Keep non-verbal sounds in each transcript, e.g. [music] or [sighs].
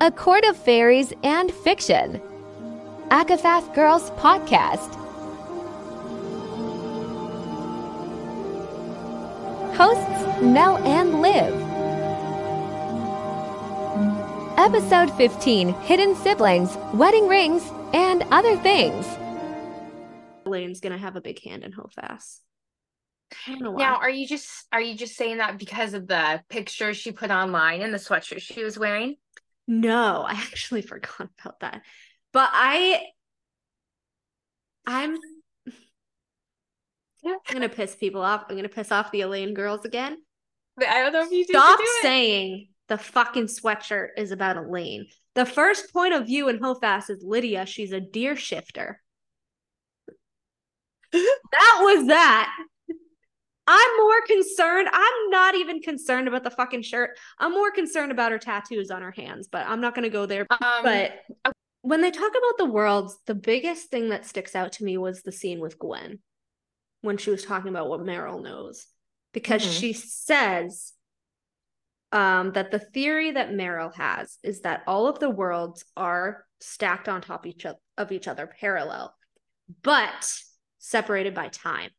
a court of fairies and fiction. ACOFAF Girls Podcast. Hosts Mel and Liv. Episode 15 Hidden Siblings, Wedding Rings, and Other Things. Elain's gonna have a big hand in HOFAS. I don't know why. Now, are you just are you just saying that because of the picture she put online and the sweatshirt she was wearing? No, I actually [laughs] forgot about that. But I I'm Yeah. I'm gonna piss people off. I'm gonna piss off the Elain girls again. I don't know if you Stop do saying the fucking sweatshirt is about Elain. The first point of view in HOFAS is Lydia. She's a deer shifter. [laughs] that was that. I'm more concerned. I'm not even concerned about the fucking shirt. I'm more concerned about her tattoos on her hands, but I'm not going to go there. Um, But when they talk about the worlds, the biggest thing that sticks out to me was the scene with Gwyn when she was talking about what Merrill knows. Because Mhm. she says um, that the theory that Merrill has is that all of the worlds are stacked on top each of each other, parallel, but separated by time.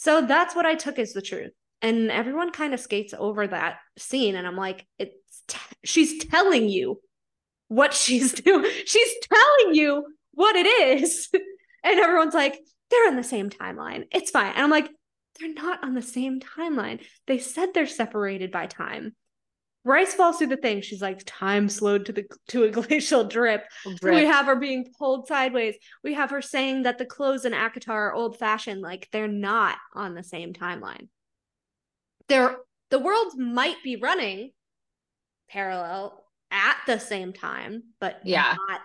So that's what I took as the truth. And everyone kind of skates over that scene, and I'm like, it's t- she's telling you what [laughs] she's doing. She's telling you what it is, [laughs] and everyone's like, they're on the same timeline. It's fine. And I'm like, they're not on the same timeline. They said they're separated by time. Bryce falls through the thing. She's like, time slowed to the to a [laughs] glacial drip. We have her being pulled sideways. We have her saying that the clothes in ACOTAR are old fashioned. Like they're not on the same timeline. They're the worlds might be running parallel at the same time, but Yeah. not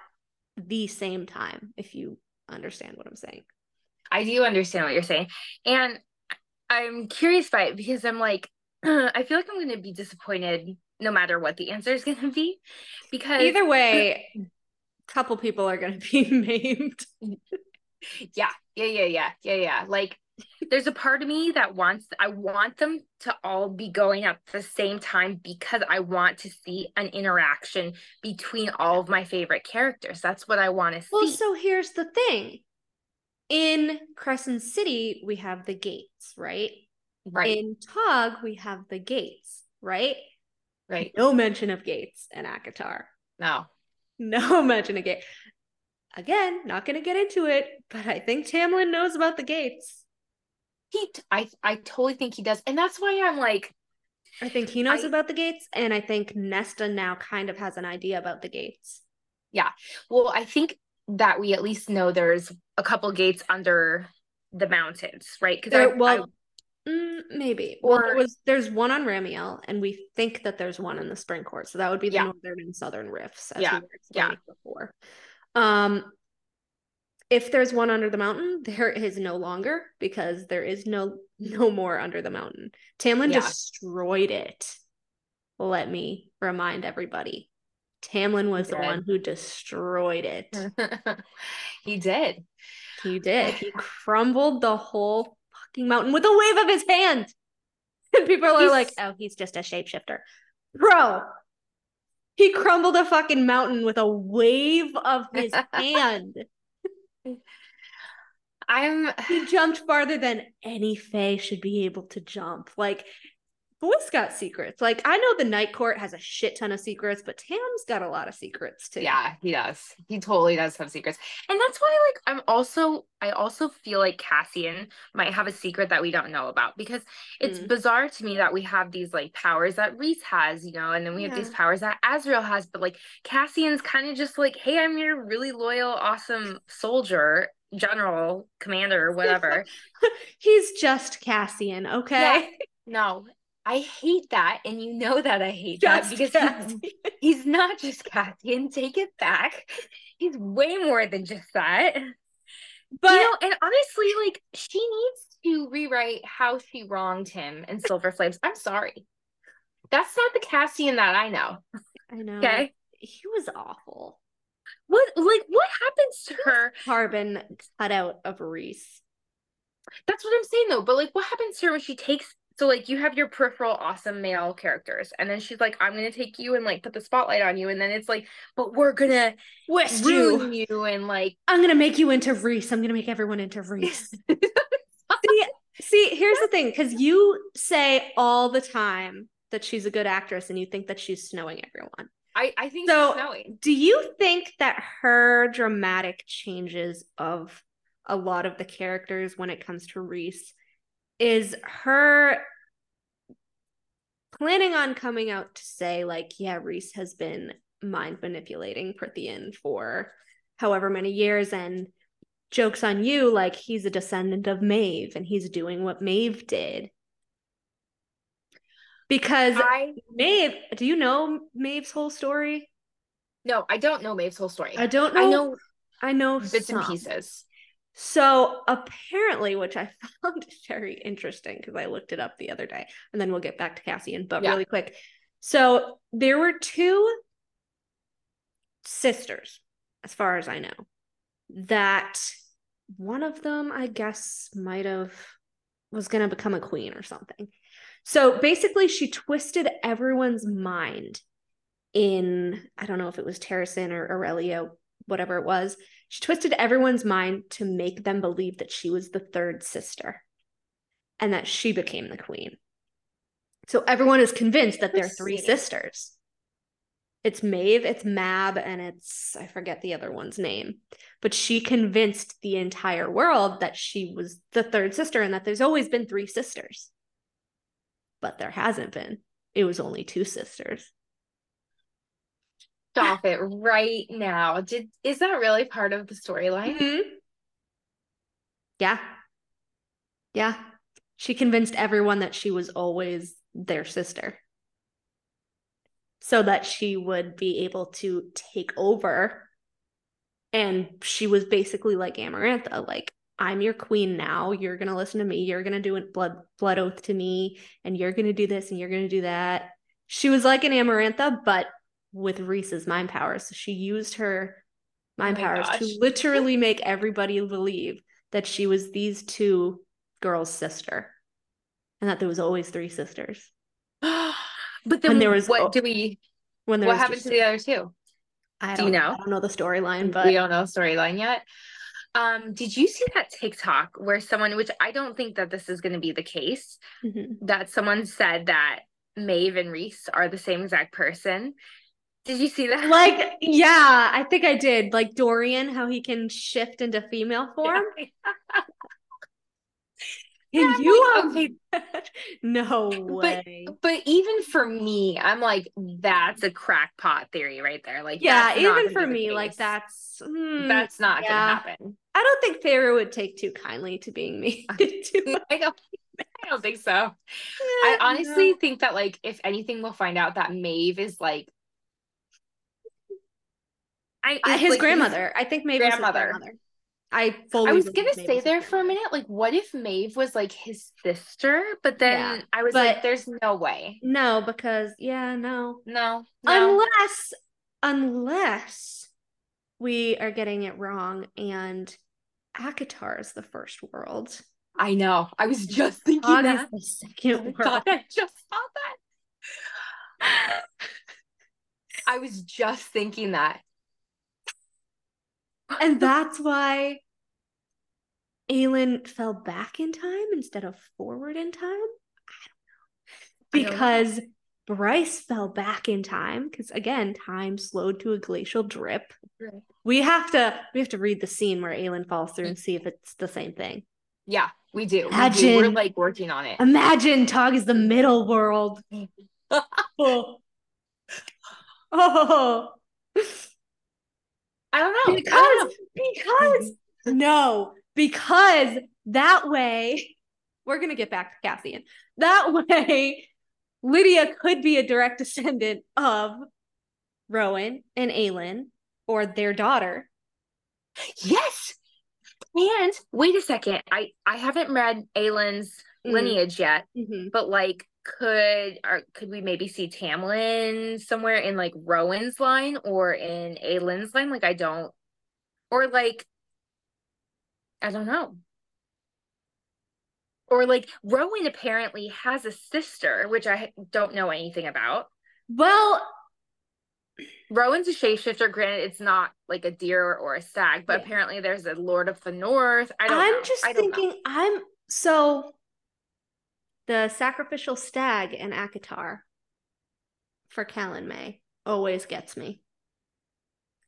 the same time, if you understand what I'm saying. I do understand what you're saying. And I'm curious by it because I'm like, [clears throat] I feel like I'm going to be disappointed no matter what the answer is going to be. Because Either way, a couple people are gonna [laughs] be maimed. yeah, yeah, yeah, yeah, yeah, yeah. Like, there's a part of me that wants, I want them to all be going at the same time because I want to see an interaction between all of my favorite characters. That's what I want to see. Well, so here's the thing. In Crescent City, we have the gates, right? right, In Tog, we have the gates, right? Right. No mention of gates and ACOTAR. No. No [laughs] mention of gate. Again, not going to get into it, but I think Tamlin knows about the gates. He, I, I totally think he does. And that's why I'm like, I think he knows I- about the gates, and I think Nesta now kind of has an idea about the gates. Yeah. Well, I think that we at least know there's a couple gates under the mountains, right? Because well, mm, maybe. well, there was there's one on Ramiel, and we think that there's one in the Spring Court. So that would be the Yeah. northern and southern rifts, as Yeah, we were explaining yeah. before. Um, if there's one under the mountain, [laughs] there is no longer because there is no [laughs] no more under the mountain. Tamlin Yeah. destroyed it. Let me remind everybody. Tamlin was the one who destroyed it. [laughs] He did. He did. [sighs] He crumbled the whole fucking mountain with a wave of his hand. [laughs] And people are He's- like, oh, he's just a shapeshifter. Bro, he crumbled a fucking mountain with a wave of his [laughs] hand. I'm He jumped farther than any Fae should be able to jump. Like, boy's got secrets. Like, I know the Night Court has a shit ton of secrets, but Tam's got a lot of secrets too. yeah, he does. He totally does have secrets. And that's why like I'm also I also feel like Cassian might have a secret that we don't know about because it's Mm. bizarre to me that we have these like powers that Rhys has, you know, and then we have these powers that Azriel has, but like Cassian's kind of just like, hey, I'm your really loyal, awesome soldier, general, commander, [laughs] whatever. [laughs] He's just Cassian, okay? [laughs] no. I hate that, and you know that I hate Just that because he's, [laughs] he's not just Cassian. Take it back. He's way more than just that. But you know, and honestly, like she needs to rewrite how she wronged him in Silver Flames. I'm sorry. That's not the Cassian that I know. I know. Okay. He was awful. What like what happens to her? Carbon cut out of Rhys. That's what I'm saying though. But like what happens to her when she takes so like you have your peripheral awesome male characters and then she's like i'm gonna take you and like put the spotlight on you and then it's like but we're gonna Twist ruin you. you and like I'm gonna make you into Rhys. I'm gonna make everyone into Rhys. [laughs] see, see, here's the thing, because you say all the time that she's a good actress and you think that she's snowing everyone. i i think So- Do you think that her dramatic changes of a lot of the characters when it comes to Rhys is her planning on coming out to say, like, yeah, Rhys has been mind manipulating Prythian for however many years and jokes on you, like he's a descendant of Maeve and he's doing what Maeve did. Because i Maeve, do you know Maeve's whole story? no i don't know maeve's whole story I don't know. i know I know bits and pieces So apparently, which I [laughs] found very interesting because I looked it up the other day, and then we'll get back to Cassian, but Yeah. really quick. So there were two sisters, as far as I know, that one of them, I guess, might have was going to become a queen or something. So basically, she twisted everyone's mind in, I don't know if it was Terrasen or Aurelio, whatever it was. She twisted everyone's mind to make them believe that she was the third sister and that she became the queen. So everyone is convinced that they're three sisters. It's Maeve, it's Mab, and it's, I forget the other one's name. But she convinced the entire world that she was the third sister and that there's always been three sisters. But there hasn't been. It was only two sisters. Stop it right now did is that really part of the storyline Mhm. Yeah. Yeah. She convinced everyone that she was always their sister. So that she would be able to take over. And she was basically like Amarantha, like, I'm your queen now. You're gonna listen to me. You're gonna do a blood blood oath to me, and you're gonna do this and you're gonna do that. She was like an Amarantha, but with Rhys's mind powers. So she used her mind Oh powers gosh. to [laughs] literally make everybody believe that she was these two girls' sister. And that there was always three sisters. [gasps] but then there was- what oh, do we When there what happened to the other two I do you don't know? I don't know the storyline, but we don't know the storyline yet. Um, did you see that TikTok where someone, which I don't think that this is going to be the case, Mhm. that someone said that Maeve and Reese are the same exact person? Did you see that? like yeah, I think I did. Like Dorian, how he can shift into female form. [laughs] Yeah, And I'm you like, okay. [laughs] no way. But even for me, I'm like, that's a crackpot theory right there. Like, yeah, even for me, like that's hmm, that's not yeah. gonna happen. I don't think Feyre would take too kindly to being me. [laughs] I don't, I don't think so. I honestly think that like if anything, we'll find out that Maeve is like I Uh, is, his like, grandmother. I think maybe grandmother. Grandmother. I fully. I was gonna Maeve say there for a minute, like, what if Maeve was like his sister? But then Yeah, I was like, there's no way. No, because yeah, no. No, no. Unless, unless we are getting it wrong, and ACOTAR is the first world. I know. I was just thinking that. the second world. God, I just saw that. I was just thinking that. And [laughs] that's why Aelin fell back in time instead of forward in time. I don't know. Because Bryce fell back in time because again, time slowed to a glacial drip. We have to we have to read the scene where Aelin falls through and see if it's the same thing. Yeah, we do. We do. We're like working on it. Imagine Tog is the middle world. [laughs] oh. oh. I don't know. Because don't because no, because that way we're gonna get back to Cassian. That [laughs] way, Lydia could be a direct descendant of Rowan and Aelin, or their daughter. Yes. And wait a second. I I haven't read Aelin's Mm. lineage yet, Mhm. but like could or could we maybe see Tamlin somewhere in like Rowan's line or in Aelin's line? Like I don't or like I don't know. or like Rowan apparently has a sister, which I don't know anything about. Well, Rowan's a shapeshifter. Granted, it's not like a deer or a stag, but Yeah. apparently there's a Lord of the North. I don't I'm know. just I don't know. thinking I'm so the sacrificial stag in ACOTAR for Calanmai always gets me.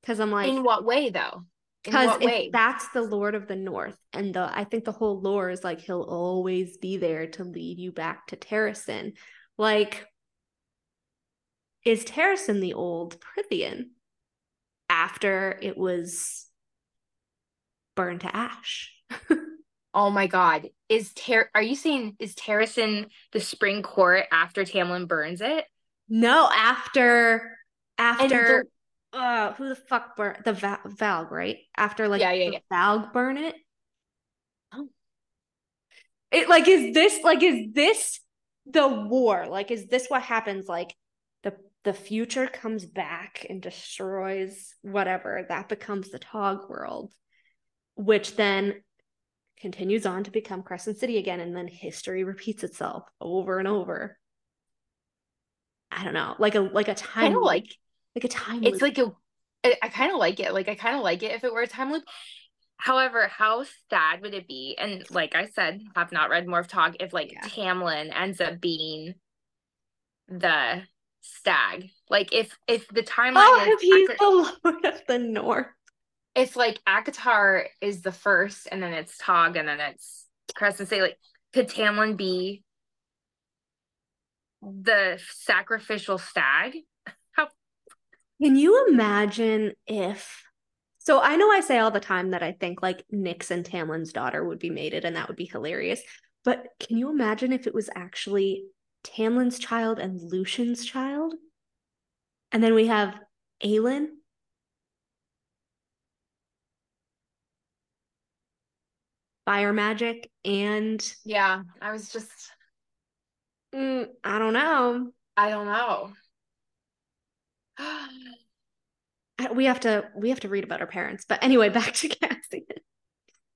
Cause I'm like In what way though? Because what way? if that's the Lord of the North, and the I think the whole lore is like he'll always be there to lead you back to Terrasen. Like, is Terrasen the old Prythian after it was burned to ash? [laughs] Oh my god. Is Ter are you saying is Terrasen the spring court after Tamlin burns it? No, after after uh who the fuck burned the Val- Valg, right? After like Yeah, yeah, the Valg burn it. Oh. It like is this like is this the war? Like is this what happens like the the future comes back and destroys whatever that becomes the Tog world, which then continues on to become Crescent City again, and then history repeats itself over and over. I don't know, like a like a time kind of loop. like like a time it's loop. like a I- I kind of like it. Like I kind of like it if it were a time loop. However, how sad would it be? And like I said, have not read Morph Talk. If like Yeah. Tamlin ends up being the stag, like if if the timeline oh, is if he's Ak- the [laughs] Lord of the North. If like ACOTAR is the first, and then it's Tog, and then it's Crescent City, like could Tamlin be the sacrificial stag? [laughs] How Can you imagine if? So I know I say all the time that I think like Nyx and Tamlin's daughter would be mated, and that would be hilarious. But can you imagine if it was actually Tamlin's child and Lucien's child? And then we have Aelin. Fire magic and yeah, I was just mm, I don't know. I don't know. We have to we have to read about our parents. But anyway, [laughs] back to Cassian.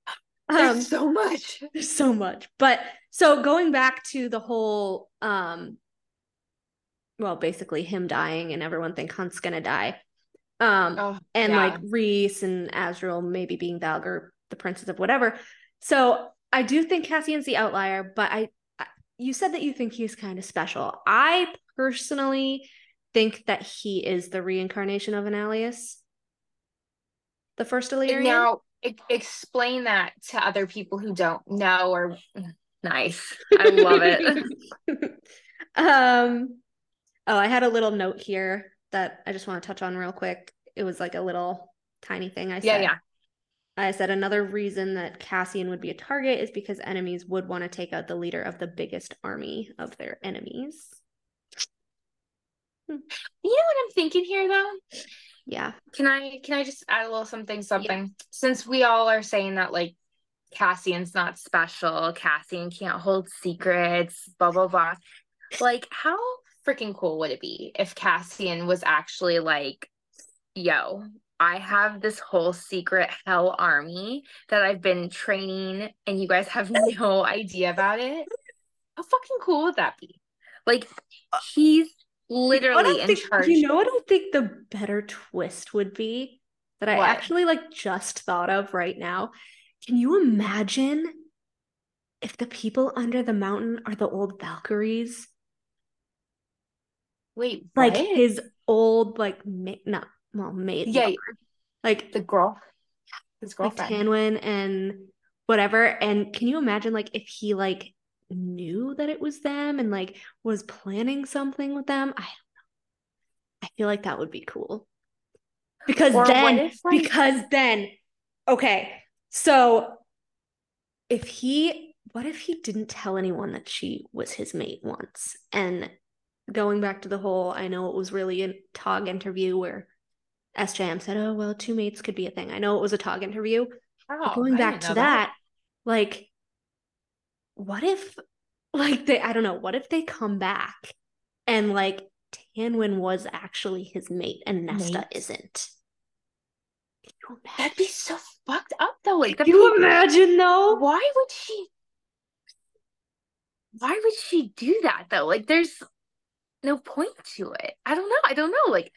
[laughs] There's Um, so much. There's so much. But so going back to the whole um well, basically him dying and everyone think Hunt's gonna die. Um Oh, and yeah. like Rhys and Azriel maybe being Valgar, the princess of whatever. So I do think Cassian's the outlier, but I, I you said that you think he's kind of special. I personally think that he is the reincarnation of Enalius. The first Illyrian. now e- explain that to other people who don't know or nice. I love it. [laughs] um oh i had a little note here that i just want to touch on real quick it was like a little tiny thing i said yeah, yeah. I said another reason that cassian would be a target is because enemies would want to take out the leader of the biggest army of their enemies hmm. You know what I'm thinking here though? yeah Can I can I just add a little something something? Since we all are saying that like Cassian's not special, Cassian can't hold secrets, blah blah blah. Like how freaking cool would it be if Cassian was actually like, yo, I have this whole secret hell army that I've been training and you guys have [laughs] no idea about it? How fucking cool would that be? Like uh, he's know what literally in think- charge. you know what i think the better twist would be that i What? actually like just thought of right now can you imagine if the people under the mountain are the old valkyries Wait, like his old like ma- not well mate. Yeah, lover. like the girl, his like girlfriend. Tanwin and whatever and can you imagine like if he like knew that it was them and like was planning something with them I don't know I feel like that would be cool because Or then if, like- because then okay so if he what if he didn't tell anyone that she was his mate once and going back to the whole i know it was really a tog interview where sjm said oh well two mates could be a thing i know it was a tog interview Oh, going back to know that, like what if like they i don't know what if they come back and like tanwin was actually his mate and nesta Mate? isn't Can you That'd be so fucked up though. Like Can you imagine though? Why would she? why would she do that though? Like there's no point to it. I don't know. I don't know. Like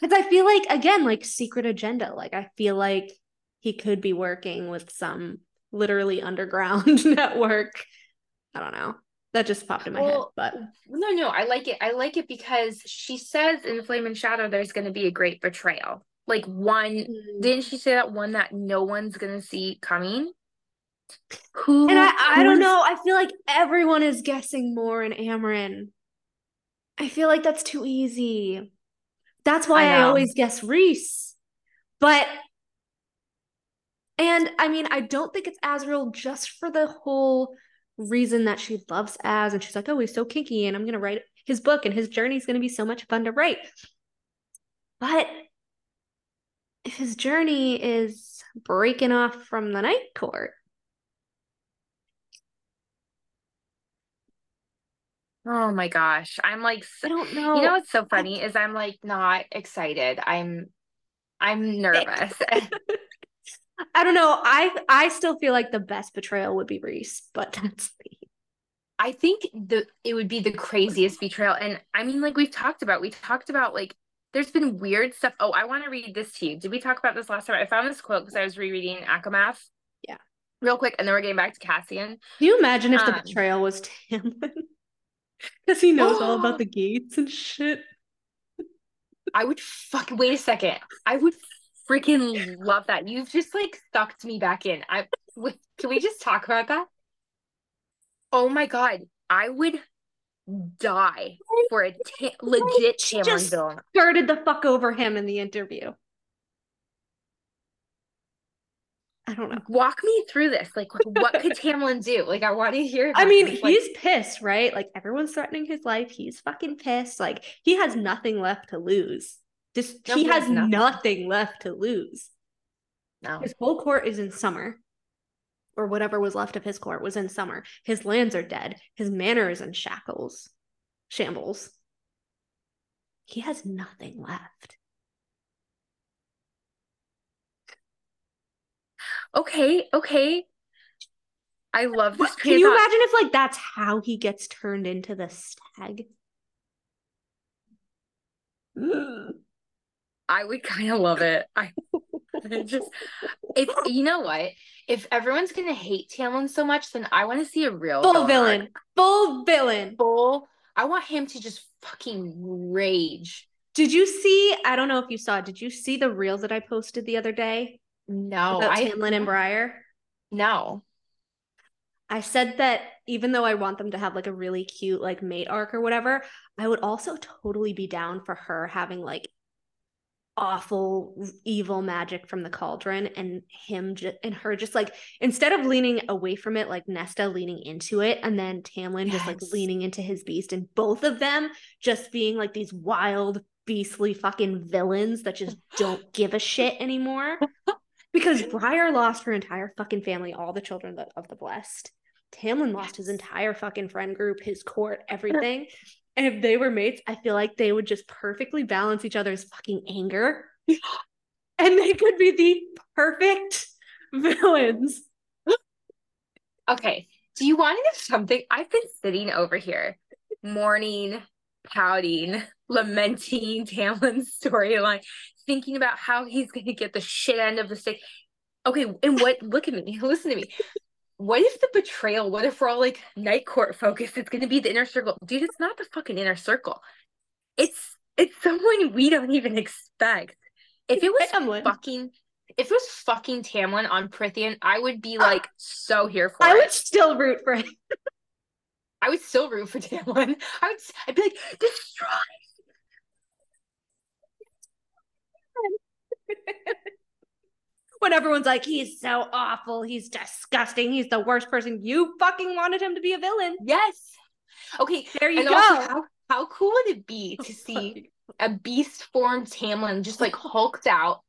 Because I feel like again, like secret agenda. Like I feel like he could be working with some literally underground [laughs] network. I don't know. That just popped in my Well, head. But no, no, I like it. I like it because she says in Flame and Shadow there's gonna be a great betrayal. Like one Mm. didn't she say that one that no one's gonna see coming? Who and I, I don't know. I feel like everyone is guessing more in Amren. I feel like that's too easy. That's why I I, always guess Rhys. But and I mean, I don't think it's Azriel just for the whole reason that she loves Az and she's like, oh, he's so kinky, and I'm gonna write his book, and his journey is gonna be so much fun to write. But if his journey is breaking off from the night court, Oh my gosh. I'm like I don't know. you know what's so funny is I'm like not excited. I'm I'm nervous. [laughs] I don't know. I I still feel like the best betrayal would be Rhys, but [laughs] that's me. I think the it would be the craziest betrayal. And I mean, like we've talked about, we talked about like there's been weird stuff. Oh, I want to read this to you. Did we talk about this last time? I found this quote because I was rereading ACOMAF. Yeah. Real quick, and then we're getting back to Cassian. Can you imagine if the Um, betrayal was Tamlin? [laughs] Because he knows all about [gasps] the gates and shit. I would fuck wait a second. I would freaking love that. You've just like sucked me back in. I can we just talk about that? Oh my god, I would die for a ta- [laughs] legit Tamlin just-. Skirted the fuck over him in the interview. I don't know. Walk me through this. Like, what could [laughs] Tamlin do? Like, I want to hear. I mean. Like, he's pissed, right? Like everyone's threatening his life. He's fucking pissed. Like he has nothing left to lose. Just No, he he has has nothing. nothing left to lose. no. His whole court is in summer. Or whatever was left of his court was in summer. His lands are dead. His manor is in shackles. Shambles. He has nothing left. Okay, okay. I love this. What, can you imagine if like that's how he gets turned into the stag? I would kind of love it. I I just if you know what, if everyone's gonna hate Tamlin so much, then I want to see a real Full villain arc. villain. Full villain. Full. I want him to just fucking rage. Did you see? I don't know if you saw. it, Did you see the reels that I posted the other day No, about I Tamlin and Briar? no. I said that even though I want them to have like a really cute like mate arc or whatever, I would also totally be down for her having like awful evil magic from the cauldron and him just and her just like instead of leaning away from it like Nesta leaning into it and then Tamlin just like leaning into his beast and both of them just being like these wild beastly fucking villains that just don't give a shit anymore [laughs] because [laughs] Briar lost her entire fucking family all the children of- the blessed Tamlin lost his entire fucking friend group, his court, [laughs] everything. And if they were mates, I feel like they would just perfectly balance each other's fucking anger. [gasps] and they could be the perfect villains. Okay. Do you want to know something? I've been sitting over here, mourning, pouting, lamenting Tamlin's storyline, thinking about how he's going to get the shit end of the stick. Okay, and what? Look at me. [laughs] Listen to me. What if the betrayal? What if we're all like night court focused? It's going to be the inner circle, dude. It's not the fucking inner circle. It's it's someone we don't even expect. If it was Tamlin. fucking, if it was fucking Tamlin on Prythian, I would be ah, like so here for I it. would still root for him. [laughs] I would still root for Tamlin. I would. I'd be like, destroy. When everyone's like, he's so awful, he's disgusting, he's the worst person. You fucking wanted him to be a villain. Yes. Okay. There you and go. also, how how cool would it be [laughs] to see a beast formed Tamlin just like hulked out,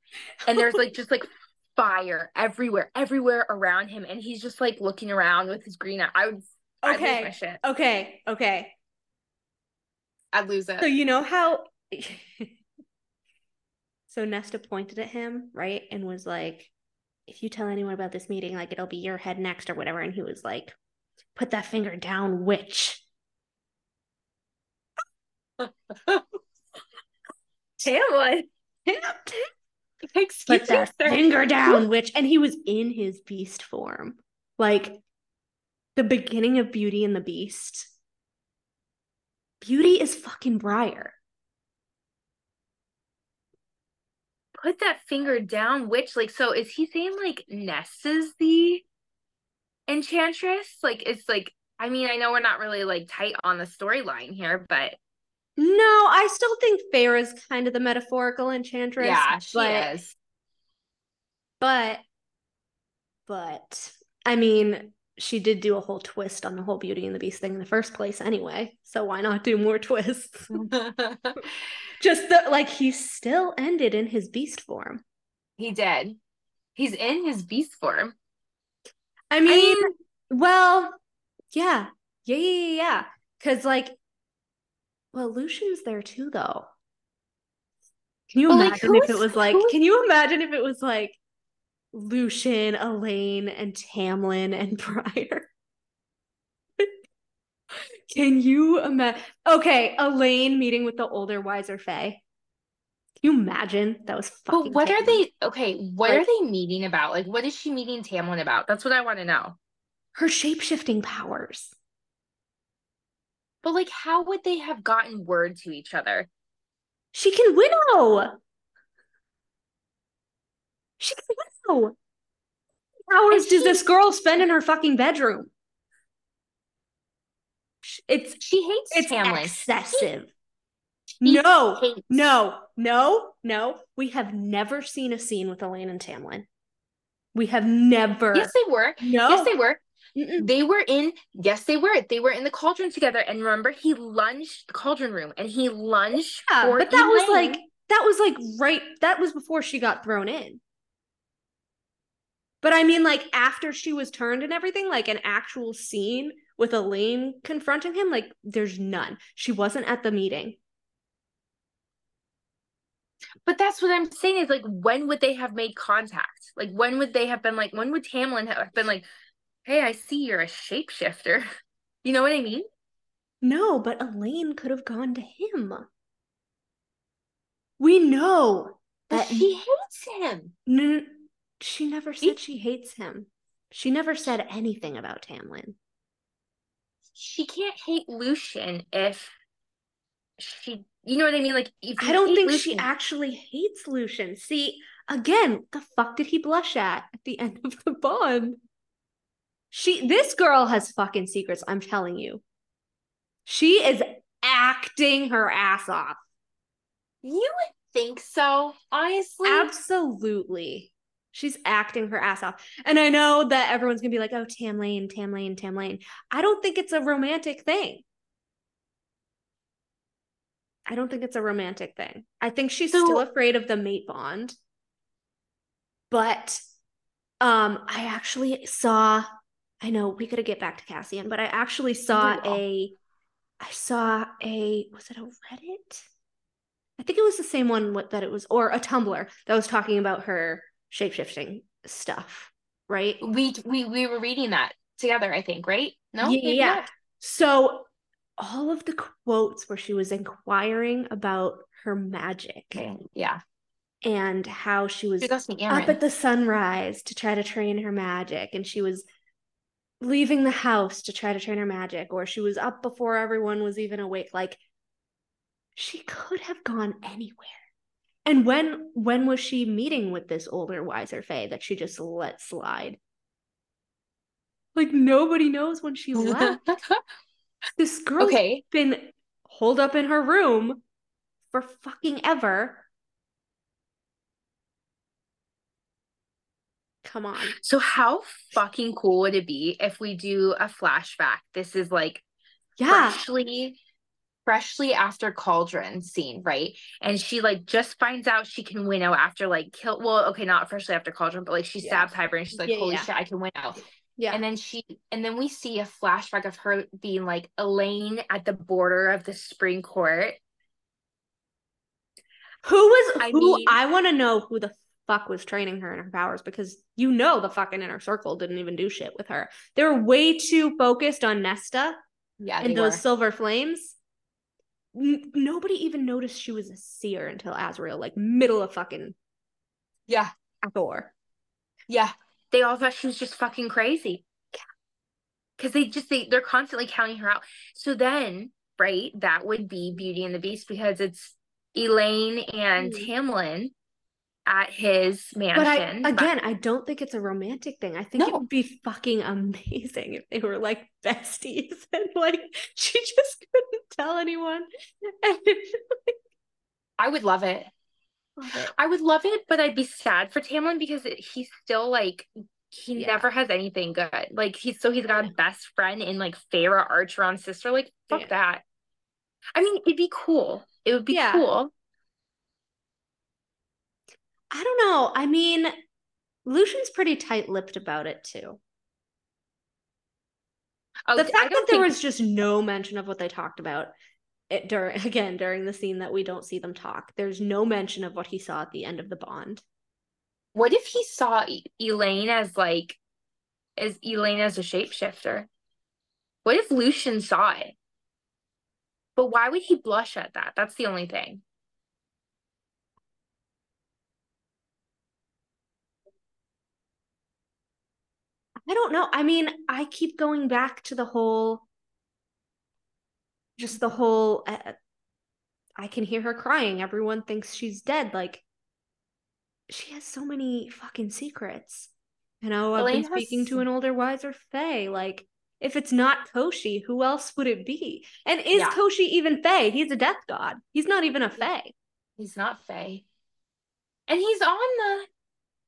and there's like just like fire everywhere, everywhere around him, and he's just like looking around with his green eye. I would. I'd lose my okay, shit. okay, okay. I'd lose it. So you know how [laughs] So Nesta pointed at him, right? And was like, if you tell anyone about this meeting, like it'll be your head next or whatever. And he was like, put that finger down, witch. Tamlin. [laughs] Excuse Put that sir. finger down, witch. And he was in his beast form. Like the beginning of Beauty and the Beast. Beauty is fucking Briar. Put that finger down, which like so is he saying like Ness is the enchantress? Like it's like I mean, I know we're not really like tight on the storyline here, but No, I still think Feyre is kind of the metaphorical enchantress. yeah, she but, is. But, but, I mean, she did do a whole twist on the whole Beauty and the Beast thing in the first place anyway. So why not do more twists? [laughs] [laughs] Just the, like he still ended in his beast form. he did. He's in his beast form. I mean, well, yeah, yeah, yeah, yeah, yeah. Because like, well, Lucien's there too, though. Can you like, imagine if it was like? Can you imagine if it was like Lucien, Elain, and Tamlin and [laughs] Briar? Can you imagine? Okay, Elain meeting with the older, wiser Fae. Can you imagine? That was fucking. But what are they okay, what Like- are they meeting about? Like what is she meeting Tamlin about? That's what I want to know. Her shape shifting powers. But like how would they have gotten word to each other? She can winnow. She can winnow. Hours does this girl spend in her fucking bedroom? It's She hates it's Tamlin. excessive. No, hates- no, no, no. We have never seen a scene with Elain and Tamlin. We have never. Yes, they were. no. Yes, they were. Mm-mm. They were in, yes, they were. They were in the cauldron together. And remember, he lunged the cauldron room and he lunged Yeah, but that was like that was like right. That was before she got thrown in. But I mean, like after she was turned and everything, like an actual scene with Elain confronting him, like there's none. She wasn't at the meeting. But that's what I'm saying is like, when would they have made contact? Like, when would they have been like, when would Tamlin have been like, hey, I see you're a shapeshifter? [laughs] You know what I mean? No, but Elain could have gone to him. We know But that she hates him. n- she never said she hates him. She never said anything about Tamlin. She can't hate Lucien if she, you know what I mean? Like, if I don't think she actually hates Lucien. See, again, the fuck did he blush at at the [laughs] end of the bond? She this girl has fucking secrets, I'm telling you. She is acting her ass off. You would think so, honestly. Absolutely. She's acting her ass off. And I know that everyone's gonna be like, oh, Tam Lane, Tam Lane, Tam Lane. I don't think it's a romantic thing. I don't think it's a romantic thing. I think she's So- still afraid of the mate bond. But um, I actually saw, I know we gotta get back to Cassian, but I actually saw will. a I saw a was it a Reddit? I think it was the same one that it was, or a Tumblr that was talking about her shapeshifting stuff, right? we we we were reading that together, I think, right? No, Yeah, yeah. So all of the quotes where she was inquiring about her magic yeah. and how she was She up at the sunrise to try to train her magic and she was leaving the house to try to train her magic or she was up before everyone was even awake like she could have gone anywhere and when when was she meeting with this older wiser fae that she just let slide? Like nobody knows when she left. [laughs] This girl's okay. been holed up in her room for fucking ever. Come on. So how fucking cool would it be if we do a flashback? This is like yeah. freshly freshly after cauldron scene right and she like just finds out she can winnow after like kill well okay not freshly after cauldron but like she Yeah. stabs Hybern and she's like Yeah, holy yeah. shit i can winnow yeah and then she and then we see a flashback of her being like elaine at the border of the spring court Who was I who? mean- I want to know who the fuck was training her in her powers because you know the fucking inner circle didn't even do shit with her. They were way too focused on Nesta Yeah, and those were. silver flames. N- nobody even noticed she was a seer until Azriel, like middle of fucking yeah, Thor. yeah. They all thought she was just fucking crazy. Because they just they they're constantly counting her out. So then, right, that would be Beauty and the Beast because it's Elain and Mm. Tamlin at his mansion. But I again, I don't think it's a romantic thing. I think it would be fucking amazing if they were like besties and like [laughs] she just couldn't tell anyone. [laughs] And I would love it. I would love it, but I'd be sad for Tamlin because it, he's still like he Yeah. never has anything good. Like he's so he's got a best friend in like Feyre Archeron's sister. Like fuck Yeah. that. I mean, it'd be cool. It would be Yeah. cool. I don't know. I mean, Lucien's pretty tight-lipped about it too. Oh, the fact that there think- was just no mention of what they talked about it during [laughs] again during the scene that we don't see them talk. There's no mention of what he saw at the end of the bond. What if he saw E- Elain as like as Elain as a shapeshifter? What if Lucian saw it? But why would he blush at that? That's the only thing. I don't know. I mean, I keep going back to the whole, just the whole. Uh, I can hear her crying. Everyone thinks she's dead. Like, she has so many fucking secrets. You know, I've been speaking has- to an older, wiser Fae. Like, if it's not Koschei, who else would it be? And is Yeah. Koschei even Fae? He's a death god. He's not even a Fae. He's not Fae. And he's on the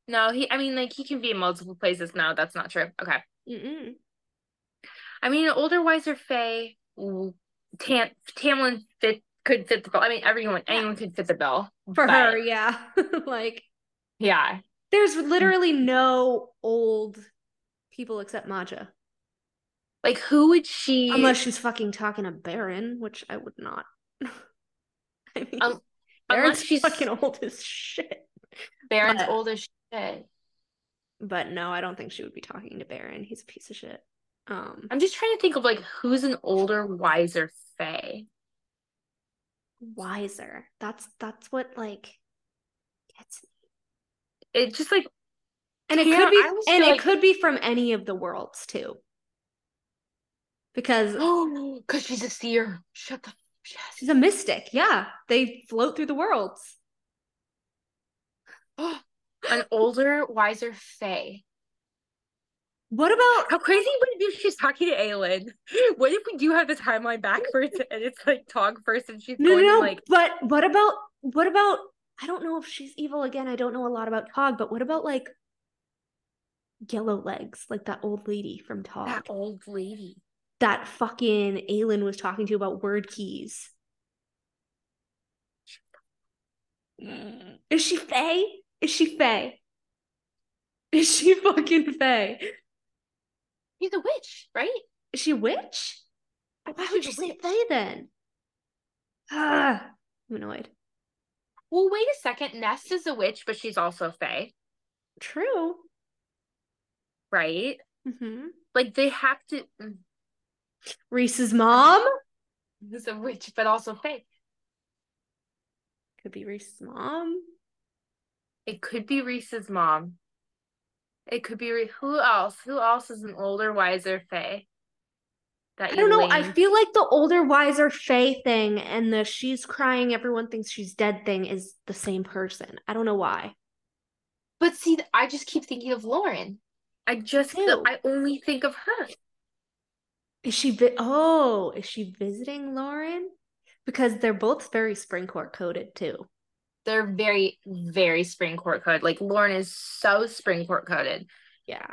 No, he I mean like he can be in multiple places. No, that's not true. Okay. Mm-mm. I mean older, wiser Fae Tam Tamlin fit could fit the bill. I mean everyone anyone could fit the bill. For but- her, yeah. [laughs] like, Yeah. there's literally no old people except Madja. Like who would she Unless she's fucking talking to Beron, which I would not. [laughs] I mean, Um, Beron's she's fucking old as shit. Beron's but- old as But no, I don't think she would be talking to Beron. He's a piece of shit. Um, I'm just trying to think of like who's an older, wiser Fae. wiser. That's that's what like gets me. It just like And it could be and feel it could be from any of the worlds too. Because [gasps] oh, because she's a seer. Shut the yes. she's a mystic. Yeah. They float through the worlds. [gasps] [gasps] an older, wiser Fae. What about How crazy would it be if she's talking to Aelin? What if we do have the timeline backwards and it's like Tog first and she's No, going no. like but what about what about? I don't know if she's evil again. I don't know a lot about Tog, but what about like yellow legs, like that old lady from Tog, that that, old lady? That fucking Aelin was talking to about Wyrdkeys. Mm. Is she Fae? Is she Fae? Is she [laughs] fucking Fae? She's a witch, right? Is she a witch? Why would she you say. Fae then? Ah, I'm annoyed. Well, wait a second. Nest is a witch, but she's also Fae, True. right? hmm Like they have to. mm, Rhys's mom Is a witch, but also Fae. could be Rhys's mom. It could be Rhys's mom. It could be Re- who else? Who else is an older, wiser Fae? That I don't know. I feel like the older, wiser Fae thing and the she's crying, everyone thinks she's dead thing is the same person. I don't know why. But see, I just keep thinking of Lauren. I just too. I only think of her. Is she? Vi- oh, is she visiting Lauren? Because they're both very spring court coded too. They're very, very spring court coded. Like Lauren is so spring court coded. Yeah.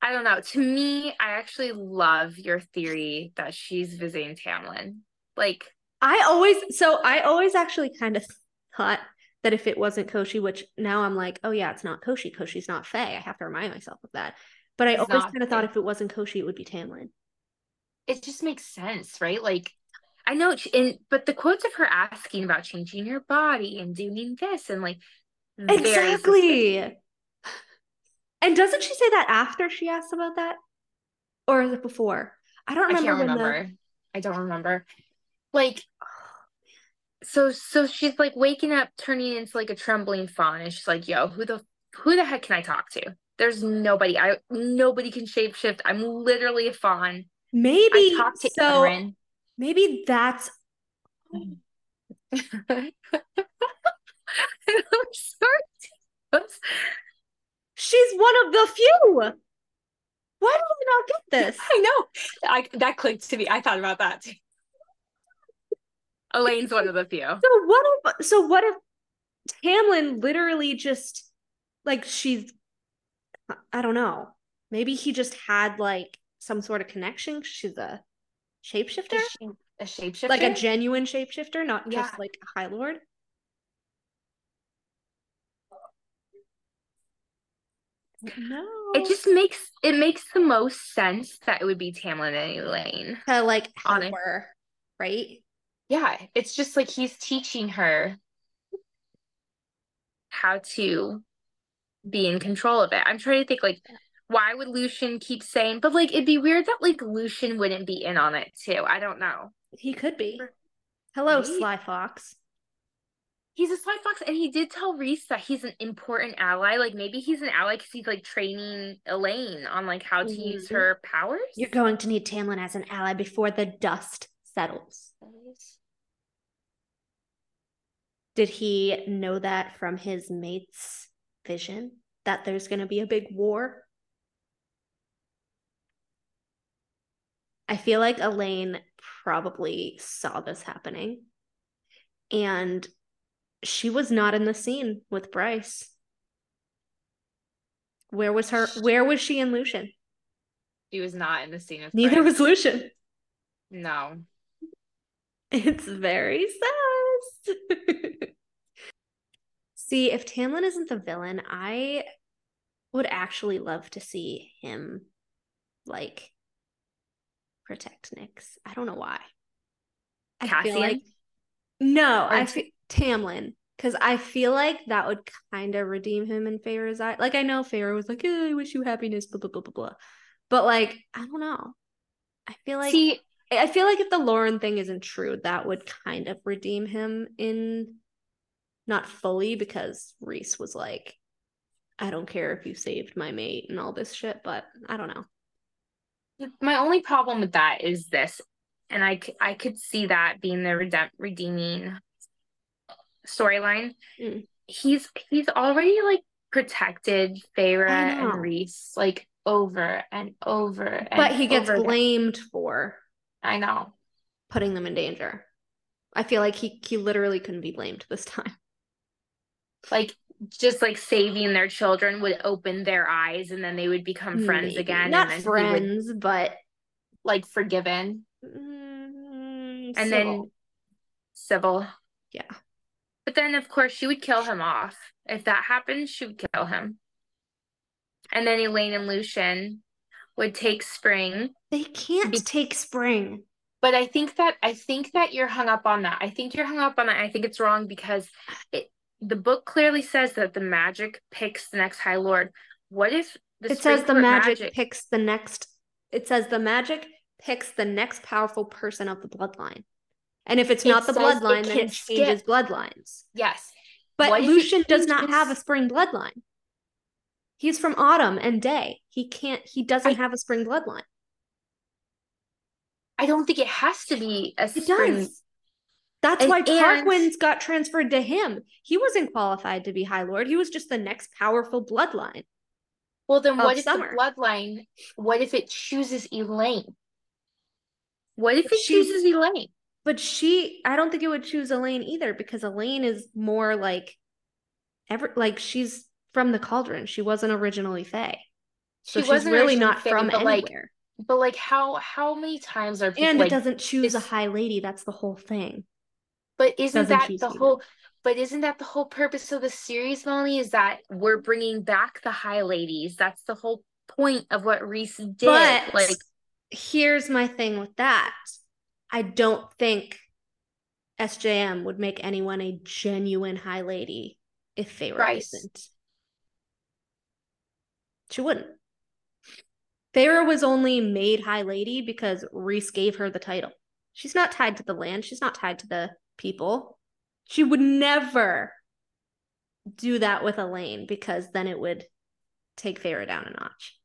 I don't know. To me, I actually love your theory that she's visiting Tamlin. Like, I always so I always actually kind of thought that if it wasn't Koschei, which now I'm like, oh yeah, it's not Koschei. Koschei's not Fae. I have to remind myself of that. But I always kind of thought if it wasn't Koschei, it would be Tamlin. it just makes sense, right? Like, I know, and but the quotes of her asking about changing your body and doing this and like. Exactly. And doesn't she say that after she asks about that? Or is it before? I don't I remember. can't when the- I don't remember. Like, so so she's like waking up, turning into like a trembling fawn, and she's like, "Yo, who the who the heck can I talk to? There's nobody. I nobody can shapeshift. I'm literally a fawn. maybe I talked to so. Aaron. Maybe that's I'm sorry. she's one of the few. Why do I not get this? [laughs] I know. I that clicked to me. I thought about that too. Elain's one of the few. So what if so what if Tamlin literally just like she's I don't know. Maybe he just had like some sort of connection. She's a shapeshifter? Is she a shapeshifter? Like a genuine shapeshifter, not Yeah. just like a High Lord. No. it just makes it makes the most sense that it would be Tamlin and Elain. to like help Honest. her, right? Yeah, it's just like he's teaching her how to be in control of it. I'm trying to think like why would Lucien keep saying but like it'd be weird that like Lucien wouldn't be in on it too. I don't know. He could be. Hello, Maybe. Sly Fox. He's a sly fox and he did tell Rhys that he's an important ally. Like maybe he's an ally because he's like training Elain on like how to use Mhm. her powers. You're going to need Tamlin as an ally before the dust settles. Did he know that from his mate's vision that there's going to be a big war? I feel like Elain probably saw this happening. And she was not in the scene with Bryce. Where was her where was she in Lucien? She was not in the scene with Neither Bryce. was Lucien. No. It's very sus. [laughs] see, if Tamlin isn't the villain, I would actually love to see him like protect Nyx. I don't know why. I feel like no, Or I feel Tamlin. Because I feel like that would kind of redeem him in Feyre's eye. Like I know Feyre was like, "Eh, I wish you happiness, blah blah blah blah blah. But like, I don't know. I feel like See, I feel like if the Lauren thing isn't true, that would kind of redeem him in not fully because Rhys was like, I don't care if you saved my mate and all this shit, but I don't know. My only problem with that is this, and i i could see that being the redem- redeeming storyline. Mm. He's he's already like protected Feyre and Rhys like over and over and but he gets blamed for I know. putting them in danger. I feel like he he literally couldn't be blamed this time. Like just like saving their children would open their eyes and then they would become friends again. Not and then would, friends, but like forgiven. mm, And civil. then civil. yeah. But then, of course, she would kill him off. If that happened, she would kill him. And then Elain and Lucien would take Spring. They can't Be- take spring. But I think that I think that you're hung up on that. I think you're hung up on that. I think it's wrong because it the book clearly says that the magic picks the next High Lord. What if the it says the Springcourt magic, picks the next it says the magic picks the next powerful person of the bloodline and if it's It not the says it bloodline then it changes skip. bloodlines Yes. but What Lucien does not changes- have a spring bloodline he's from autumn and day he can't he doesn't I- have a spring bloodline I don't think it has to be a it spring. does that's And- why and- Tarquin's got transferred to him. He wasn't qualified to be High Lord. He was just the next powerful bloodline. Well, then what if summer. the bloodline? What if it chooses Elain? What if it she's- chooses Elain? But she, I don't think it would choose Elain either because Elain is more like, ever like she's from the Cauldron. She wasn't originally Fae, so She she's wasn't really not Fae, from but like, anywhere. but like, how how many times are people and like? it doesn't choose a High Lady. That's the whole thing. But isn't doesn't that the whole? But isn't that the whole purpose of the series, Molly? Is that we're bringing back the High Ladies? That's the whole point of what Rhys did. But like, here's my thing with that: I don't think SJM would make anyone a genuine high lady if Feyre Bryce. wasn't. She wouldn't. Feyre was only made high lady because Rhys gave her the title. She's not tied to the land. She's not tied to the people. She would never do that with Elain because then it would take Feyre down a notch.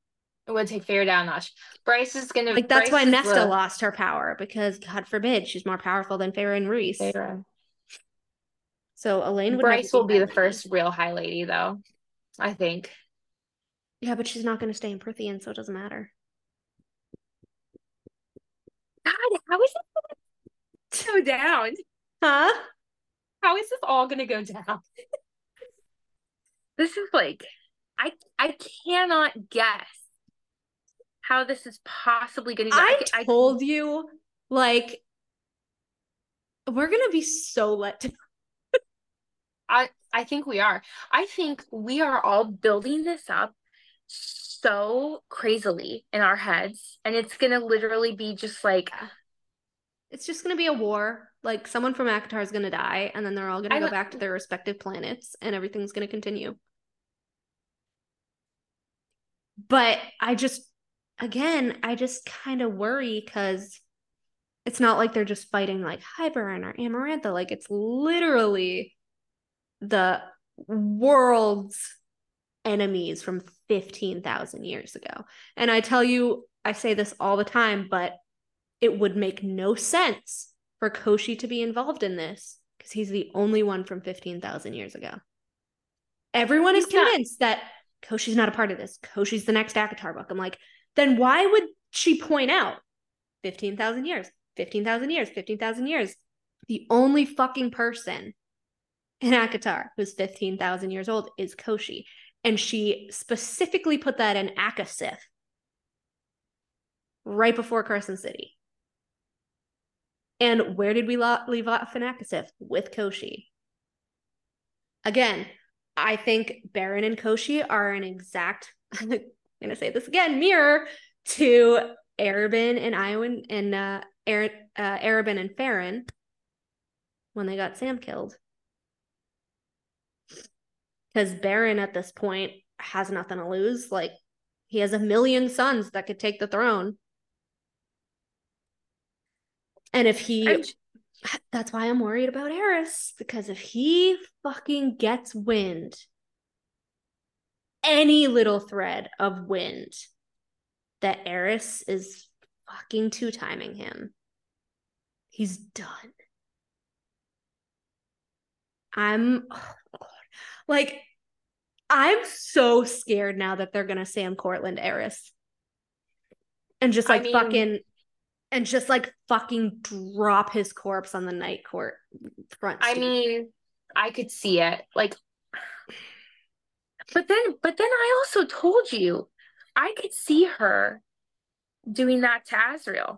It would take Feyre down a notch. Bryce is gonna Like that's Bryce why Nesta lost her power because God forbid she's more powerful than Feyre and Rhys. Feyre. So Elain would Bryce will be the lady. first real high lady, though. I think. Yeah, but she's not going to stay in Prythian, so it doesn't matter. God, how is gonna go down? Huh? How is this all gonna go down? [laughs] this is like, I I cannot guess how this is possibly gonna. go. I I- told you, like, we're gonna be so let down. [laughs] I I think we are. I think we are all building this up so crazily in our heads, and it's gonna literally be just like It's just gonna be a war. Like, someone from ACOTAR is gonna die, and then they're all gonna I go back to their respective planets, and everything's gonna continue. But I just, again, I just kind of worry because it's not like they're just fighting like Hybern or Amarantha. Like, it's literally the world's enemies from 15,000 years ago. And I tell you, I say this all the time, but it would make no sense for Koschei to be involved in this because he's the only one from 15,000 years ago. Everyone is He's not. convinced that Koschei's not a part of this. Koschei's the next ACOTAR book. I'm like, then why would she point out 15,000 years, 15,000 years, 15,000 years? The only fucking person in ACOTAR who's 15,000 years old is Koschei. And she specifically put that in ACOSF right before Crescent City. And where did we leave off in? With Koschei. Again, I think Beron and Koschei are an exact, [laughs] I'm going to say this again, mirror to Arobynn and Iwan and uh, Ar- uh, Arobynn and Farran when they got Sam killed. Because Beron at this point has nothing to lose. Like, he has a million sons that could take the throne. And if he I'm- [sighs] that's why I'm worried about Eris because if he fucking gets wind, any little thread of wind that Eris is fucking two timing him, he's done. I'm [sighs] oh God. like, I'm so scared now that they're gonna Sam Cortland Eris and just I like mean- fucking and just like fucking drop his corpse on the night court front. I mean, I could see it. Like, [sighs] but then, but then I also told you, I could see her doing that to Azriel.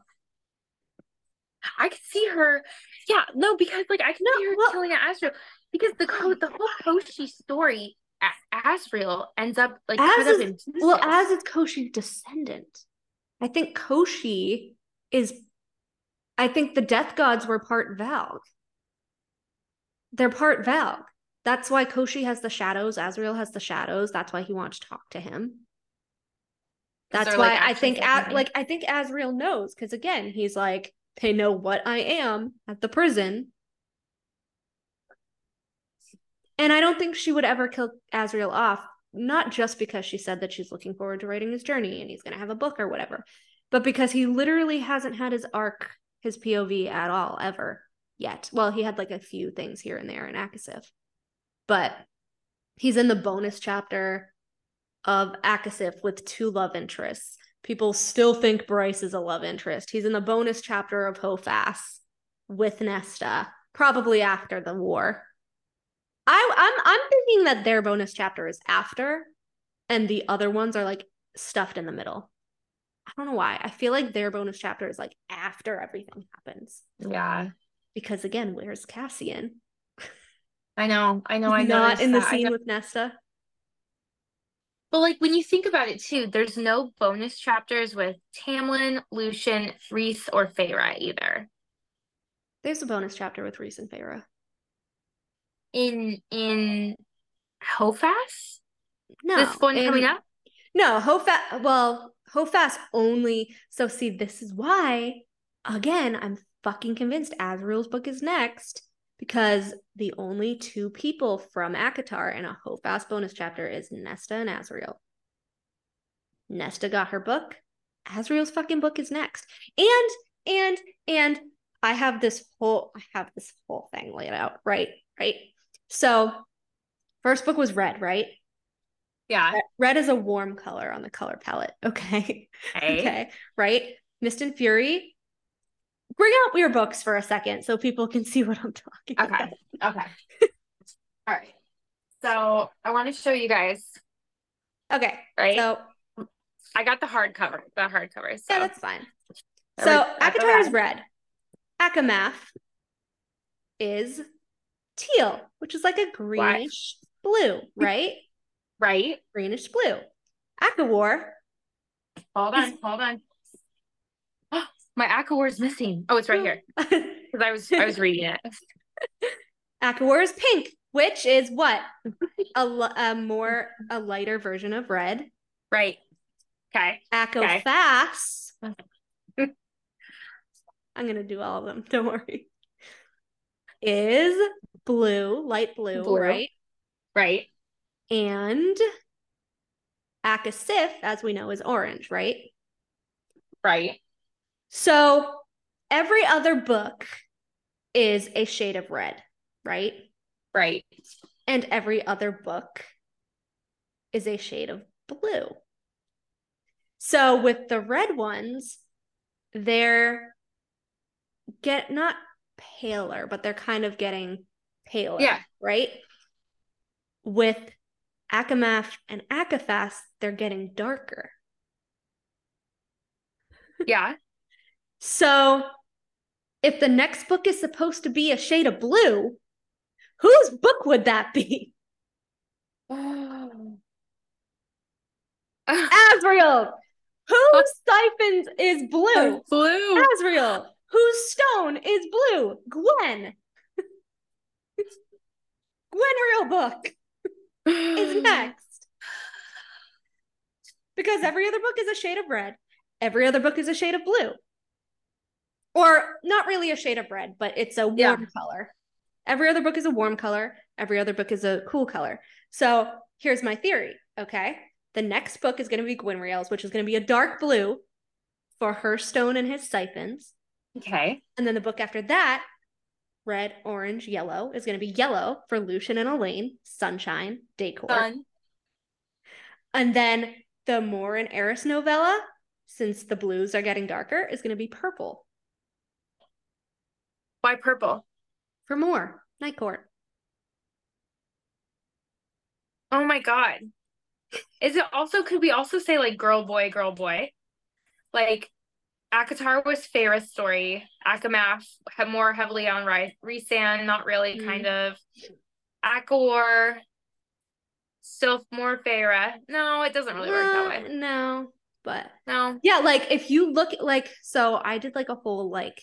I could see her, yeah, no, because like I can No, see her well- killing Azriel because the co- the whole Koschei story, A- Azriel ends up like As cut up is- in pieces. well, as it's Koschei's descendant, I think Koschei is. I think the death gods were part Valg. They're part Valg. That's why Koschei has the shadows. Azriel has the shadows. That's why he wants to talk to him. That's why like, I think, A- like, I think Azriel knows because again, he's like, they know what I am at the prison, and I don't think she would ever kill Azriel off. Not just because she said that she's looking forward to writing his journey and he's going to have a book or whatever, but because he literally hasn't had his arc, his POV at all ever yet. Well, he had like a few things here and there in ACOSF, but he's in the bonus chapter of ACOSF with two love interests. People still think Bryce is a love interest. He's in the bonus chapter of HOFAS with Nesta, probably after the war. I, I'm I'm thinking that their bonus chapter is after, and the other ones are like stuffed in the middle. I don't know why. I feel like their bonus chapter is like after everything happens. yeah, Because again, where's Cassian? I know, I know, I He's know. not in the scene with Nesta. But like when you think about it too, there's no bonus chapters with Tamlin, Lucien, Rhys, or Feyre either. There's a bonus chapter with Rhys and Feyre. In in HOFAS? No, this one in- coming up? No, HOFAS. Well, HOFAS only. So see, this is why. Again, I'm fucking convinced Azriel's book is next because the only two people from ACOTAR in a HOFAS bonus chapter is Nesta and Azriel. Nesta got her book. Azriel's fucking book is next. And and and I have this whole I have this whole thing laid out, right? Right. So first book was red, right? Yeah. Red- is a warm color on the color palette. [laughs] Okay. Okay. Okay. Right. Mist and Fury. Bring out your books for a second so people can see what I'm talking Okay. about. Okay. Okay. [laughs] All right. So I want to show you guys, Okay. right? So I got the hardcover, the hardcover. So yeah, that's fine. So we- ACOTAR is red. ACOMAF is teal, which is like a greenish blue, right? Right. greenish blue. ACOWAR Hold on, hold on. [gasps] My ACOWAR is missing. Oh, it's right here [laughs] because I was I was reading it. [laughs] ACOWAR is pink, which is what a, a more a lighter version of red. Right. Okay. ACOFAS. [laughs] I'm gonna do all of them. Don't worry. Is blue, light blue, Blue. right? Right. And ACOSF, as we know, is orange, right? Right. So every other book is a shade of red, right? Right. And every other book is a shade of blue. So with the red ones, they're get not paler, but they're kind of getting paler. Yeah. Right? With ACOMAF and ACOFAS, they're getting darker. Yeah. So if the next book is supposed to be a shade of blue, whose book would that be? Oh. [laughs] Azriel. Whose siphons is blue? Blue. Azriel. Whose stone is blue? Gwyn. [laughs] Gwen real book is [sighs] next. Because every other book is a shade of red. Every other book is a shade of blue. Or not really a shade of red, but it's a warm Yeah. color. Every other book is a warm color. Every other book is a cool color. So here's my theory. Okay. The next book is going to be Gwynriel's, which is going to be a dark blue for her stone and his siphons. Okay. And then the book after that, red, orange, yellow, is going to be yellow for Lucien and Elain, Sunshine, Day Court. Done. And then the Mor and Eris novella, since the blues are getting darker, is going to be purple Why purple? for Mor, Night Court. Oh my god. Is it also could we also say like girl boy girl boy? Like ACOTAR was Feyre's story. ACOMAF had more heavily on Ry- Rhysand, not really, Mm. kind of. ACOWAR still more Feyre. No, it doesn't really work that way. No, but No. yeah, like if you look like so I did like a whole like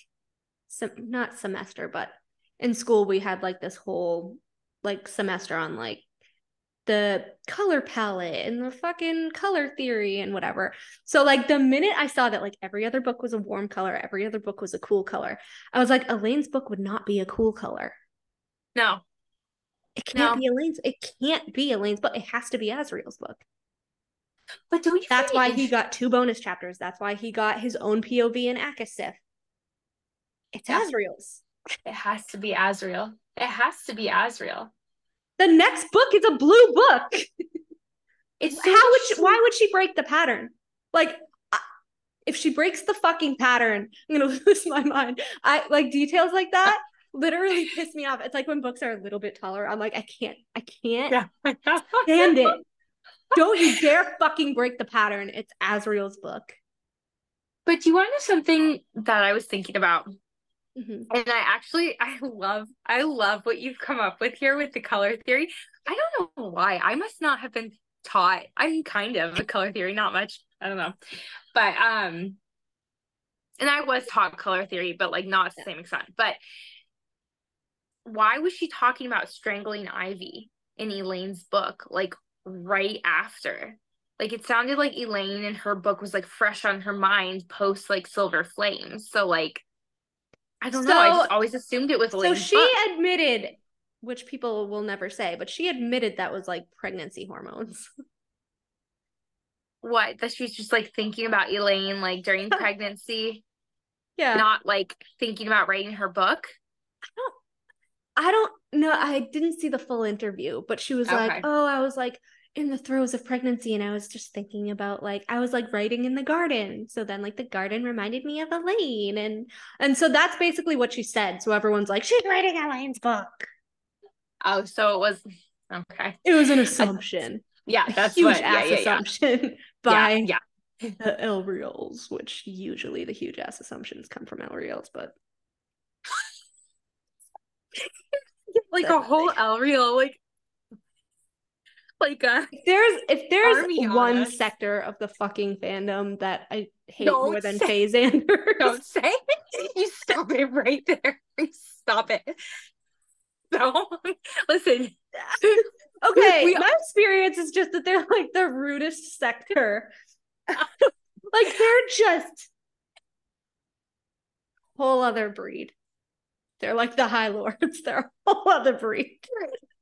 sem- not semester, but in school we had like this whole like semester on like the color palette and the fucking color theory and whatever. So like the minute I saw that like every other book was a warm color, every other book was a cool color, I was like Elain's book would not be a cool color. No. It can't No. be Elain's. It can't be Elain's book. It has to be Azriel's book. But do we That's why he got two bonus chapters. That's why he got his own POV in ACOSF. It's Yeah. Azriel's. it has to be Azriel. It has to be Azriel. The next book is a blue book. [laughs] It's How would she, why would she break the pattern? Like if she breaks the fucking pattern, I'm gonna [laughs] lose my mind. I like details like that [laughs] literally piss me off. It's like when books are a little bit taller. I'm like, I can't, I can't Yeah. stand it. Don't you dare fucking break the pattern. It's Azriel's book. But do you want to know something that I was thinking about? Mhm. And I actually [laughs] I love I love what you've come up with here with the color theory. I don't know why. I must not have been taught. I'm kind of a color theory, not much. I don't know. But um and I was taught color theory, but like not to the same extent. But why was she talking about strangling Ivy in Elain's book, like right after? Like it sounded like Elaine and her book was like fresh on her mind post like Silver Flames. So like I don't know. I just always assumed it was So she book. admitted, which people will never say, but she admitted that was like pregnancy hormones. [laughs] what that she's just like thinking about Elain like during [laughs] pregnancy, Yeah. not like thinking about writing her book. I don't know. I didn't see the full interview, but she was Okay. like, "Oh, I was like in the throes of pregnancy, and I was just thinking about like I was like writing in the garden. So then like the garden reminded me of Elain, and and so that's basically what she said. So everyone's like, she's writing Elain's book. Oh, so it was okay. It was an assumption, Yeah, [laughs] that's a huge what. ass yeah, yeah, yeah. assumption by yeah, yeah. the Elriels, which usually the huge ass assumptions come from Elriels, but [laughs] like a whole Elriel, like like uh If there's if there's on one sector of the fucking fandom that I hate Don't more than say- Faye Xander. [laughs] don't say it. you stop it right there. [laughs] Stop it. No, listen. [laughs] okay, We- my experience is just that they're like the rudest sector. like they're just whole other breed. They're like the High Lords. [laughs] They're a whole other breed.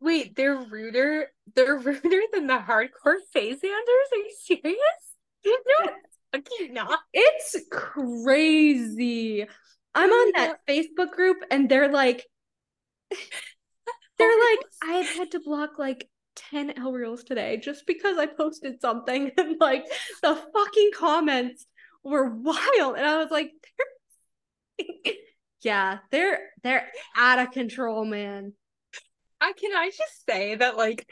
Wait, they're ruder. They're [laughs] ruder than the hardcore phase Anders. Are you serious? No, fucking not. It's crazy. I'm on that Facebook group and they're like [laughs] they're like I've had to block like 10 Elriels today just because I posted something and like the fucking comments were wild and I was like they're yeah, they're they're out of control, man. I can I just say that like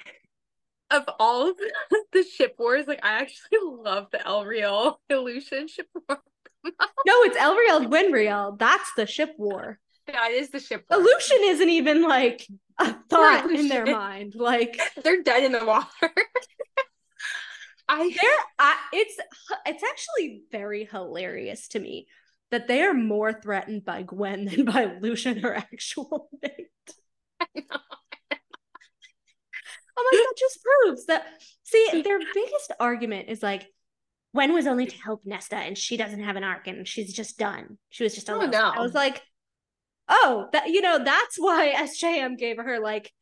of all of [laughs] the ship wars, like I actually [laughs] love the El Real Illusion ship war. [laughs] No, it's El Elreal Gwynriel. That's the ship war. That is the ship war. Elucien isn't even like a thought in their mind. Like They're dead in the water. I I, it's it's actually very hilarious to me that they are more threatened by Gwyn [laughs] than by Lucien her actual [laughs] mate. I'm like, that just proves that. See, their biggest argument is like, Gwyn was only to help Nesta, and she doesn't have an arc, and she's just done. She was just Oh, no. I was like, oh, that you know, that's why SJM gave her like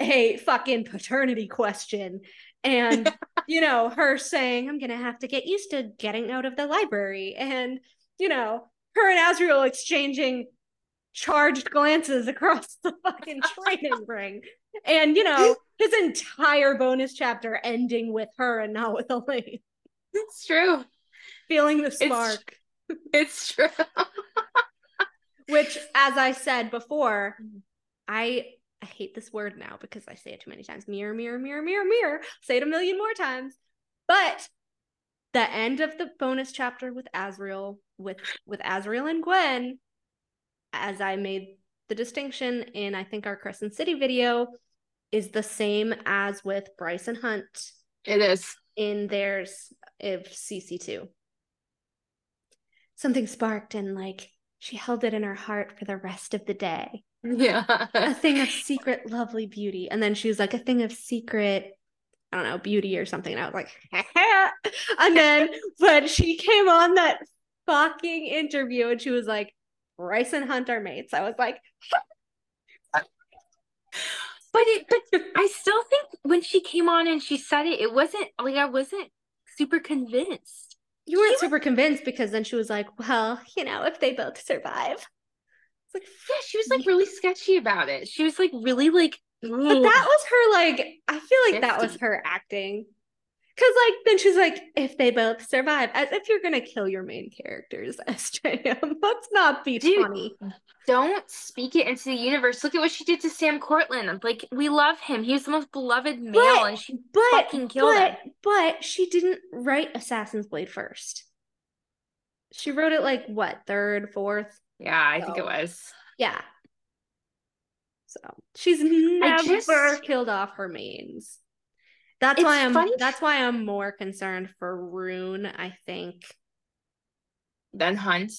a fucking paternity question, and [laughs] you know, her saying, "I'm gonna have to get used to getting out of the library," and you know, her and Azriel exchanging charged glances across the fucking [laughs] training ring. And you know, his entire bonus chapter ending with her and not with Elaine. it's true. Feeling the spark. It's true. [laughs] Which, as I said before, mm. I I hate this word now because I say it too many times. Mirror, mirror, mirror, mirror, mirror. Say it a million more times. But the end of the bonus chapter with Azriel, with with Azriel and Gwyn, as I made the distinction in I think our Crescent City video, is the same as with Bryce and Hunt It is. in theirs of CC2. Something sparked and like she held it in her heart for the rest of the day. Yeah. a thing of [laughs] secret lovely beauty. And then she was like a thing of secret I don't know, beauty or something. And I was like, [laughs] and then but she came on that fucking interview and she was like, Bryce and Hunt are mates. I was like, [laughs] But it but I still think when she came on and she said it, it wasn't like I wasn't super convinced. you weren't She was- super convinced because then she was like, well, you know, if they both survive. It's like, Yeah, she was like really sketchy about it. She was like really like But that was her like I feel like that was her acting. Cause like then she's like, if they both survive, as if you're gonna kill your main characters, [laughs] SJM. Let's not be Dude. funny. don't speak it into the universe. Look at what she did to Sam Cortland. Like we love him. He was the most beloved male, But- and she But fucking killed but him. but she didn't write Assassin's Blade first. She wrote it like what, third, fourth? Yeah, I think it was. Yeah. So she's never just... killed off her mains. That's why I'm funny. that's why I'm more concerned for Ruhn, I think. Than Hunt.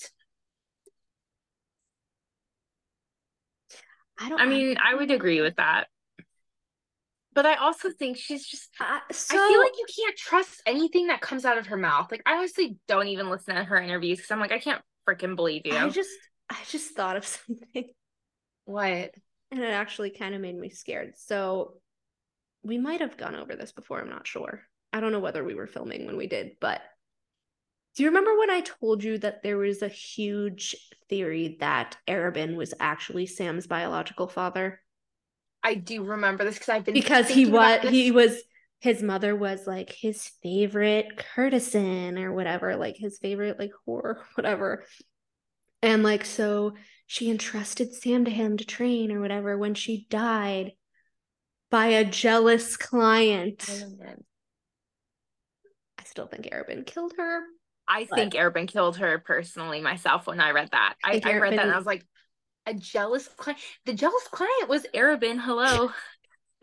I don't I mean. I would agree with that. But I also think she's just uh, so... I feel like you can't trust anything that comes out of her mouth. Like I honestly don't even listen to her interviews because I'm like, I can't freaking believe you. I just I just thought of [laughs] something. What? And it actually kind of made me scared. So we might have gone over this before, I'm not sure. I don't know whether we were filming when we did, but do you remember when I told you that there was a huge theory that Arobynn was actually Sam's biological father? I do remember this because I've been Because he was he was his mother was like his favorite courtesan or whatever, like his favorite like whore, [laughs] whatever. And like so she entrusted Sam to him to train or whatever when she died by a jealous client. I still think Arobynn killed her. I think Arobynn killed her personally myself when I read that. I I, I read that and I was like, a jealous client. The jealous client was Arobynn. Hello. [laughs]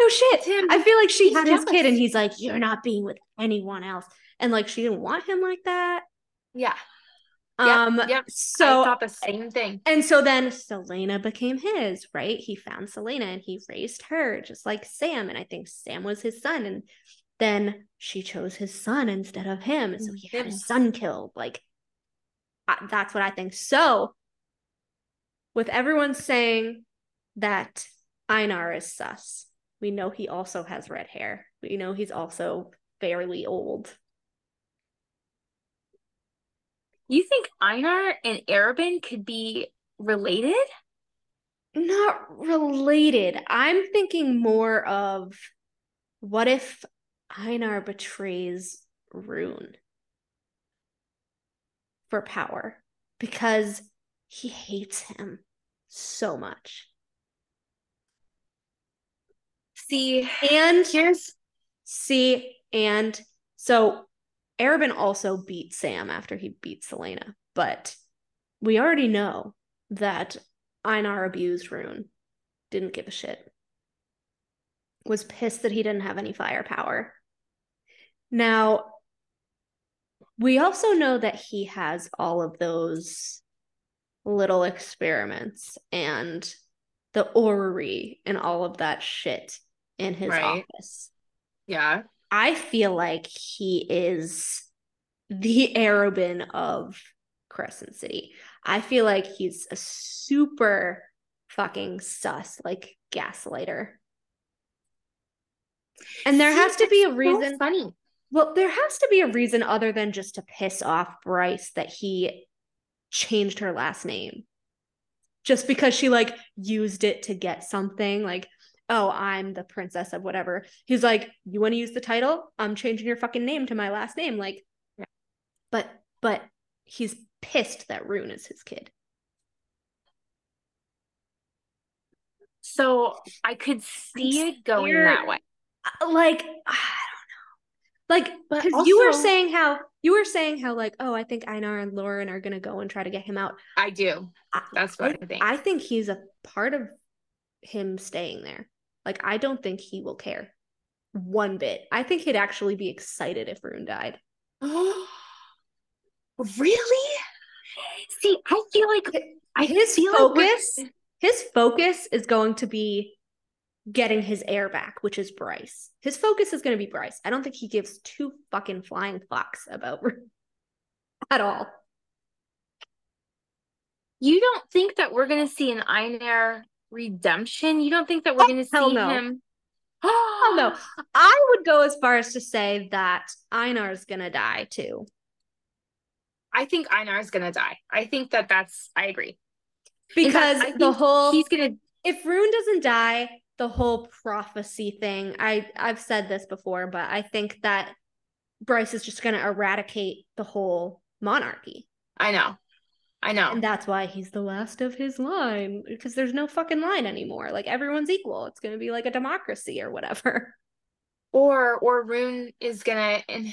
No shit. Tim, I feel like she he's had his kid and he's like, You're not being with anyone else. And like she didn't want him like that. yeah. Yep, Um yep. so I thought the same thing. and so then Celaena became his, right? He found Celaena and he raised her just like Sam. And I think Sam was his son. And then she chose his son instead of him. So he had his son killed. Like I, that's what I think. So with everyone saying that Einar is sus, we know he also has red hair. We know he's also fairly old. You think Einar and Arobynn could be related? Not related. I'm thinking more of what if Einar betrays Ruhn for power because he hates him so much. See, And here's see, and so Arobynn also beat Sam after he beat Celaena, but we already know that Einar abused Ruhn, didn't give a shit, was pissed that he didn't have any firepower. Now, we also know that he has all of those little experiments and the orrery and all of that shit in his Right. office. yeah. I feel like he is the [laughs] Arobynn of Crescent City. I feel like he's a super fucking sus, like gaslighter. And there See, has to be a that's so reason. funny. Well, there has to be a reason other than just to piss off Bryce that he changed her last name. Just because she like used it to get something like, oh, I'm the princess of whatever. He's like, you want to use the title? I'm changing your fucking name to my last name. Like, Yeah. but but he's pissed that Ruhn is his kid. So I could see it going scared. that way. Uh, Like, [sighs] I don't know. Like, because you were saying how you were saying how like, oh, I think Einar and Lauren are gonna go and try to get him out. I do. That's what I think. I think he's a part of him staying there. Like, I don't think he will care one bit. I think he'd actually be excited if Ruhn died. [gasps] really? See, I feel like I His feel like focus, his focus is going to be getting his air back, which is Bryce. His focus is going to be Bryce. I don't think he gives two fucking flying fucks about Ruhn [laughs] at all. You don't think that we're gonna see an Einar redemption? You don't think that we're gonna see [gasps] no. him? Oh no, I would go as far as to say that Einar's gonna die too. I think Einar is gonna die. I think that that's. I agree. because I the whole he's gonna. if Ruhn doesn't die, the whole prophecy thing, I I've said this before, but I think that Bryce is just going to eradicate the whole monarchy. I know. I know. And that's why he's the last of his line because there's no fucking line anymore. Like everyone's equal. It's going to be like a democracy or whatever. [laughs] or or Ruhn is gonna. And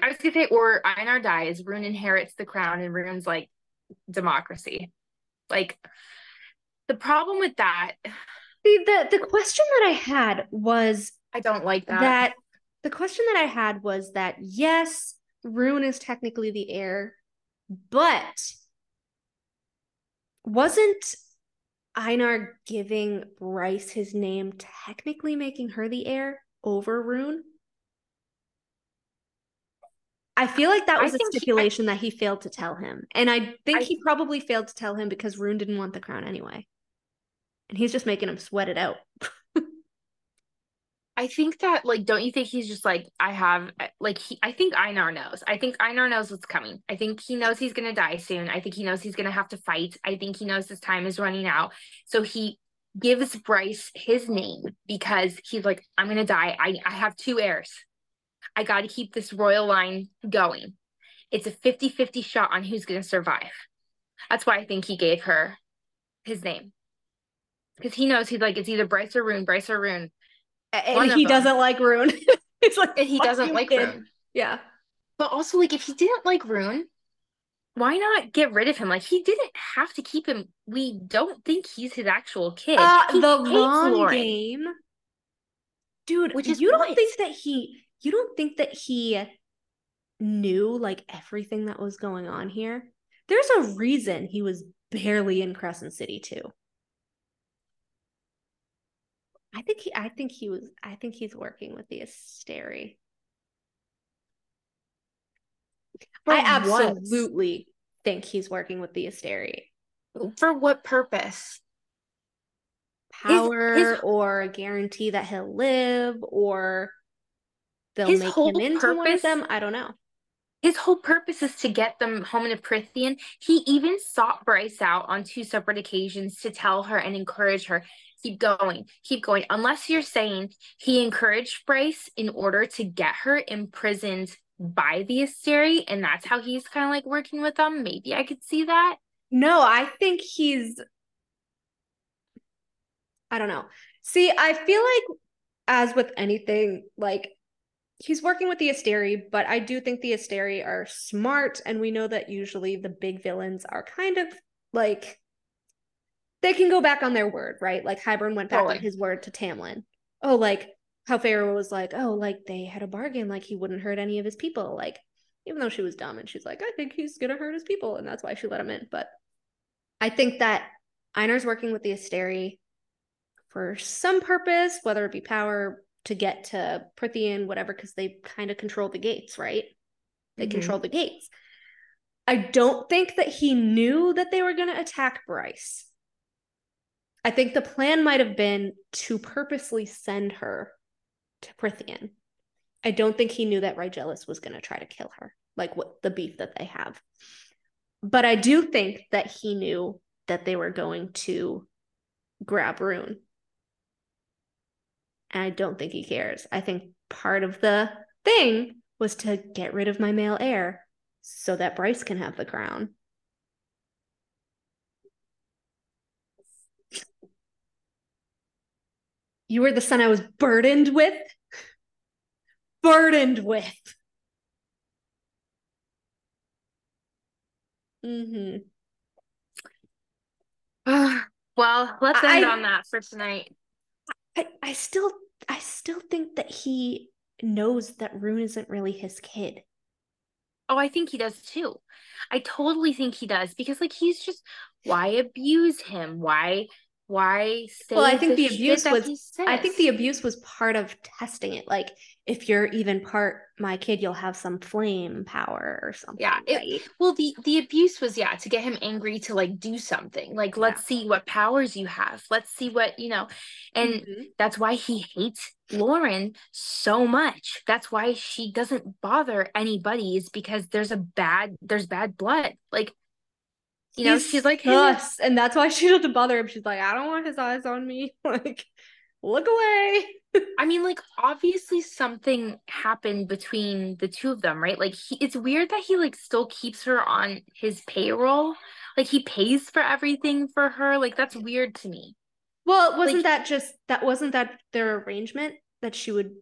I was gonna say, or Einar dies. Ruhn inherits the crown, and Ruhn's like democracy. Like the problem with that, See, the the question that I had was I don't like that. that the question that I had was that yes, Ruhn is technically the heir, but wasn't Einar giving Bryce his name, technically making her the heir over Ruhn? I feel like that was a think he- I- stipulation that he failed to tell him. And I think I- he probably failed to tell him because Ruhn didn't want the crown anyway. And he's just making him sweat it out. [laughs] I think that like don't you think he's just like I have eh, like he I think Einar knows. I think Einar knows what's coming. I think he knows he's gonna die soon. I think he knows he's gonna have to fight. I think he knows his time is running out. So he gives Bryce his name because he's like, I'm gonna die. I, I have two heirs. I gotta keep this royal line going. It's a 50-50 shot on who's gonna survive. That's why I think he gave her his name. Because he knows he's like it's either Bryce or Ruhn, Bryce or Ruhn. And he doesn't like Ruhn. [laughs] it's like And he doesn't like kid." Ruhn. Yeah. But also, like, if he didn't like Rune, why not get rid of him? Like, he didn't have to keep him. We don't think he's his actual kid. Uh, He the long Lauren. game. Dude, Which is you don't think that he you don't think that he knew like everything that was going on here? There's a reason he was barely in Crescent City too. I think he I think he was I think he's working with the Asteri. For I what? absolutely think he's working with the Asteri. For what purpose? Power his- or a guarantee that he'll live or they'll make him into one of them. I don't know. His whole purpose is to get them home in a Prythian. He even sought Bryce out on two separate occasions to tell her and encourage her, keep going, keep going. Unless you're saying he encouraged Bryce in order to get her imprisoned by the Asteri, and that's how he's kind of like working with them. Maybe I could see that. No, I think he's I don't know. See, I feel like as with anything, like he's working with the Asteri, but I do think the Asteri are smart, and we know that usually the big villains are kind of like they can go back on their word, right? Like Hybern went back on his word to Tamlin. Oh, like how Pharaoh was like, oh, like they had a bargain, like he wouldn't hurt any of his people. Like, even though she was dumb and she's like, I think he's gonna hurt his people, and that's why she let him in. But I think that Einar's working with the Asteri for some purpose, whether it be power to get to Prythian, whatever, because they kind of control the gates, right? They Mhm. control the gates. I don't think that he knew that they were going to attack Bryce. I think the plan might have been to purposely send her to Prythian. I don't think he knew that Rigelus was going to try to kill her, like what the beef that they have. But I do think that he knew that they were going to grab Ruhn. And I don't think he cares. I think part of the thing was to get rid of my male heir so that Bryce can have the crown. You were the son I was burdened with. Burdened with. Mm-hmm. [sighs] well, let's end I- on that for tonight. I, I still I still think that he knows that Ruhn isn't really his kid. Oh, I think he does too. I totally think he does because like he's just why abuse him? Why why say Well, I think the the abuse was- I think the abuse was part of testing it. Like, if you're even part my kid, you'll have some flame power or something. Yeah, it- right? Well, the the abuse was yeah to get him angry to like do something. Like let's see what powers you have. Let's see what you know, and Mhm. that's why he hates Lauren so much. That's why she doesn't bother anybody. Is because there's a bad there's bad blood. Like you know, He's she's like sus, and that's why [laughs] she doesn't bother him. She's like, I don't want his eyes on me. [laughs] Like, look away. I mean, like obviously something happened between the two of them, right? Like he, it's weird that he like still keeps her on his payroll. Like he pays for everything for her. Like that's weird to me. Well, wasn't Like- that just that? Wasn't that their arrangement that she would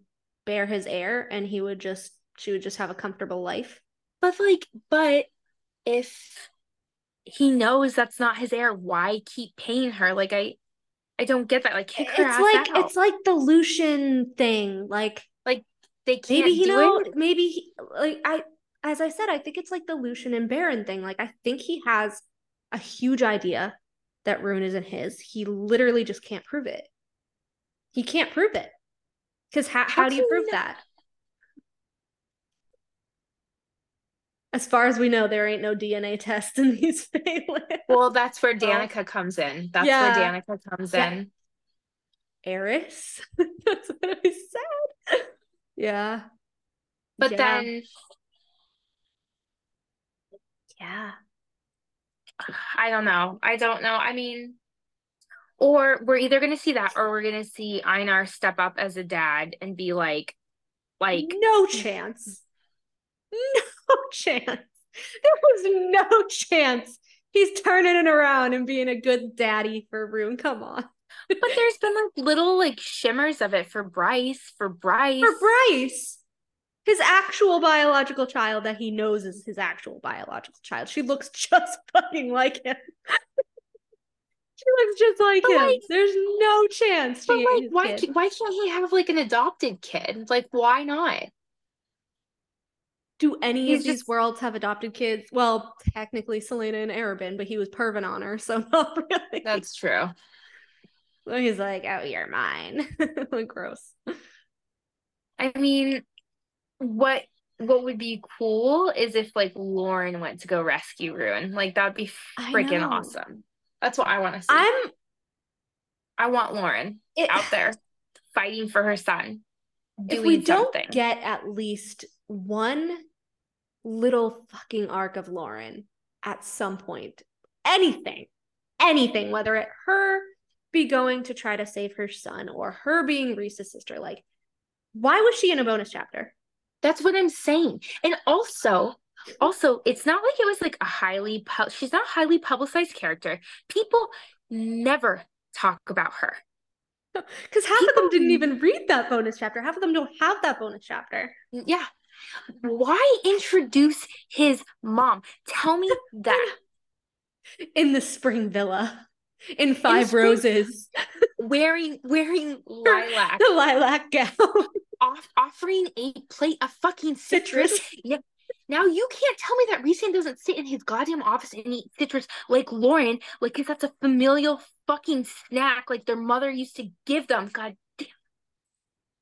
bear his heir and he would just she would just have a comfortable life? But like, but if he knows that's not his heir, why keep paying her? Like I, I don't get that. Like kick her it's ass like out. it's like the Lucian thing. Like like they can't maybe you do know it. maybe he, like i as i said i think it's like the Lucien and Beron thing like i think he has a huge idea that Ruhn isn't his, he literally just can't prove it. He can't prove it. Because how, how, How do you prove that? As far as we know, there ain't no DNA test in these [laughs] Phelan. Well, that's where Danica comes in. That's Yeah. where Danica comes Yeah. in. Eris. [laughs] That's what I said. Yeah. But Yeah. then yeah. I don't know. I don't know. I mean, or we're either gonna see that or we're gonna see Einar step up as a dad and be like, like no chance. [laughs] No chance. There was no chance he's turning it around and being a good daddy for Ruhn. Come on. but there's been like little like shimmers of it for Bryce, for Bryce. For Bryce, his actual biological child that he knows is his actual biological child. She looks just [laughs] fucking like him. she looks just like But, him. like- There's no chance she But like, why kid. why can't he have like an adopted kid? Like, why not? Do any He's of these worlds have adopted kids? Well, technically Celaena and Arobynn, but he was pervin on her, so [laughs] not really. That's true. So he's like, "Oh, you're mine." [laughs] gross. I mean, what what would be cool is if like Lauren went to go rescue Ruhn. Like that'd be freaking awesome. That's what I want to see. I'm I want Lauren it, out there fighting for her son. If we don't get at least one little fucking arc of Lauren at some point, anything, anything, whether it her be going to try to save her son or her being Rhys's sister, like, why was she in a bonus chapter? That's what I'm saying. And also, also, it's not like it was like a highly pu- she's not a highly publicized character. People never talk about her. [laughs] Because half of them didn't even read that bonus chapter. Half of them don't have that bonus chapter. Mm, yeah. Why introduce his mom? Tell me that. [laughs] In the spring villa, in Five spring- Roses, [laughs] wearing wearing lilac, the lilac gown. off, offering a plate of fucking citrus. Citrus. Yeah. Now you can't tell me that Rhys doesn't sit in his goddamn office and eat citrus like Lauren, like because that's a familial fucking snack like their mother used to give them. God.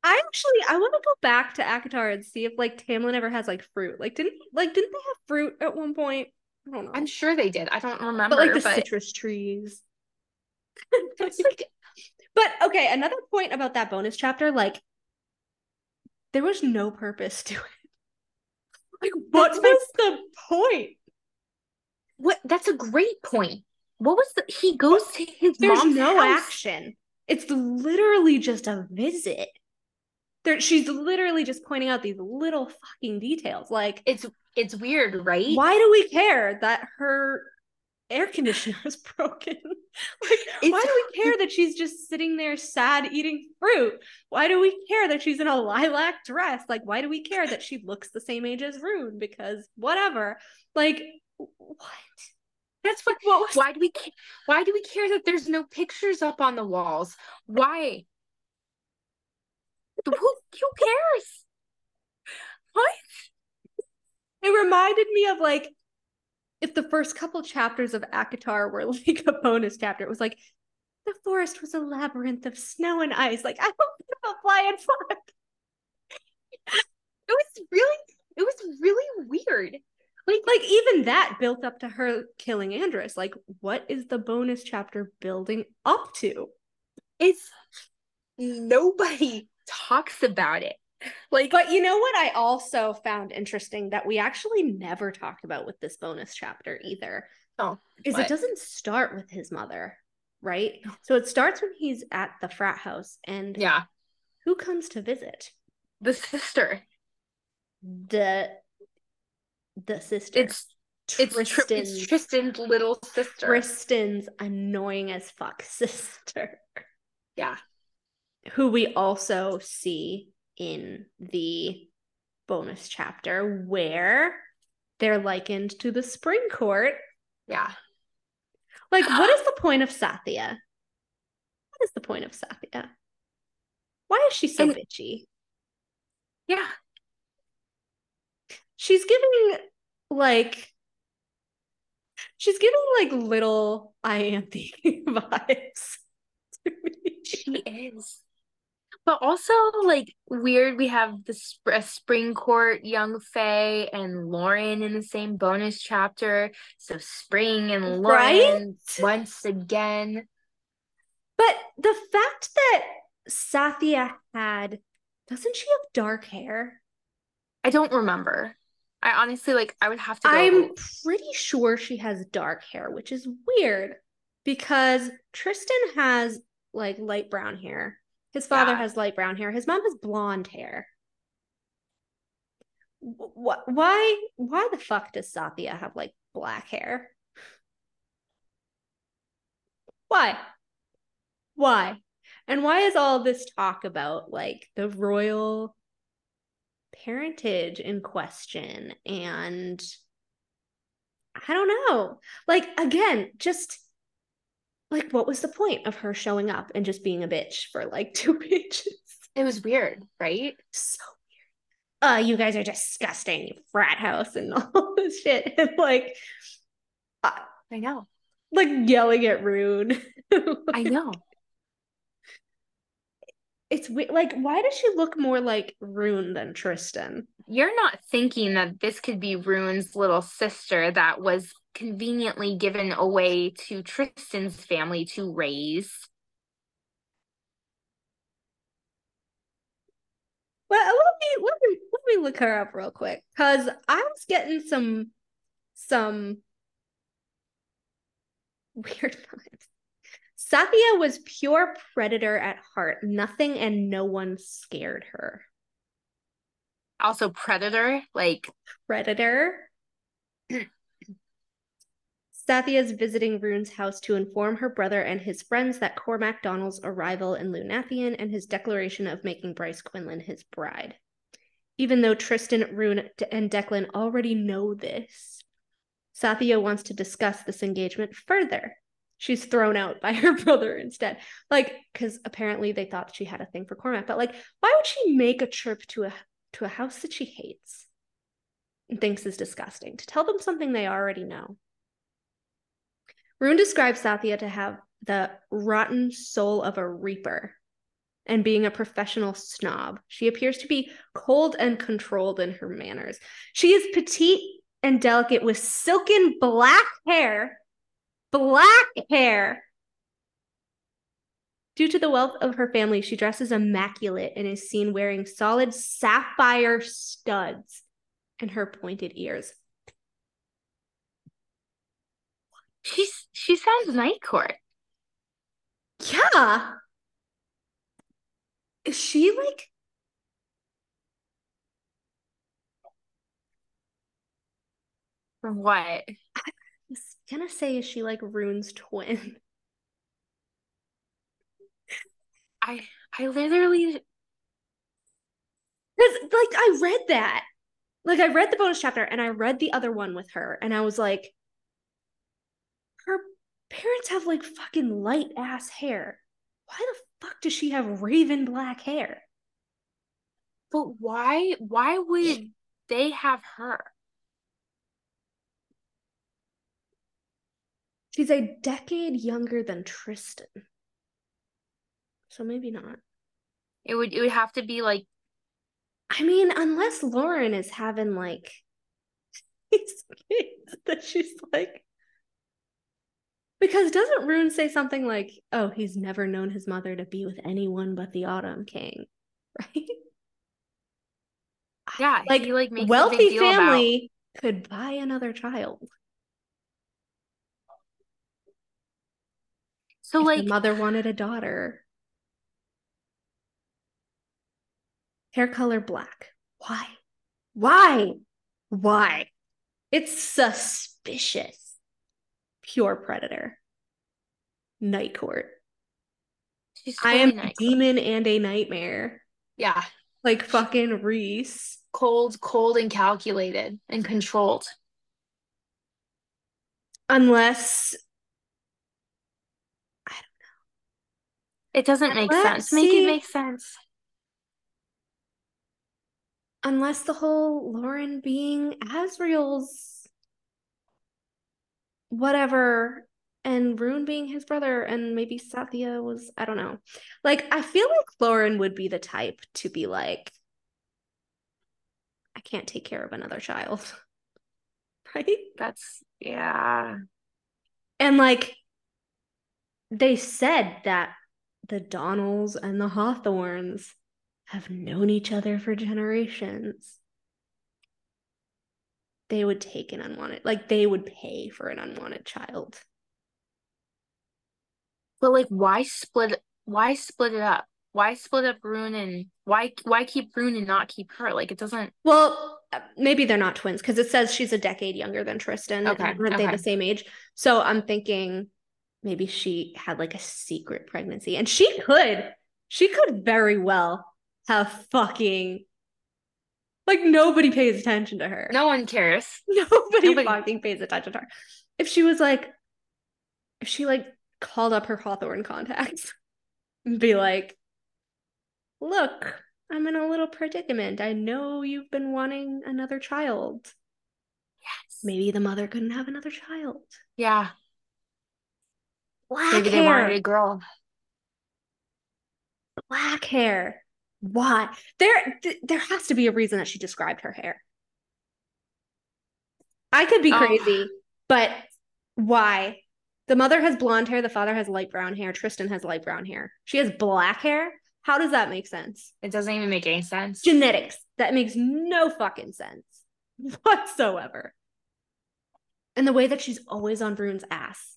I actually I want to go back to ACOTAR and see if like Tamlin ever has like fruit. Like didn't like didn't they have fruit at one point? I don't know. I'm sure they did. I don't remember, but like the but citrus trees. [laughs] like But okay, another point about that bonus chapter, like there was no purpose to it. [laughs] Like what That's was the point? what? That's a great point. What was the? He goes to his There's mom's no house. action. It's literally just a visit. There, she's literally just pointing out these little fucking details. Like, It's it's weird, right? why do we care that her air conditioner is broken? [laughs] like, why do we care that she's just sitting there sad eating fruit? Why do we care that she's in a lilac dress? Like, why do we care that she looks the same age as Ruhn? Because whatever. Like, what? That's what. What was Why do we? Why do we care that there's no pictures up on the walls? Why? Who who cares? What? It reminded me of like if the first couple chapters of ACOTAR were [laughs] like a bonus chapter. It was like the forest was a labyrinth of snow and ice. Like [laughs] I don't give a flying fuck. It was really. It was really weird. Like Like even that built up to her killing Andras. Like what is the bonus chapter building up to? it's nobody talks about it. [laughs] Like But you know what I also found interesting that we actually never talked about with this bonus chapter either. Oh, is what? it doesn't start with his mother, right? So it starts when he's at the frat house and yeah, who comes to visit? the sister. The the sister. It's it's, Tri- Tristan's, it's Tristan's little sister. Tristan's annoying as fuck [laughs] sister, yeah, who we also see in the bonus chapter where they're likened to the spring court. yeah. Like, what is [sighs] the point of Sathia? What is the point of Sathia? Why is she so And- bitchy? Yeah. She's giving like she's giving like little Ianthe [laughs] vibes to me. She is. But also like weird we have the sp- a spring court young Fae and Lauren in the same bonus chapter. So spring and Lauren Right? once again. But the fact that Sathia had doesn't she have dark hair? I don't remember. I honestly like I would have to go I'm pretty sure she has dark hair, which is weird because Tristan has like light brown hair. His father Yeah. has light brown hair. His mom has blonde hair. What? Why? Why the fuck does Sathia have like black hair? Why? Why? And why is all this talk about like the royal parentage in question and I don't know. Like again, just like what was the point of her showing up and just being a bitch for like [laughs] two pages? It was weird, right? So weird. Uh, you guys are disgusting, frat house and [laughs] all this shit. And like uh, I know. like yelling at Ruhn. [laughs] I know. It's like why does she look more like Ruhn than Tristan? You're not thinking that this could be Ruhn's little sister that was conveniently given away to Tristan's family to raise. Well, let me let me let me look her up real quick because I was getting some some [laughs] weird vibes. Sathia was pure predator at heart. Nothing and no one scared her. Also, Predator, like Predator. [clears throat] Sathia is visiting Ruhn's house to inform her brother and his friends that Cormac Donnall's arrival in Lunathion and his declaration of making Bryce Quinlan his bride. Even though Tristan, Ruhn, and Declan already know this, Sathia wants to discuss this engagement further. She's thrown out by [laughs] her brother instead. Like, because apparently they thought she had a thing for Cormac, but like, why would she make a trip to a to a house that she hates and thinks is disgusting to tell them something they already know? Ruhn describes Sathia to have the rotten soul of a reaper and being a professional snob. She appears to be cold and controlled in her manners. She is petite and delicate with silken black hair. Black hair. Due to the wealth of her family, she dresses immaculate and is seen wearing solid sapphire studs and her pointed ears. she's she sounds night court. Yeah. Is she like what? Gonna say is she like Ruhn's twin? [laughs] I I literally Because like I read that. Like I read the bonus chapter and I read the other one with her and I was like her parents have like fucking light ass hair. Why the fuck does she have raven black hair? but why why would they have her? She's a decade younger than Tristan. So maybe not. It would it would have to be like I mean, unless Lauren is having like [laughs] these kids that she's like because doesn't Ruhn say something like, "Oh, he's never known his mother to be with anyone but the Autumn King," [laughs] right? yeah, Like he like makes a big wealthy deal about- family could buy another child. So if like the mother wanted a daughter. Hair color black. Why? Why? Why? It's suspicious. Pure predator. Night court. she's I am court. demon and a nightmare. Yeah, Like fucking Rhys. cold, cold and calculated and controlled. Unless It doesn't make Let's sense. Make see. it make sense. unless the whole Lauren being Azriel's whatever and Ruhn being his brother and maybe Sathia was I don't know. Like I feel like Lauren would be the type to be like I can't take care of another child. [laughs] right? That's yeah. And like they said that the Donnalls and the Hawthornes have known each other for generations. They would take an unwanted, like they would pay for an unwanted child. But like, why split? Why split it up? Why split up Ruhn and why why keep Ruhn and not keep her? Like it doesn't. Well, maybe they're not twins because it says she's a decade younger than Tristan. Okay, Aren't okay. they the same age? So I'm thinking maybe she had like a secret pregnancy, and she could, she could very well have fucking like nobody pays attention to her. No one cares. [laughs] Nobody, Nobody- fucking pays attention to her. If she was like, if she like called up her Hawthorne contacts [laughs] and be like, look, I'm in a little predicament. I know you've been wanting another child. Yes. Maybe the mother couldn't have another child. Yeah. Black Maybe they hair. wanted a girl. black hair. Why? There, th- there has to be a reason that she described her hair. I could be Oh. crazy, but why? The mother has blonde hair, the father has light brown hair, Tristan has light brown hair. She has black hair. How does that make sense? It doesn't even make any sense. Genetics. That makes no fucking sense [laughs] whatsoever. And the way that she's always on Ruhn's ass.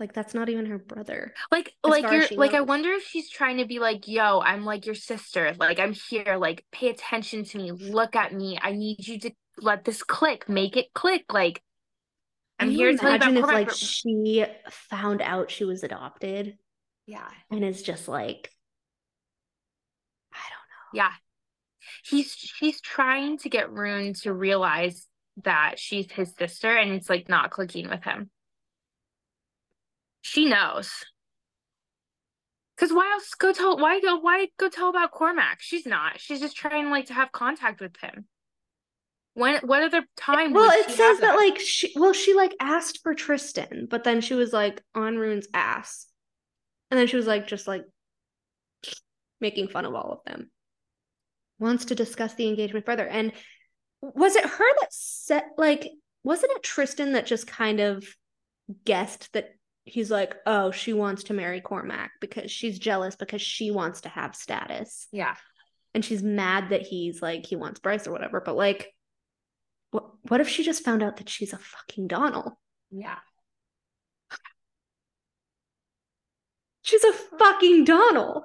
Like that's not even her brother. Like, like you're like, I wonder if she's trying to be like, yo, I'm like your sister. Like, I'm here. Like, pay attention to me. Look at me. I need you to let this click. Make it click. Like, I'm Can here you to tell you about imagine if like she found out she was adopted Yeah. and is just like I don't know. Yeah. He's she's trying to get Ruhn to realize that she's his sister and it's like not clicking with him. She knows. Cause why else go tell why go why go tell about Cormac? She's not. She's just trying like to have contact with him. When what other time. Well, would it she says have that like she well she like asked for Tristan, but then she was like on Ruhn's ass. And then she was like just like making fun of all of them. Wants to discuss the engagement further. And was it her that said like wasn't it Tristan that just kind of guessed that he's like, oh, she wants to marry Cormac because she's jealous because she wants to have status. Yeah. And she's mad that he's like, he wants Bryce or whatever. But like, what, what if she just found out that she's a fucking Donnall? Yeah. [laughs] She's a fucking Donnall.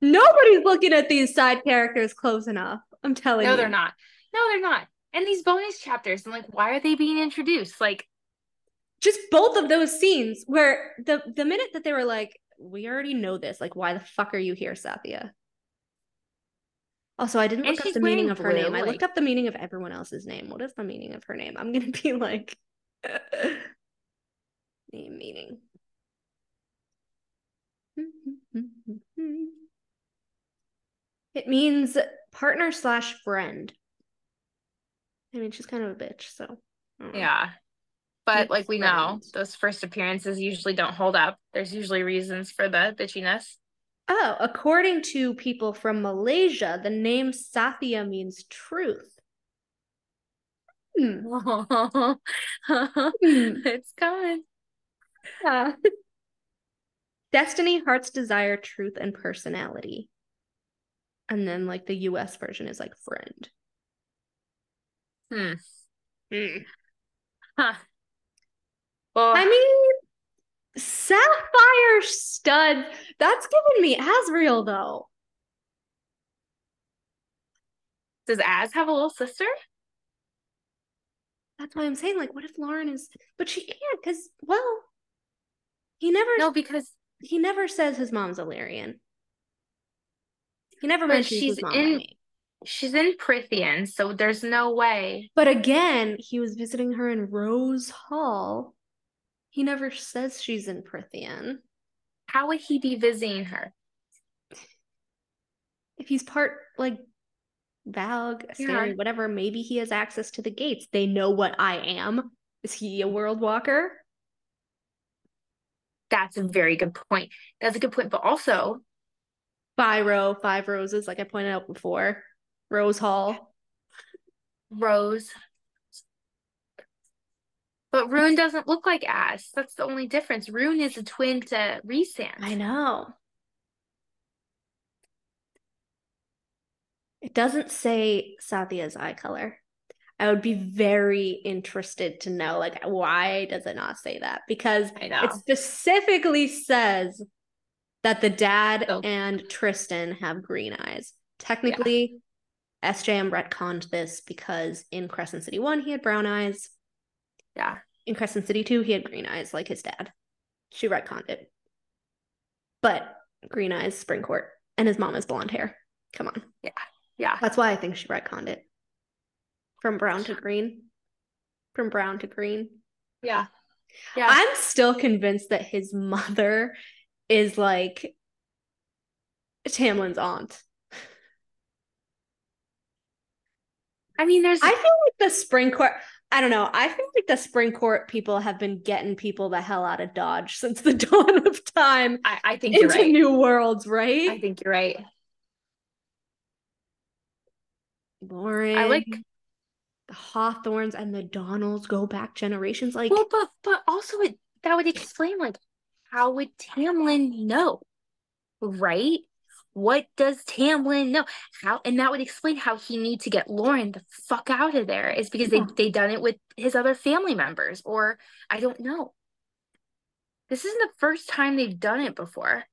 Nobody's looking at these side characters close enough. I'm telling you. No, they're not. No, they're not. And these bonus chapters and like why are they being introduced? Like Just both of those scenes where the the minute that they were like, we already know this. Like, why the fuck are you here, Sathia? Also, I didn't look up the meaning of her name. blue, I looked up the meaning of everyone else's name. What is the meaning of her name? I'm gonna [laughs] be like [laughs] name meaning. [laughs] It means partner slash friend. I mean, she's kind of a bitch, so I don't know. Yeah. But Good like we know, friend. those first appearances usually don't hold up. There's usually reasons for the bitchiness. Oh, according to people from Malaysia, the name Sathya means truth. Hmm. Hmm. [laughs] it's coming. Yeah. [laughs] Destiny, Heart's Desire, Truth, and Personality. And then, like, the US version is like friend. Hmm. Huh. Well, I mean, Sapphire stud. that's giving me Azriel, though. does Az have a little sister? That's why I'm saying, like, what if Lauren is. But she can't, because, well, he never. No, because he never says his mom's Illyrian. He never mentions she's in- she's in Prythian, so there's no way. But again, he was visiting her in Rose Hall. He never says she's in Prythian. How would he be visiting her? If he's part like Valg, Yeah. Whatever. Maybe he has access to the gates. They know what I am. Is he a world walker? That's a very good point. That's a good point. But also, Fyro, five roses, like I pointed out before. Rose Hall. Rose. But Ruhn doesn't look like Ash. That's the only difference. Ruhn is a twin to Rhysand. I know. It doesn't say Sathia's eye color. I would be very interested to know, like, why does it not say that? Because I know. it specifically says that the dad Oh. and Tristan have green eyes. Technically, SJM retconned this because in Crescent City 1, he had brown eyes. Yeah. In Crescent City 2, he had green eyes like his dad. She retconned it. But green eyes, spring court, and his mom has blonde hair. Come on. Yeah. Yeah. That's why I think she retconned it. From brown to green. From brown to green. Yeah. Yeah. I'm still convinced that his mother is like Tamlin's aunt. I mean, there's I feel like the spring court. I don't know. I feel like the spring court people have been getting people the hell out of Dodge [laughs] since the [laughs] dawn of time I, I think you're into right. new worlds, right? I think you're right. Lauren, I like the Hawthornes and the Donnalls go back generations. Like, well, but but also it that would explain like how would Tamlin know? Right? What does Tamlin know? How and that would explain how he need to get Lauren the fuck out of there is because Yeah. they they done it with his other family members or I don't know. This isn't the first time they've done it before.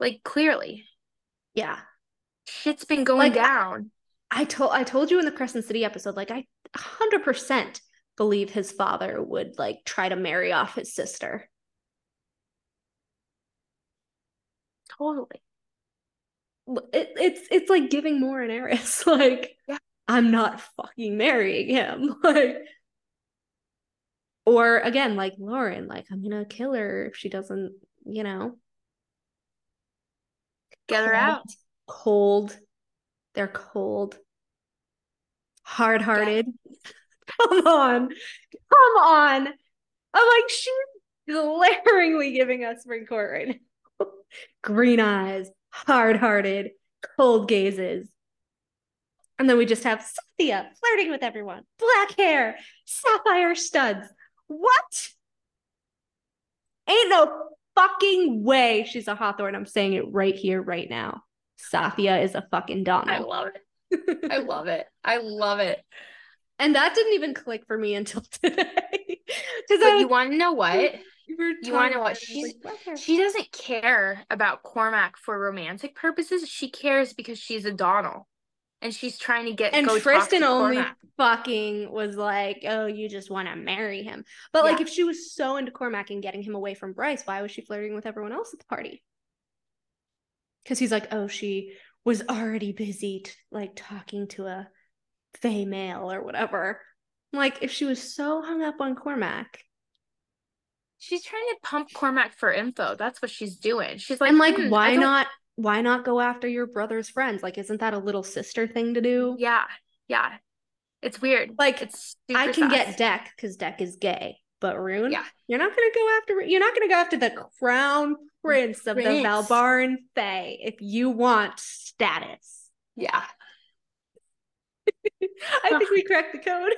Like clearly, yeah, shit's been going Like, I- down. I told I told you in the Crescent City episode, like I hundred percent believe his father would like try to marry off his sister. Totally. It, it's it's like giving more an heiress. [laughs] like, Yeah. I'm not fucking marrying him. [laughs] Like, or again, like Lauren, like I'm gonna kill her if she doesn't, you know, Get her out. cold. They're cold. Hard hearted. [laughs] Come on. Come on. I'm like, she's glaringly giving us spring court right now. Green eyes, hard hearted, cold gazes. And then we just have Cynthia flirting with everyone. Black hair, sapphire studs. What? Ain't no fucking way she's a Hawthorne. I'm saying it right here, right now. Sophia is a fucking I love it. I love it. I love it. and that didn't even click for me until [laughs] today. Because you want to know what? You you wanna know what? She's- She doesn't care about Cormac for romantic purposes. She cares because she's a Donnall. And she's trying to get and go talk Tristan to only Cormac. fucking was like, "Oh, you just want to marry him." But like, if she was so into Cormac and getting him away from Bryce, why was she flirting with everyone else at the party? Because he's like, "Oh, she was already busy, t- like talking to a Fae male or whatever." Like, if she was so hung up on Cormac, She's trying to pump Cormac for info. That's what she's doing. She's like, and like, "Hmm, why don't- Why not go after your brother's friends? Like, isn't that a little sister thing to do? Yeah, yeah. It's weird. Like, it's I can get Dec because Dec is gay, but Ruhn, Yeah. you're not gonna go after. You're not gonna go after the crown prince of the Prince. Valbaran Fae if you want status. Yeah. [laughs] I think we cracked the code [laughs]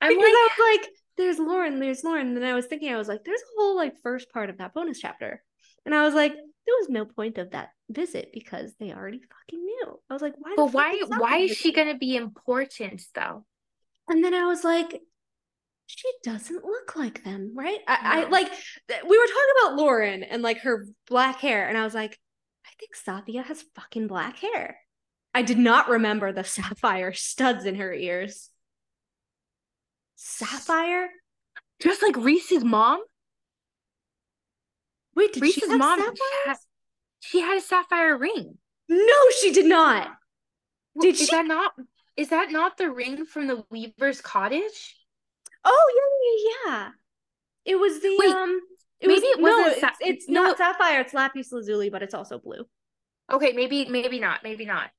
I'm because like, I was like, "There's Lauren, there's Lauren," and then I was thinking, I was like, "There's a whole like first part of that bonus chapter," and I was like, "There was no point of that visit because they already fucking knew." I was like, "Why?" but why why is she gonna be important though? And then I was like, she doesn't look like them, right? I, I like we were talking about Lauren and like her black hair, and I was like, I think Sathia has fucking black hair. I did not remember the [laughs] sapphire studs in her ears. Sapphire? Just like Rhys's mom. Wait, did she Rhys's have mom sapphires? had, she had a sapphire ring. No, she did not. Did is she? that not is that not the ring from the Weaver's cottage? Oh yeah, yeah, yeah. It was the Wait, um. It maybe was it no, wasn't it's, sa- it's no. not sapphire. It's lapis lazuli, but it's also blue. Okay, maybe maybe not, maybe not.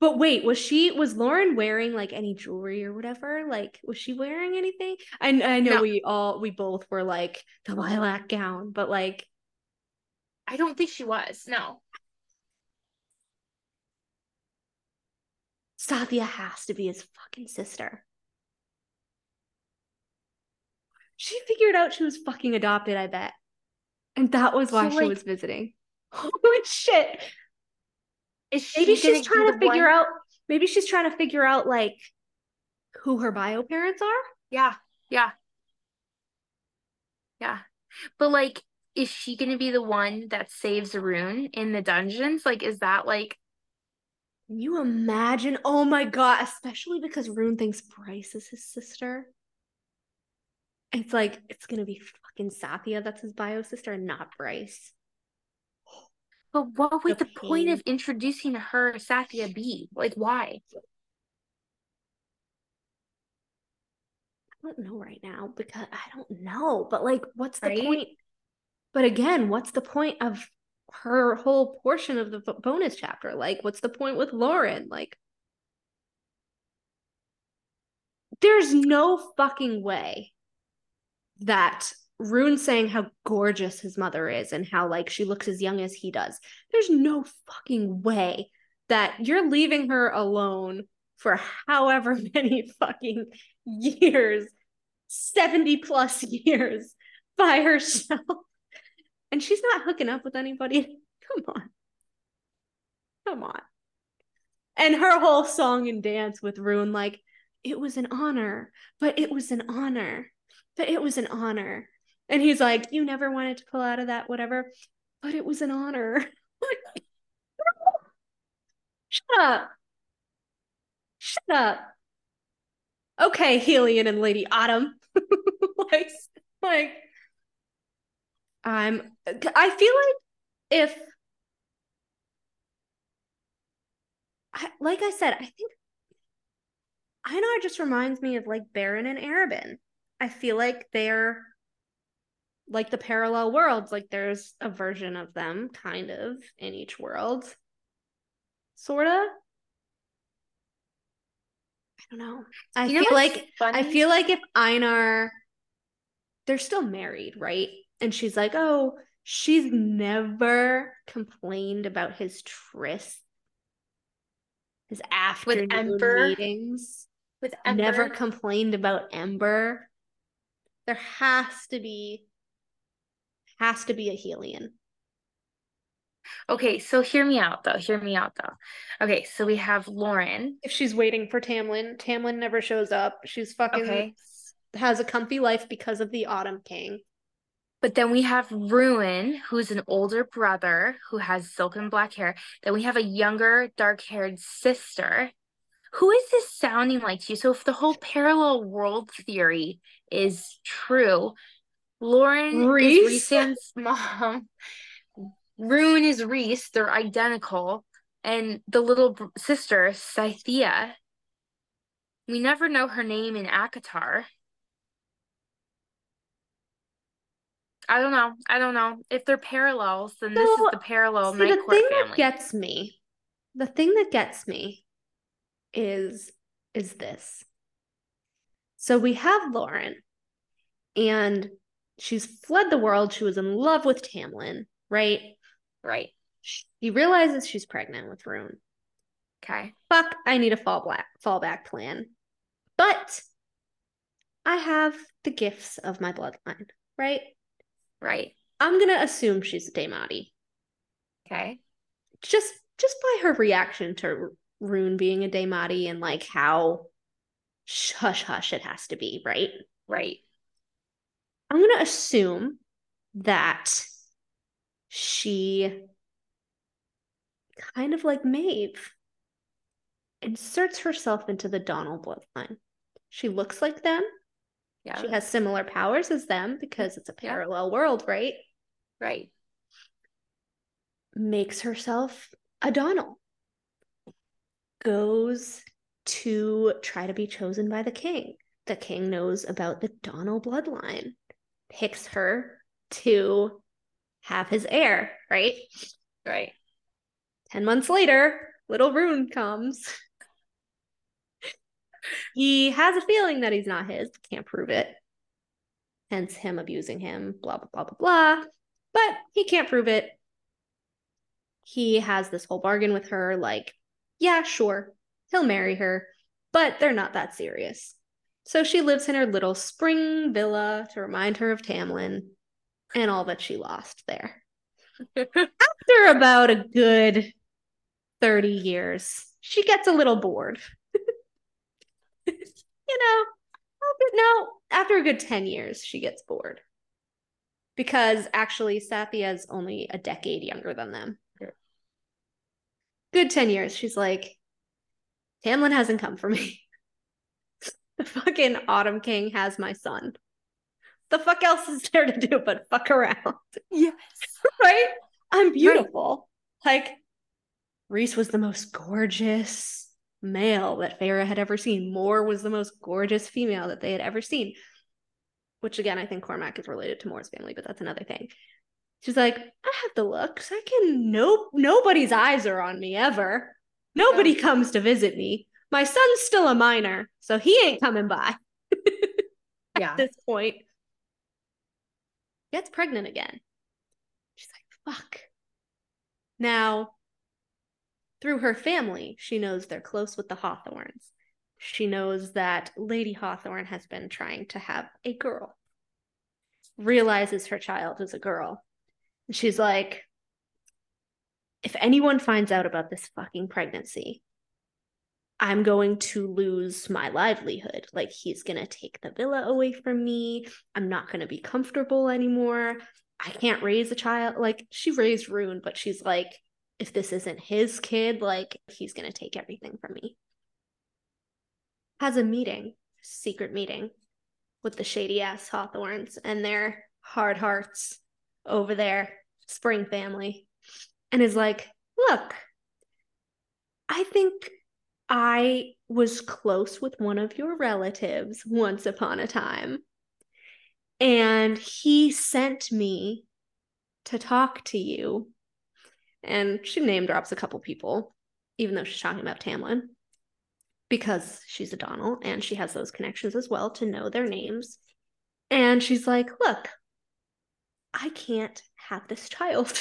But wait, was she was Lauren wearing like any jewelry or whatever? Like, was she wearing anything? I I know No. we all we both were like the lilac gown, but like I don't think she was. No. Sathia has to be his fucking sister. She figured out she was fucking adopted, I bet. And that was why So, she like- was visiting. [laughs] Holy shit. Is she Maybe she's trying to figure one- out maybe she's trying to figure out like who her bio parents are. Yeah, yeah. Yeah. But like, is she gonna be the one that saves Ruhn in the dungeons? Like, is that like Can you imagine? Oh my god, especially because Ruhn thinks Bryce is his sister. It's like it's gonna be fucking Sathia that's his bio sister and not Bryce. But what would The the point of introducing her Sathia be? Like, why? I don't know right now because I don't know. But like, what's the Right? point? But again, what's the point of her whole portion of the bonus chapter? Like, what's the point with Lauren? Like, there's no fucking way that Ruhn saying how gorgeous his mother is and how like she looks as young as he does. There's no fucking way that you're leaving her alone for however [laughs] many fucking years 70 plus years by herself. And she's not hooking up with anybody. [laughs] Come on. Come on. And her whole song and dance with Ruhn like it was an honor but it was an honor but it was an honor and he's like you never wanted to pull out of that whatever. But it was an honor. [laughs] Shut up. Shut up. Okay Helion and Lady Autumn. [laughs] Like like I'm I feel like if I, like I said, I think I know it just reminds me of like Beron and Arobynn. I feel like they're like the parallel worlds. Like there's a version of them kind of in each world. Sorta. I don't know. I You feel what's like I funny? feel like if Einar, they're still married, right? And she's like, oh, she's never complained about his tryst, his afternoon Ember? meetings. with Ember. Never complained about Ember. There has to be, has to be a Helion. Okay, so hear me out though. Hear me out though. Okay, so we have Lauren. If she's waiting for Tamlin, Tamlin never shows up. She's fucking Okay. has a comfy life because of the Autumn King. But then we have Ruhn, who's an older brother who has silken black hair. Then we have a younger, dark haired sister. Who is this sounding like to you? So, if the whole parallel world theory is true, Lauren Rhys? is Rhys's mom. Ruhn is Rhys. They're identical. And the little br- sister, Sathia, we never know her name in ACOTAR. I don't know. I don't know. If they're parallels, then this is the parallel See, Night the Court thing family. that gets me, the thing that gets me is is this. So we have Lauren, and she's fled the world. She was in love with Tamlin, right? Right. He realizes she's pregnant with Ruhn. Okay. Fuck, I need a fallback fallback plan. But I have the gifts of my bloodline, right? Right. I'm gonna assume she's a Daemati. Okay. just just by her reaction to Ruhn being a Daemati and like how hush hush it has to be, right? Right. I'm gonna assume that she kind of like Maeve inserts herself into the Donnall bloodline. She looks like them. Yeah. She has similar powers as them because it's a Yeah. parallel world, right? Right. makes herself a Donnall. Goes to try to be chosen by the king. The king knows about the Donnall bloodline, picks her to have his heir, right? Right. 10 months later, little Ruhn comes. he has a feeling that he's not his, can't prove it. Hence him abusing him, blah, blah, blah, blah, blah. But he can't prove it. He has this whole bargain with her like, yeah, sure, he'll marry her, but they're not that serious. So she lives in her little spring villa to remind her of Tamlin and all that she lost there. [laughs] After about a good 30 years, she gets a little bored. [laughs] you know, no, after a good 10 years, she gets bored. Because actually, Sathia is only a decade younger than them. Good 10 years. She's like, Tamlin hasn't come for me. [laughs] the [laughs] fucking Autumn King has my son. The fuck else is there to do but fuck around? Yes. [laughs] right? I'm beautiful. Right. Like, Rhys was the most gorgeous male that Feyre had ever seen. Mor was the most gorgeous female that they had ever seen. Which again, I think Cormac is related to Mor's family, but that's another thing. She's like, I have the looks. I can no nobody's eyes are on me ever. Nobody comes to visit me. My son's still a minor, so he ain't coming by. [laughs] yeah. At this point. Gets pregnant again. She's like, fuck. Now, through her family, she knows they're close with the Hawthornes. She knows that Lady Hawthorne has been trying to have a girl. Realizes her child is a girl. And she's like, if anyone finds out about this fucking pregnancy, I'm going to lose my livelihood. Like, he's going to take the villa away from me. I'm not going to be comfortable anymore. I can't raise a child. Like, she raised Ruhn, but she's like, if this isn't his kid, like he's going to take everything from me. Has a meeting, secret meeting with the shady ass Hawthornes and their hard hearts over there, Spring family, and is like, look, I think I was close with one of your relatives once upon a time. And he sent me to talk to you and she name drops a couple people, even though she's talking about Tamlin, because she's a Donnall and she has those connections as well to know their names. And she's like, Look, I can't have this child,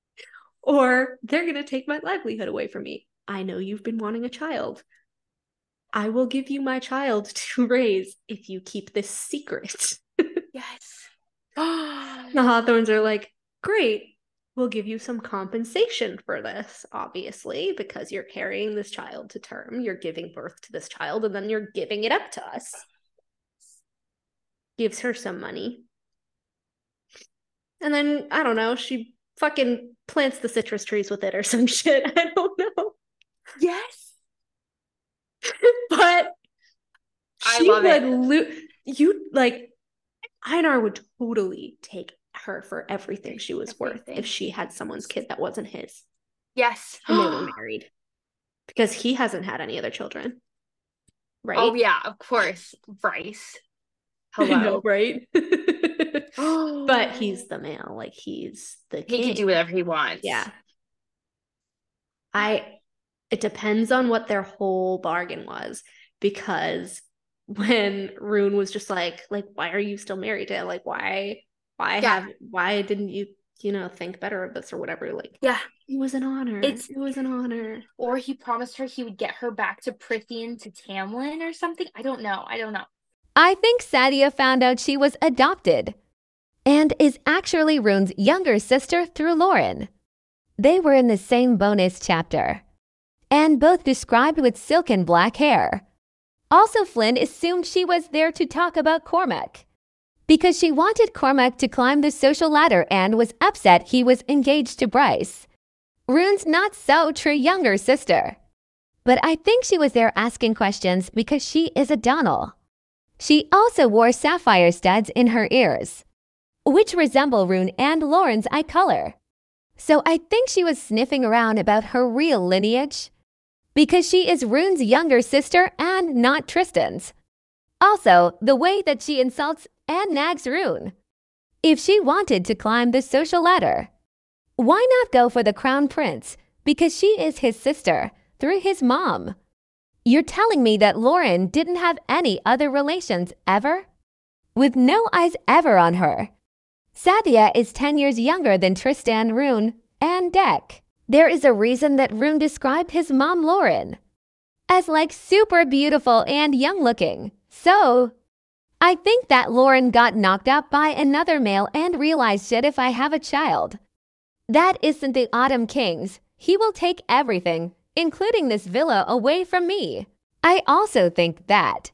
[laughs] or they're going to take my livelihood away from me. I know you've been wanting a child. I will give you my child [laughs] to raise if you keep this secret. [laughs] yes. [gasps] the Hawthornes are like, Great we'll give you some compensation for this, obviously, because you're carrying this child to term. You're giving birth to this child and then you're giving it up to us. Gives her some money. And then, I don't know, she fucking plants the citrus trees with it or some [laughs] shit. I don't know. Yes. [laughs] but I love would it. Lo- you like Einar would totally take her for everything she was everything. worth if she had someone's kid that wasn't his. Yes. And they were [gasps] married. Because he hasn't had any other children. Right? Oh yeah, of course. Bryce. [laughs] Hello. Know, right? [gasps] but he's the male. Like he's the king. He can do whatever he wants. Yeah. I it depends on what their whole bargain was because when Ruhn was just like, like, why are you still married to him? Like, why why yeah. have why didn't you you know think better of this or whatever? Like yeah. it was an honor. It's it was an honor. Or he promised her he would get her back to prythian to tamlin or something? I don't know. I don't know. I think sathia found out she was adopted and is actually ruhn's younger sister through lauren. They were in the same bonus chapter and both described with silken black hair also flynn assumed she was there to talk about cormac because she wanted Cormac to climb the social ladder and was upset he was engaged to Bryce. Ruhn's not so true younger sister. But I think she was there asking questions because she is a Donnall. She also wore sapphire studs in her ears, which resemble Ruhn and Lauren's eye color. So I think she was sniffing around about her real lineage because she is Ruhn's younger sister and not Tristan's. Also, the way that she insults and nags Ruhn. If she wanted to climb the social ladder, why not go for the crown prince because she is his sister, through his mom. You're telling me that Lauren didn't have any other relations ever? With no eyes ever on her. Sathia is 10 years younger than Tristan Ruhn and Dec. There is a reason that Ruhn described his mom, Lauren, as like super beautiful and young looking. So, I think that Lauren got knocked up by another male and realized shit if I have a child. That isn't the Autumn King's. He will take everything, including this villa, away from me. I also think that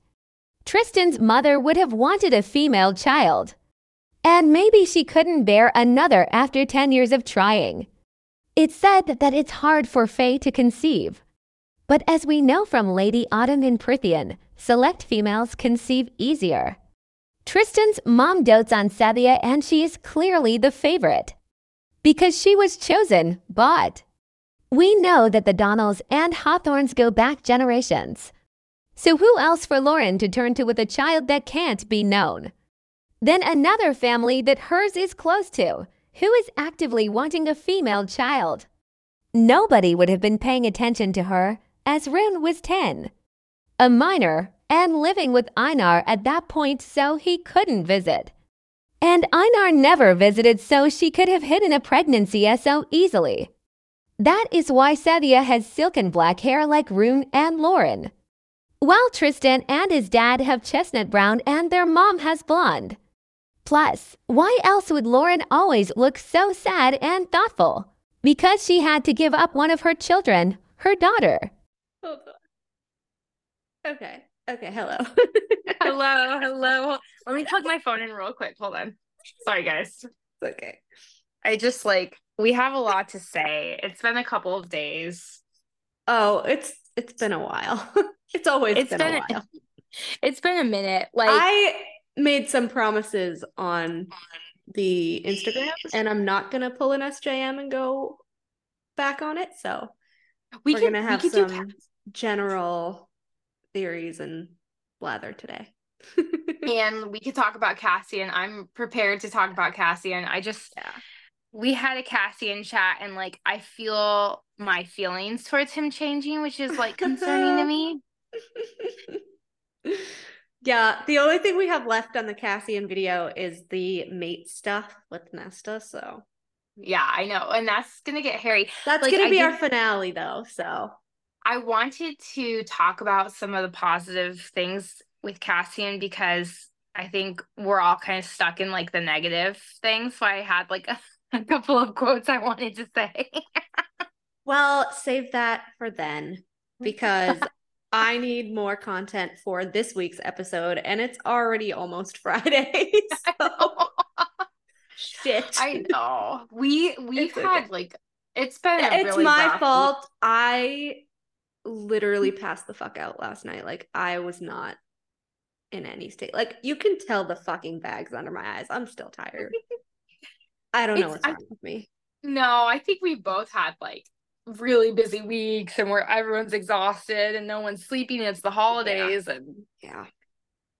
Tristan's mother would have wanted a female child. And maybe she couldn't bear another after 10 years of trying. It's said that it's hard for Fae to conceive. But as we know from Lady Autumn in Prythian, select females conceive easier. Tristan's mom dotes on Sathia and she is clearly the favorite. Because she was chosen, bought. We know that the Donnalls and Hawthornes go back generations. So who else for Lauren to turn to with a child that can't be known? Then another family that hers is close to, who is actively wanting a female child. Nobody would have been paying attention to her as Ruhn was 10, a minor and living with Einar at that point so he couldn't visit. And Einar never visited so she could have hidden a pregnancy so easily. That is why Sathia has silken black hair like Ruhn and Lauren. While Tristan and his dad have chestnut brown and their mom has blonde. Plus, why else would Lauren always look so sad and thoughtful? Because she had to give up one of her children, her daughter. Hold on. Okay. Okay. Hello. [laughs] hello, hello. Let me plug my phone in real quick. Hold on. Sorry, guys. It's okay. I just like we have a lot to say. It's been a couple of days. Oh, it's it's been a while. [laughs] it's always It's been, been a while. [laughs] It's been a minute. Like I made some promises on the Instagram, and I'm not gonna pull an SJM and go back on it. So we we're can gonna have we can some general theories and blather today. [laughs] and we could talk about Cassian. I'm prepared to talk about Cassian. I just yeah. we had a Cassian chat and like I feel my feelings towards him changing, which is like concerning to [laughs] me. [laughs] yeah, the only thing we have left on the Cassian video is the mate stuff with Nesta. So Yeah, I know. And that's gonna get hairy. that's Like, gonna be our finale, though. So I wanted to talk about some of the positive things with Cassian because I think we're all kind of stuck in like the negative things. So I had like a, [laughs] a couple of quotes I wanted to say. [laughs] Well, save that for then because [laughs] I need more content for this week's episode, and it's already almost [laughs] Friday. [laughs] So shit. I know. We we've It's okay. had like it's been a it's really my fault. I literally passed the fuck out last night. Like I was not in any state. Like you can tell the fucking bags under my eyes. I'm still tired. [laughs] I don't know what's I- wrong with me. No, I think we both had like really busy weeks and where everyone's exhausted and no one's sleeping. It's the holidays and Yeah.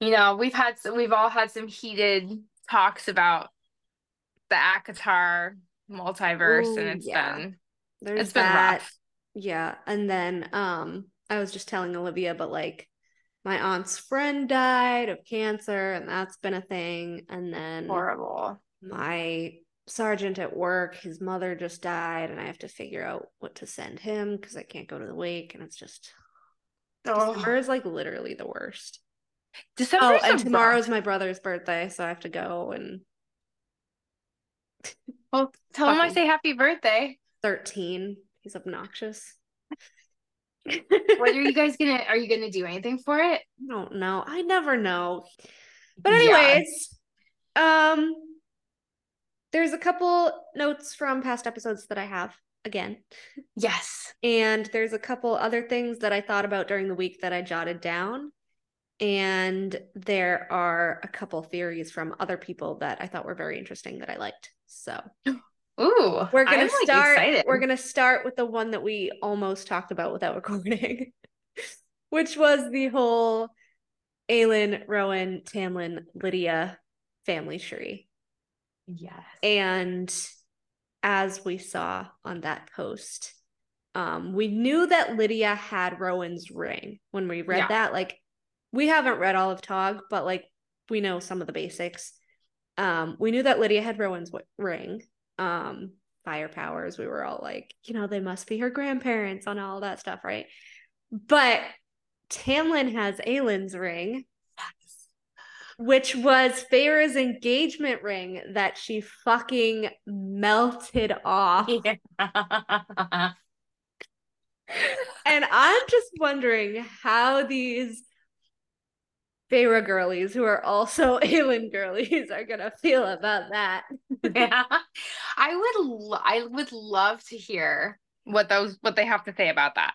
you know we've had some, we've all had some heated talks about the ACOTAR multiverse Ooh, and it's yeah. been There's it's been that. rough. Yeah. And then um I was just telling Olivia, but like my aunt's friend died of cancer, and that's been a thing. And then Horrible. my sergeant at work, his mother just died, and I have to figure out what to send him because I can't go to the wake, and it's just December Oh, is like literally the worst. December. Oh, and tomorrow's my brother's birthday, so I have to go and Well, tell him I say happy birthday. 13. He's obnoxious. What are you guys [laughs] gonna? Are you gonna do anything for it? I don't know. I never know. But Yeah. anyways, um there's a couple notes from past episodes that I have again. Yes. And there's a couple other things that I thought about during the week that I jotted down. And there are a couple theories from other people that I thought were very interesting that I liked. So [gasps] Ooh, we're gonna I'm, start excited. we're gonna start with the one that we almost talked about without [laughs] recording, which was the whole Aelin, Rowan, Tamlin, Lydia family tree. Yes. And as we saw on that post, Um, we knew that Lydia had Rowan's ring when we read Yeah. that. Like, we haven't read all of Tog, but like we know some of the basics. Um, we knew that Lydia had Rowan's w- ring. Um, fire powers. We were all like, you know, they must be her grandparents on all that stuff, right? But Tamlin has Aelin's ring, which was Feyre's engagement ring that she fucking melted off. [laughs] Yeah. And I'm just wondering how these Feyre girlies, who are also [laughs] Aelin girlies, are gonna feel about that. yeah. [laughs] I would lo- I would love to hear what those what they have to say about that.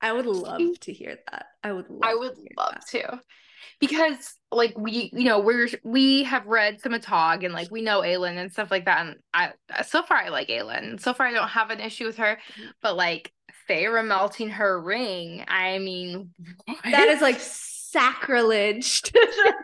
I would love to hear that. I would love I would hear love that. to. Because like we you know we're we have read some of Tog and like we know Aelin and stuff like that and I so far I like Aelin. So far I don't have an issue with her, Mhm. but like Feyre melting her ring, I mean That is like sacrilege.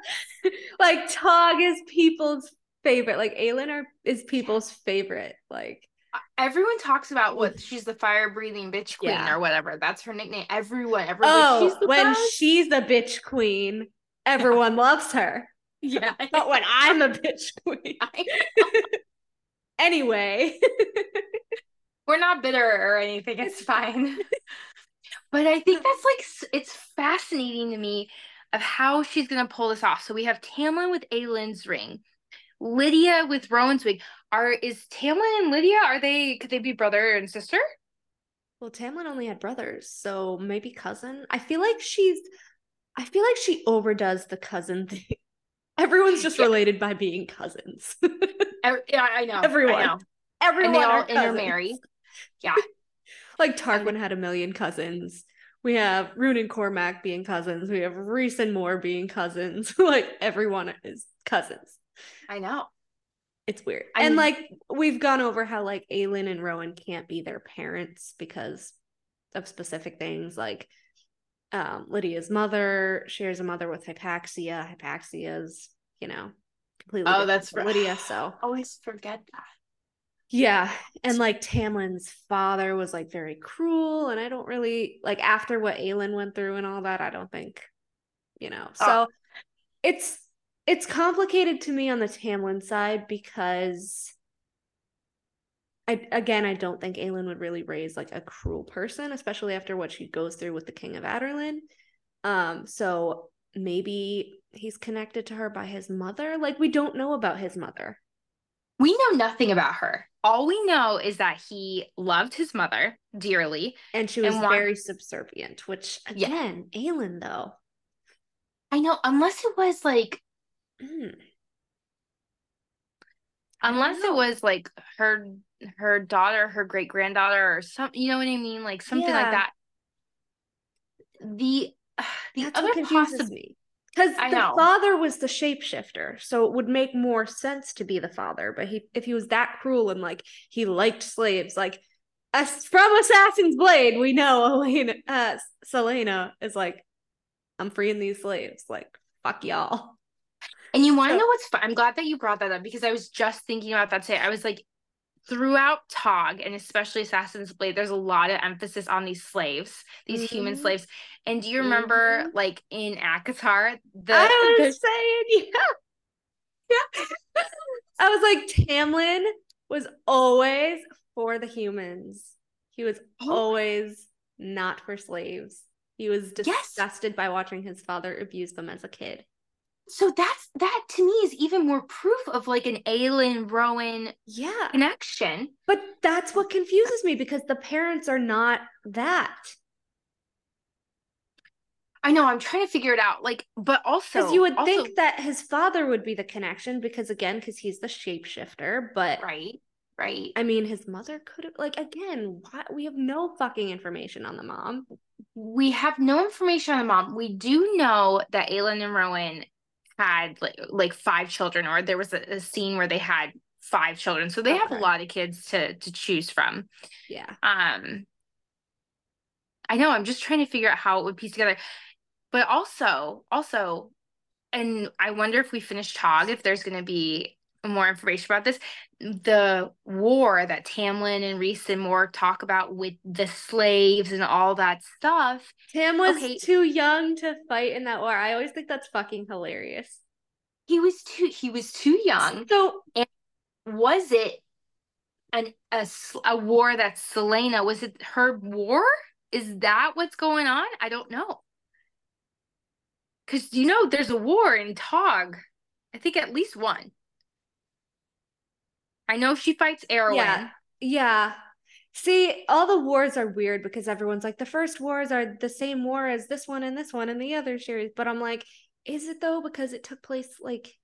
[laughs] like Tog is people's favorite. Like Aelin are, is people's favorite. Like everyone talks about what she's the fire breathing bitch queen Yeah. or whatever. That's her nickname. Everyone, everyone oh, she's the when best. she's the bitch queen, everyone loves her. [laughs] yeah. But when I'm a bitch queen. [laughs] [laughs] Anyway. We're not bitter or anything. It's fine. but I think that's like it's fascinating to me of how she's gonna pull this off. So we have Tamlin with Aelin's ring, Lydia with Rowan's wig. Are is Tamlin and Lydia? Are they could they be brother and sister? Well, Tamlin only had brothers, so maybe cousin. I feel like she's I feel like she overdoes the cousin [laughs] thing. Everyone's just Yeah. related by being cousins. [laughs] Ev- yeah, I know. Everyone. I know. Everyone And they all intermarry. Yeah. [laughs] Like Tarquin had a million cousins. We have Ruhn and Cormac being cousins. We have Rhys and Mor being cousins. like everyone is cousins. I know. It's weird. I and mean- like we've gone over how like Aelin and Rowan can't be their parents because of specific things like um Lydia's mother shares a mother with Hypaxia. Hypaxia's, you know, completely Oh, that's right. Lydia. So [sighs] Always forget that. yeah. And like Tamlin's father was like very cruel. And I don't really like after what Aelin went through and all that, I don't think, you know. So Oh. it's it's complicated to me on the Tamlin side because I again I don't think Aelin would really raise like a cruel person, especially after what she goes through with the King of Adarlan. Um, so maybe he's connected to her by his mother. Like we don't know about his mother. We know nothing about her. All we know is that he loved his mother dearly. And she was And very subservient, which Yeah. again, Aelin though. I know, unless it was like, [clears throat] unless it was like her, her daughter, her great granddaughter, or some, you know what I mean, like something Yeah. like that. The, [sighs] the That's other possibility. Because the know. father was the shapeshifter, so it would make more sense to be the father. But he, if he was that cruel and like he liked slaves, like as from Assassin's Blade, we know [laughs] Elena, uh, Celaena is like, I'm freeing these slaves. Like fuck y'all. And you want to So- know what's fun? I'm glad that you brought that up because I was just thinking about that today. I was like, throughout Tog and especially Assassin's Blade, there's a lot of emphasis on these slaves, these human Mhm. slaves. And do you remember, Mhm. like in ACOTAR, the, I the- was saying, yeah, [laughs] yeah. [laughs] I was like, Tamlin was always for the humans. He was Oh. always not for slaves. He was Yes. disgusted by watching his father abuse them as a kid. So that's that to me is even more proof of like an Aelin Rowan Yeah. connection. But that's what confuses me because the parents are not that. I know I'm trying to figure it out. Like, but also Because you would also- think that his father would be the connection because, again, because he's the shapeshifter. But right, right. I mean, his mother could have, like, again, why? we have no fucking information on the mom. we have no information on the mom. We do know that Aelin and Rowan had like, like five children, or there was a, a scene where they had five children. So they have a lot of kids to to choose from. Yeah. Um I know, I'm just trying to figure out how it would piece together. But also, also, and I wonder if we finish Tog, if there's gonna be more information about this. The war that Tamlin and Rhys and Mor talk about with the slaves and all that stuff. Tam was Okay. too young to fight in that war. I always think that's fucking hilarious. He was too he was too young. So and Was it an a, a war that Celaena was it her war? Is that what's going on? I don't know. Cause you know there's a war in Tog. I think at least one. I know she fights Erawan. Yeah. Yeah. See, all the wars are weird because everyone's like, the first wars are the same war as this one and this one and the other series. But I'm like, is it though? Because it took place like,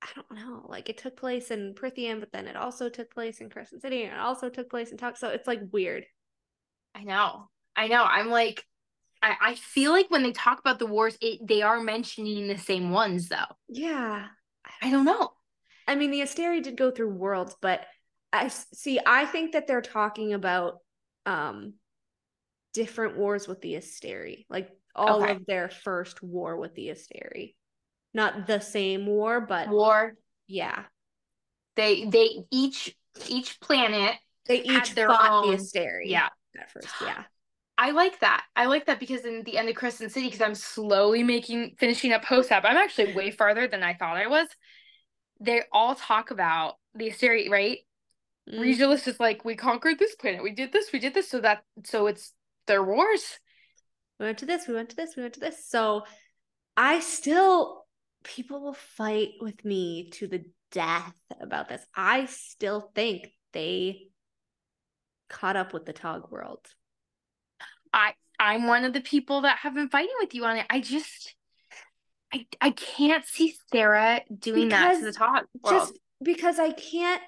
I don't know. Like it took place in Prythian, but then it also took place in Crescent City and it also took place in Talk. So it's like weird. I know. I know. I'm like, I, I feel like when they talk about the wars, it they are mentioning the same ones though. Yeah. I don't know. I mean, the Asteri did go through worlds, but I see. I think that they're talking about um different wars with the Asteri, like all Okay. of their first war with the Asteri, not the same war, but War. yeah, They they each each planet. they each their fought own- the Asteri. Yeah. at first, yeah. I like that. I like that because in the end of Crescent City, because I'm slowly making finishing up post up. I'm actually way farther than I thought I was. They all talk about the Asteri, right? Mm. Regis is like, we conquered this planet, we did this, we did this, so that so it's their wars. We went to this. We went to this. We went to this. So I still, people will fight with me to the death about this. I still think they caught up with the Tog world. I I'm one of the people that have been fighting with you on it. I just I I can't see Sarah doing that to the Because top world. Just because I can't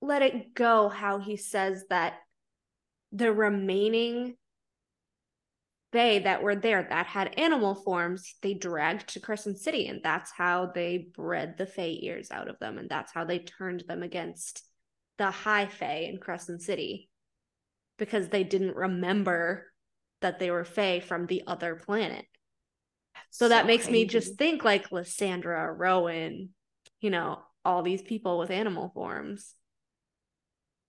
let it go how he says that the remaining Fae that were there that had animal forms, they dragged to Crescent City, and that's how they bred the Fae ears out of them, and that's how they turned them against the High Fae in Crescent City. Because they didn't remember that they were Fae from the other planet. So that makes me just think like Lysandra, Rowan, you know, all these people with animal forms.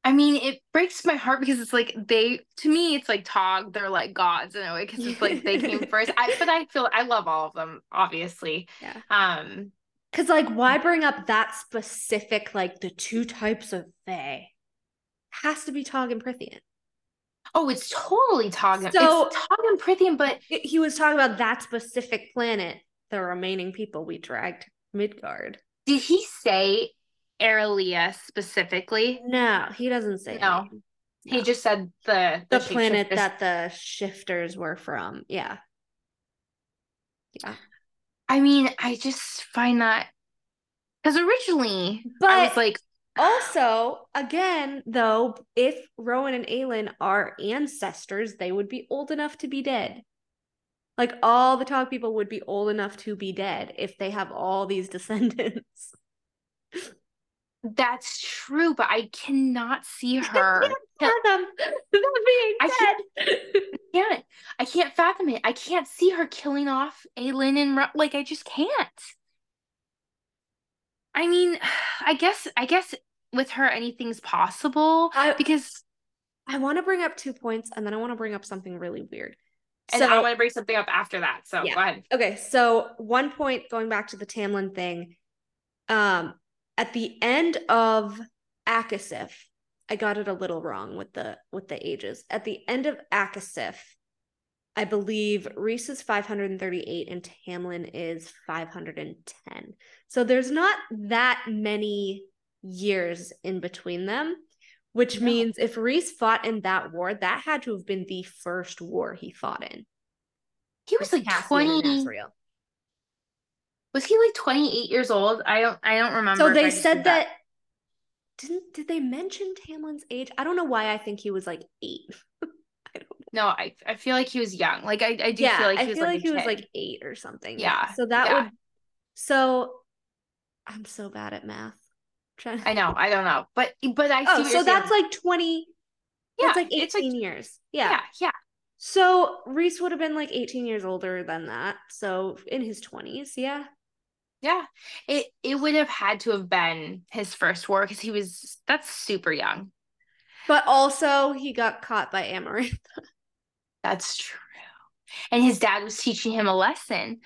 I mean, it breaks my heart because it's like they to me it's like Tog, they're like gods in a way because it's like they came [laughs] first. I but I feel I love all of them, obviously. Yeah. Um Cause like why bring up that specific like the two types of Fae? Has to be Tog and Prythian. Oh it's totally Tog. So- it's Prythian, but he was talking about that specific planet, the remaining people we dragged Midgard. did he say Erilea specifically? No, he doesn't say No. He No. just said the the planet that the shifters were from. Yeah. Yeah. I mean, I just find that because originally I But- was like, Also, again, though, if Rowan and Aelin are ancestors, they would be old enough to be dead. Like all the Tog people would be old enough to be dead if they have all these [laughs] descendants. that's true, but I cannot see [laughs] her. [laughs] I can't Fathom being I dead. can't. I can't fathom it. I can't see her killing off Aelin and Ro- like I just can't. I mean, [sighs] I guess I guess with her anything's possible I- because I want to bring up two points and then I want to bring up something really weird. and So- I want to bring something up after that. So Yeah. go ahead. Okay, so one point going back to the Tamlin thing, um, at the end of ACOSF, I got it a little wrong with the with the ages. At the end of ACOSF, I believe Rhys is 538 and Tamlin is 510. So there's not that many years in between them, which No. means if Rhys fought in that war, that had to have been the first war he fought in. He was like 20 Azriel. Was he like 28 years old? I don't I don't remember. So they said did that. Didn't did they mention Tamlin's age? I don't know why I think he was like eight. [laughs] I don't know. No, I I feel like he was young. Like I, I do yeah, feel like he I was feel like, like he was like eight or something. Yeah, So that yeah. would. So, I'm so bad at math. Trying. I know, I don't know. But but I Oh, so that's saying. like twenty. yeah, that's like it's like years. Yeah. yeah, yeah. So Rhys would have been like eighteen years older than that. So in his twenties, yeah. Yeah. It it would have had to have been his first war because he was that's super young. But also he got caught by Amarantha. That's true. And his dad was teaching him a lesson.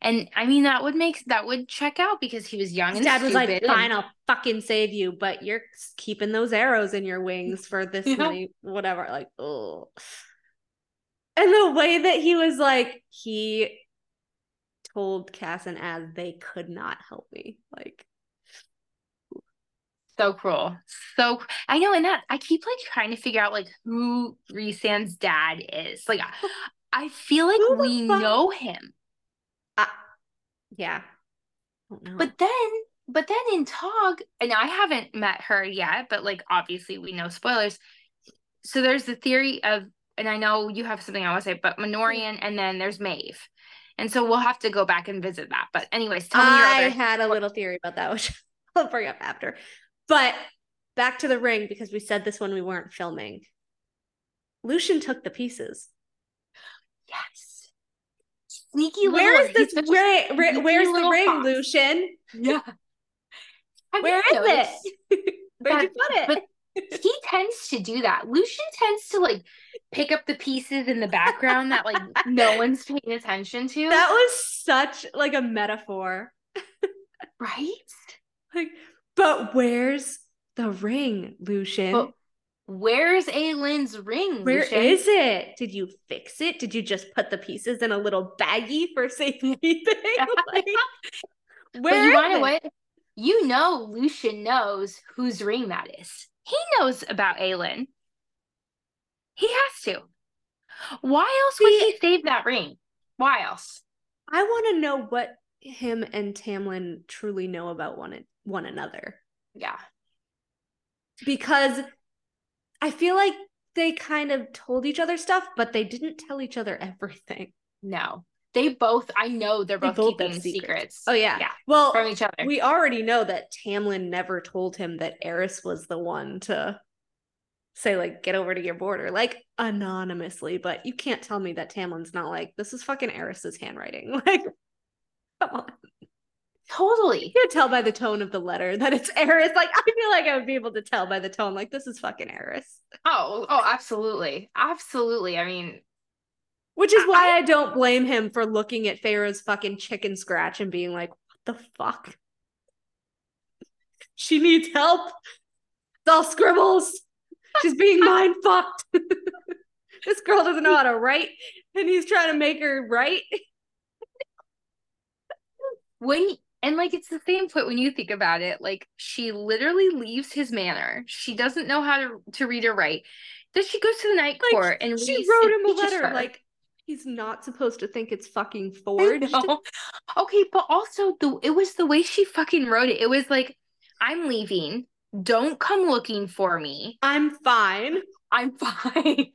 And I mean that would make that would check out because he was young His and dad was like, and- fine, I'll fucking save you, but you're keeping those arrows in your wings for this [laughs] Yeah. many, whatever. Like, oh. And the way that he was like, he told Cass and Az they could not help me. Like, so cruel. So I know, and that I keep like trying to figure out like who Rhysand's dad is. Like I, [laughs] I feel like we fuck- know him. Yeah. I don't know. But then, but then in Tog, and I haven't met her yet, but like obviously we know spoilers. So there's the theory of, and I know you have something I want to say, but Minorian, and then there's Maeve, and so we'll have to go back and visit that. But anyways, tell me your I other. had a little theory about that, [laughs] which I'll bring up after. But back to the ring, because we said this when we weren't filming. Lucien took the pieces. yes. Sneaky little. Where is [laughs] this such a ring? Where's the ring, fox. Lucien? Yeah. [laughs] Where is it? [laughs] Where'd you put it? but he tends to do that. Lucien tends to like pick up the pieces in the background that like no one's paying attention to. that was such like a metaphor. right? Like, but where's the ring, Lucien? But where's Aelin's ring? Where Lucien? is it? Did you fix it? Did you just put the pieces in a little baggie for safekeeping? [laughs] like, [laughs] But where you is want to what? You know Lucien knows whose ring that is. He knows about Aelin. He has to. Why else would he save that ring? Why else? I want to know what him and Tamlin truly know about one one another Yeah. because I feel like they kind of told each other stuff, but they didn't tell each other [laughs] everything. No. They both I know they're They both, both keeping secrets. secrets. Oh yeah. Yeah. Well, From each other. we already know that Tamlin never told him that Eris was the one to say like get over to your border like anonymously, but you can't tell me that Tamlin's not like this is fucking Eris's handwriting. [laughs] Like come on. Totally. You can tell by the tone of the letter that it's Eris. Like I feel like I would be able to tell by the tone like this is fucking Eris. Oh, oh, absolutely. Absolutely. I mean, Which is I- why I don't blame him for looking at Feyre's fucking chicken scratch and being like, what the fuck? [laughs] She needs help. It's all scribbles. She's being [laughs] mind fucked. [laughs] this girl doesn't know how to write, and he's trying to make her write. when and like it's the same point when you think about it like she literally leaves his manor. She doesn't know how to, to read or write. Then she goes to the night Like, court and she wrote him a letter her. like he's not supposed to think it's fucking I forged. okay but also the it was the way she fucking wrote it. It was like i'm leaving. Don't come looking for me. I'm fine. i'm [laughs] fine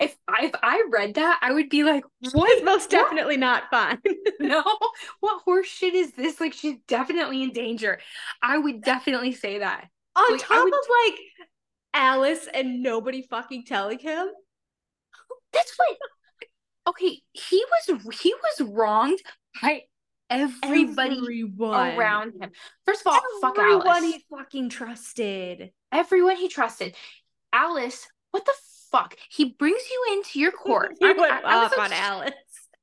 if I, if I read that i would be like What what is most definitely not fine. [laughs] no what horse shit is this like she's definitely in danger i would definitely say that On Like, top would- of like Alis and nobody fucking telling him. That's what. Okay, he was he was wronged by everybody Everyone. around him. First of all, fuck Everyone Alis. he fucking trusted. Everyone he trusted. Alis, what the fuck? He brings you into your [laughs] court. He I- went I- I off on obs- Alis.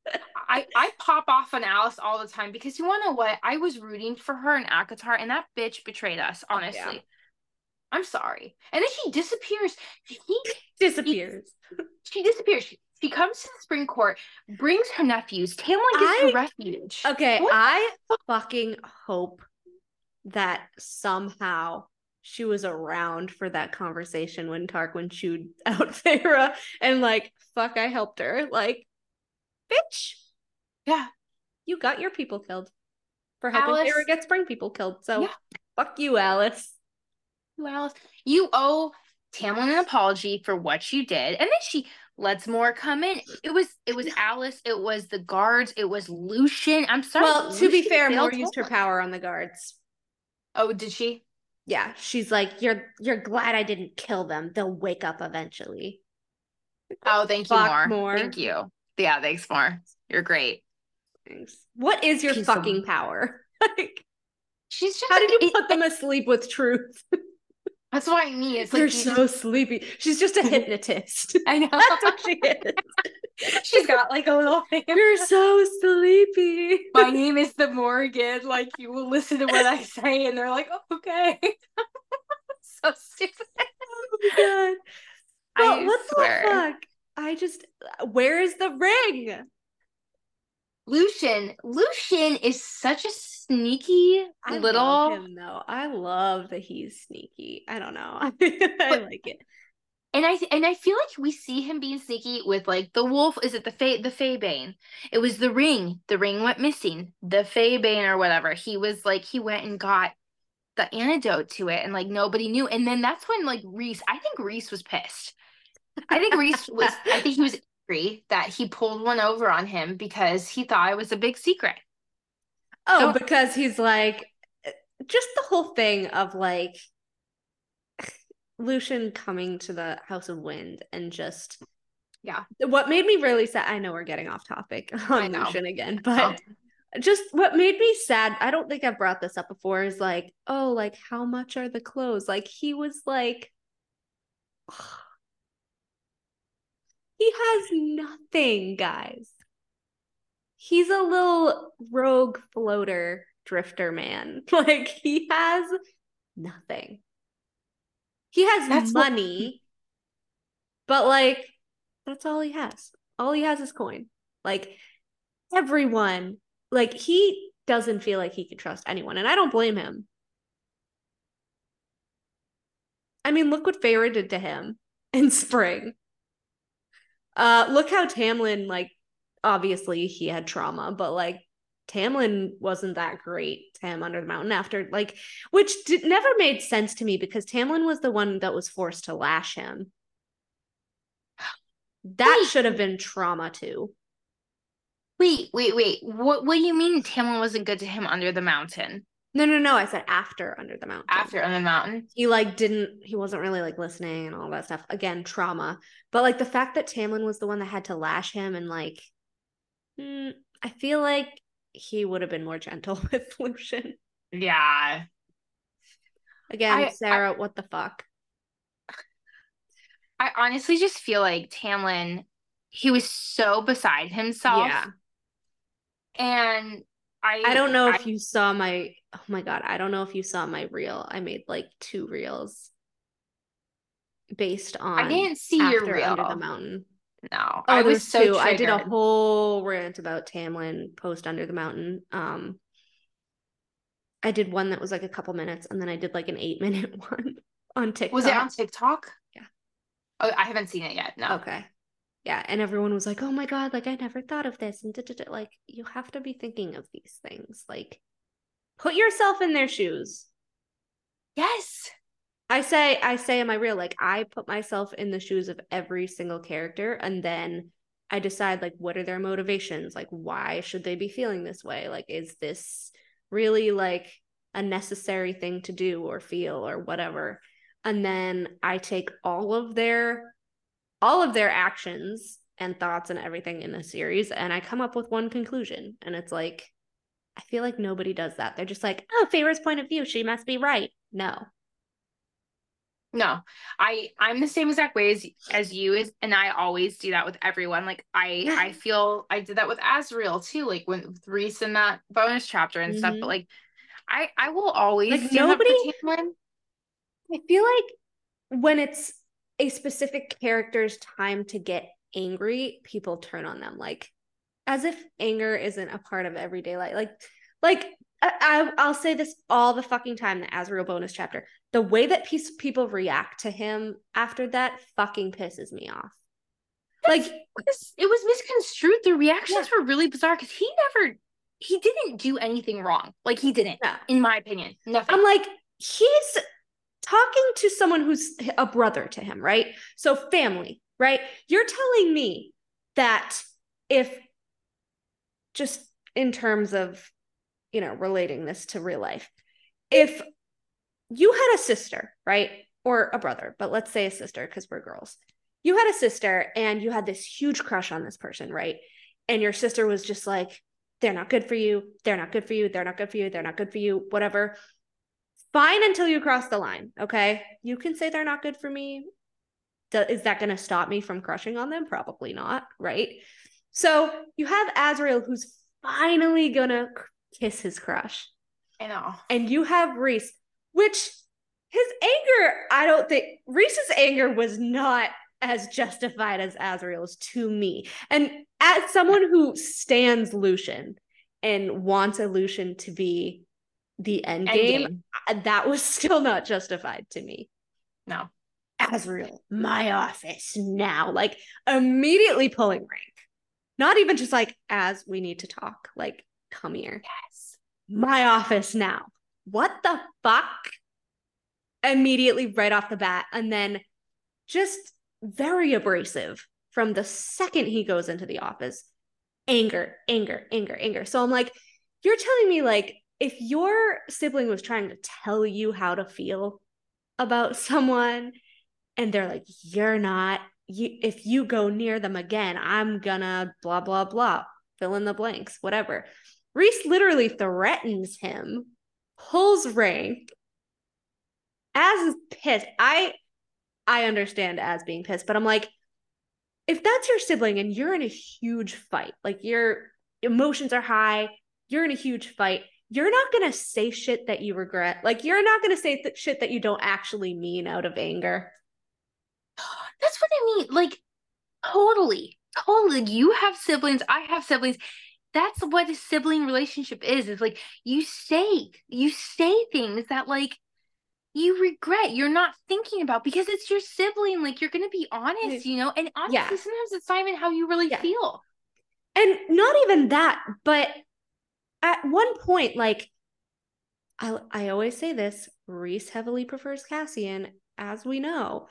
[laughs] I, I pop off on Alis all the time because you want to know what? I was rooting for her in ACOTAR, and that bitch betrayed us. Honestly, yeah. I'm sorry. And then she disappears. He Disappears. [laughs] she disappears. She, she comes to the spring court, brings her nephews. Tamlin gets I- her refuge. Okay, What? I fucking hope that somehow she was around for that conversation when Tarquin chewed [laughs] out Feyre and like, fuck, I helped her. Like, bitch, Yeah. you got your people killed for helping Alis- Feyre get spring people killed. So Yeah. fuck you, Alis. you, Alis. You owe Tamlin an apology for what you did. And then she lets Mor come in. It was it was [laughs] Alis, it was the guards, it was Lucien. I'm sorry. Well, to be fair, Mor used her power on the guards. Oh, did she? Yeah, she's like, "You're you're glad I didn't kill them. They'll wake up eventually." Oh, thank you, Fuck, Mor. Thank you. Yeah, thanks, Mor. You're great. Thanks. What is your Piece of- fucking power? [laughs] like, She's just how did you it- put them asleep with truth? [laughs] That's what I mean. It's like They're you so just- sleepy. She's just a hypnotist. [laughs] I know. [laughs] That's what she is. [laughs] She's got like a little thing. You're so sleepy. My name is the Morrigan. Like you will listen to what I say, and they're like, oh, okay. so stupid. Oh my god. Well, I what swear. the fuck? I just where is the ring? Lucien. Lucien is such a sneaky I little. love him though. I love that he's sneaky. I don't know. [laughs] I like it. And I and I feel like we see him being sneaky with like the wolf. Is it the Fey the Faebane? It was the ring. The ring went missing. The Faebane or whatever. He was like he went and got the antidote to it, and like nobody knew. And then that's when like Rhys. I think Rhys was pissed. I think Rhys was. I think he was [laughs] angry that he pulled one over on him because he thought it was a big secret. Oh, because he's like just the whole thing of like Lucien coming to the House of Wind and just Yeah. What made me really sad I know we're getting off topic [laughs] on. Lucien again, but just what made me sad, I don't think I've brought this up before, is like, oh, like how much are the clothes? Like he was like [sighs] he has nothing, guys. He's a little rogue floater drifter man. [laughs] Like he has nothing. He has That's what- money, but like that's all he has. All he has is coin. Like everyone, like he doesn't feel like he can trust anyone, and I don't blame him. I mean, look what Feyre did to him [laughs] in spring. Uh, look how Tamlin, like, obviously he had trauma, but like Tamlin wasn't that great to him under the mountain after, like, which did, never made sense to me because Tamlin was the one that was forced to lash him. That Wait. should have been trauma too. Wait, wait, wait. What what do you mean Tamlin wasn't good to him under the mountain? No, no, no. I said after under the mountain. After under the mountain? he like didn't he wasn't really like listening and all that stuff again trauma but like the fact that tamlin was the one that had to lash him and like mm, i feel like he would have been more gentle [laughs] with lucien Yeah. again I- I- sarah what the fuck I honestly just feel like Tamlin, he was so beside himself. yeah And I i don't know I- if you saw my oh my god i don't know if you saw my reel i made like two reels based on I didn't see after your reel. under the mountain No. Oh, I was was so two. I did a whole rant about Tamlin post Under the Mountain. Um, I did one that was like a couple minutes, and then I did like an eight [laughs] minute one on TikTok. Was it on TikTok? Yeah. Oh, I haven't seen it yet. No. Okay. Yeah, and everyone was like, "Oh my god, like I never thought of this," and da-da-da. like you have to be thinking of these things. Like, put yourself in their shoes. Yes. I say, I say am I real? like I put myself in the shoes of every single character, and then I decide like what are their motivations? Like why should they be feeling this way? Like is this really like a necessary thing to do or feel or whatever? And then I take all of their all of their actions and thoughts and everything in the series and I come up with one conclusion. And it's like I feel like nobody does that. They're just like, "Oh, Feyre's point of view, she must be right." No. No, I I'm the same exact way as as you is, and I always do that with everyone. Like I. I feel I did that with Azriel too, like when Rhys in that bonus chapter and stuff. Mhm. But like, I I will always Like, stand up for nobody- I feel like when it's a specific character's time to get angry, people turn on them like as if anger isn't a part of everyday life. Like, like I, I I'll say this all the fucking time. The Azriel bonus chapter, the way that piece people react to him after that fucking pisses me off. Like, It was- it was misconstrued. The reactions were really bizarre because he never he didn't do anything wrong. Like he didn't, no. in my opinion. Nothing. I'm like, he's talking to someone who's a brother to him, right? So family, right? You're telling me that if just in terms of, you know, relating this to real life, if you had a sister, right? Or a brother, but let's say a sister because we're girls. You had a sister and you had this huge crush on this person, right? And your sister was just like, they're not good for you. They're not good for you. They're not good for you. They're not good for you. Whatever. Fine until you cross the line. Okay. You can say they're not good for me. Is that going to stop me from crushing on them? Probably not. Right. So you have Azriel who's finally going to kiss his crush. I know. And you have Rhys, which his anger, I don't think Rhys's anger was not as justified as Azriel's to me. And as someone who stands Lucien and wants a Lucien to be the end, game, game, that was [laughs] still not justified to me. No. Azriel, my office now. Like immediately pulling rank. Not even just like, as we need to talk. Like, come here. Yes. My office now. What the fuck? Immediately right off the bat. And then just very abrasive from the second he goes into the office. Anger, anger, anger, anger. So I'm like, you're telling me, like, if your sibling was trying to tell you how to feel about [laughs] someone and they're like, you're not, you, if you go near them again, I'm gonna blah, blah, blah, fill in the blanks, whatever. Rhys literally threatens him, pulls rank, as is pissed. I I understand as being pissed, but I'm like, if that's your sibling and you're in a huge fight, like your emotions are high, you're in a huge fight, you're not to say shit that you regret. Like, you're not to say th- shit that you don't actually mean out of anger. That's what I mean. Like, totally, totally. You have siblings, I have siblings. That's what a sibling relationship is. Is like you say, you say things that like you regret you're not thinking about because it's your sibling like you're gonna be honest you know and honestly yeah. sometimes it's not even how you really yeah. feel and not even that but at one point like i i always say this rhys heavily prefers cassian as we know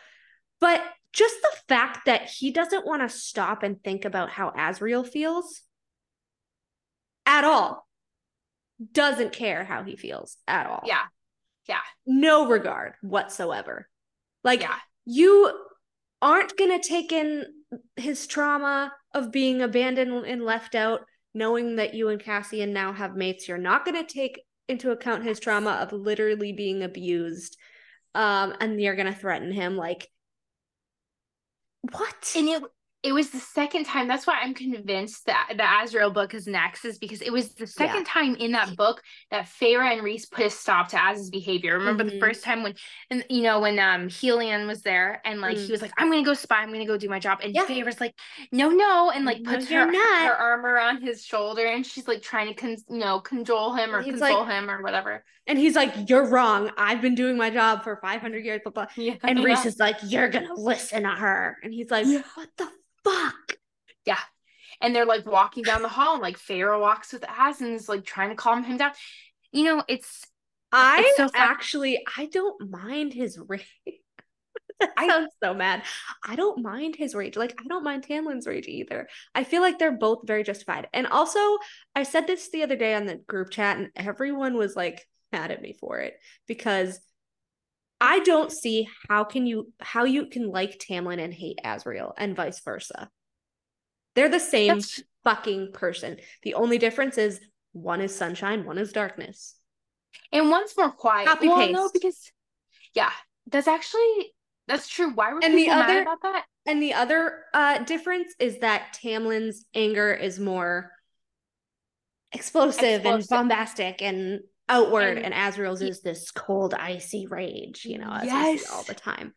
but just the fact that he doesn't want to stop and think about how azriel feels at all doesn't care how he feels at all yeah yeah. No regard whatsoever. Like yeah. you aren't going to take in his trauma of being abandoned and left out, knowing that you and Cassian now have mates. You're not going to take into account his trauma of literally being abused. Um, and you're going to threaten him like, what? And it it was the second time. That's why I'm convinced that the Azriel book is next, is because it was the second yeah. time in that book that Feyre and Rhys put a stop to Az's behavior. Remember mm-hmm. the first time when, and you know, when um Helion was there and like mm. he was like, "I'm gonna go spy. I'm gonna go do my job," and yeah. Feyre's like, "No, no," and like puts no, her her arm around his shoulder and she's like trying to con- you know cajole him or console like, him or whatever. And he's like, "You're wrong. I've been doing my job for 500 years." Blah blah. [laughs] Yeah, and Rhys is like, "You're gonna listen to her," and he's like, "What the." fuck? Yeah. And they're like walking down the hall, and like Feyre walks with Az and is like trying to calm him down. You know, it's I so actually I don't mind his [laughs] rage. that I, sounds so mad. I don't mind his rage. Like I don't mind Tamlin's rage either. I feel like they're both very justified. And also, I said this the other day on the group chat, and everyone was like mad at me for it because I don't see how can you how you can like Tamlin and hate Azriel and vice versa. They're the same That's... fucking person. The only difference is one is sunshine, one is darkness. And one's more quiet. Copy well, paste. no, because yeah, that's actually that's true. Why were and the other, about that? And the other uh difference is that Tamlin's anger is more explosive, explosive. and bombastic and outward and, and Azriel's is this cold icy rage you know as yes. we see all the time.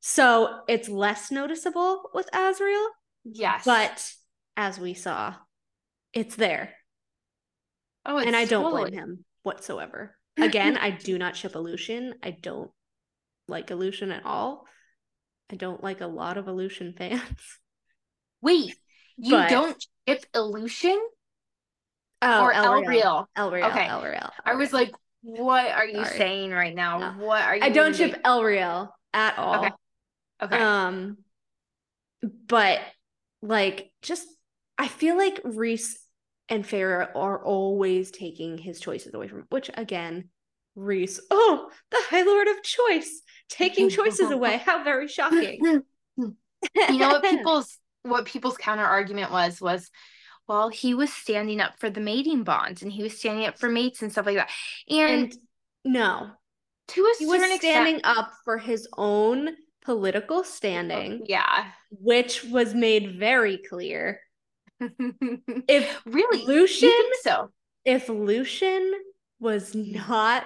So it's less noticeable with Azriel yes. but as we saw it's there. Oh and I don't totally... blame him whatsoever. [clears throat] Again I do not ship Lucien I don't like Lucien at all. I don't like a lot of Lucien fans. Wait you but... don't ship Lucien Oh, or Elriel. Elriel. Okay. Elriel. I was like, what are you Sorry. saying right now? No. What are you? I don't ship Elriel at all. Okay. Okay. Um, but like, just I feel like Rhys and Feyre are always taking his choices away from, which again, Rhys, [laughs] oh, the High Lord of Choice, taking choices away. [laughs] How very shocking. you know what [laughs] people's what people's counter argument was was Well, he was standing up for the mating bonds and he was standing up for mates and stuff like that. And, And no, to a he was standing extent, up for his own political standing, oh, yeah. which was made very clear. [laughs] If really? Lucien, so? if Lucien was not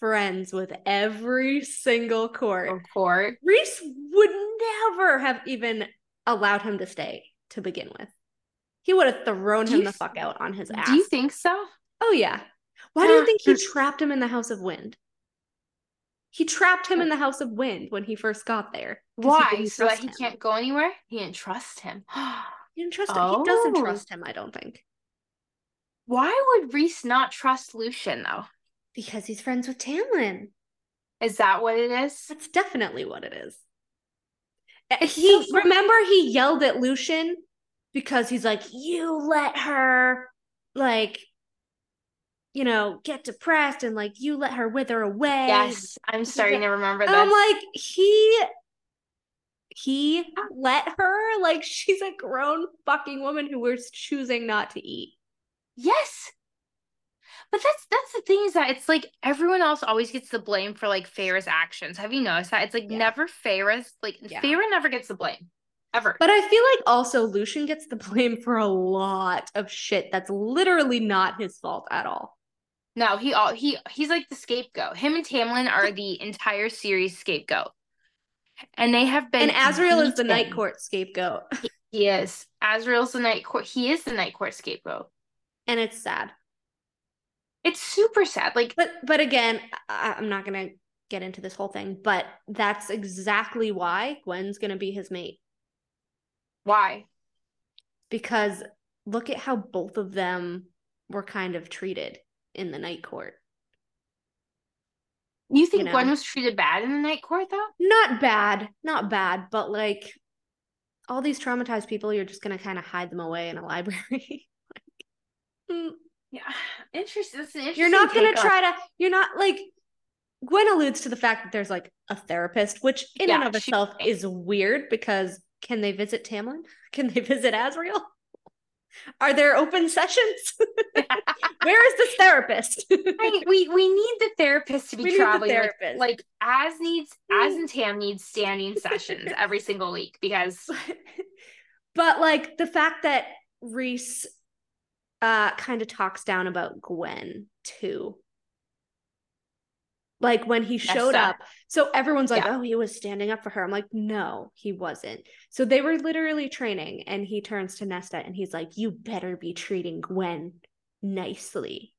friends with every single court, Of course. Rhys would never have even allowed him to stay to begin with. He would have thrown Do him the th- fuck out on his ass. Do you think so? oh yeah. Why do you [sighs] think he trapped him in the House of Wind? He trapped him in the House of Wind when he first got there. Why? So that he him. can't go anywhere? He didn't trust him. [gasps] He didn't trust him. He doesn't Oh. trust him, I don't think. Why would Rhys not trust Lucien though? Because he's friends with Tamlin. Is that what it is? That's definitely what it is. He remember he yelled at Lucien because he's like, "You let her like you know, get depressed and like you let her wither away." Yes, I'm starting to remember that. I'm like, "He he let her like she's a grown fucking woman who was choosing not to eat." Yes. But that's that's the thing is that it's like everyone else always gets the blame for like Feyre's actions. Have you noticed that? It's like Yeah. never Feyre's like Yeah. Feyre never gets the blame. Ever. But I feel like also Lucien gets the blame for a lot of shit that's literally not his fault at all. no, he all he he's like the scapegoat. Him and Tamlin are the entire series scapegoat. And they have been And Azriel is the night court scapegoat. [laughs] He is. Azriel's the night court. He is the night court scapegoat. And it's sad. It's super sad. Like But but again, I, I'm not gonna get into this whole thing, but that's exactly why Gwyn's gonna be his mate. Why? Because look at how both of them were kind of treated in the night court. You think know. Gwyn was treated bad in the night court though? Not bad, not bad, but like all these traumatized people, you're just gonna kind of hide them away in a [laughs] library. Like, mm, Yeah. Interesting. Interesting. you're not gonna try to you're not like Gwyn alludes to the fact that there's like a therapist, which in and Yeah, of she- itself is weird because can they visit Tamlin? [laughs] Can they visit Azriel? Are there open sessions? [laughs] Where is this therapist? [laughs] Right, we we need the therapist to be We need the traveling like- Like, as needs as and Tam needs standing sessions every single week because but like the fact that Rhys uh kind of talks down about Gwyn too. Like when he showed Nesta. up. So everyone's like, Yeah. "Oh, he was standing up for her." I'm like, "No, he wasn't." So they were literally training and he turns to Nesta and he's like, "You better be treating Gwyn nicely."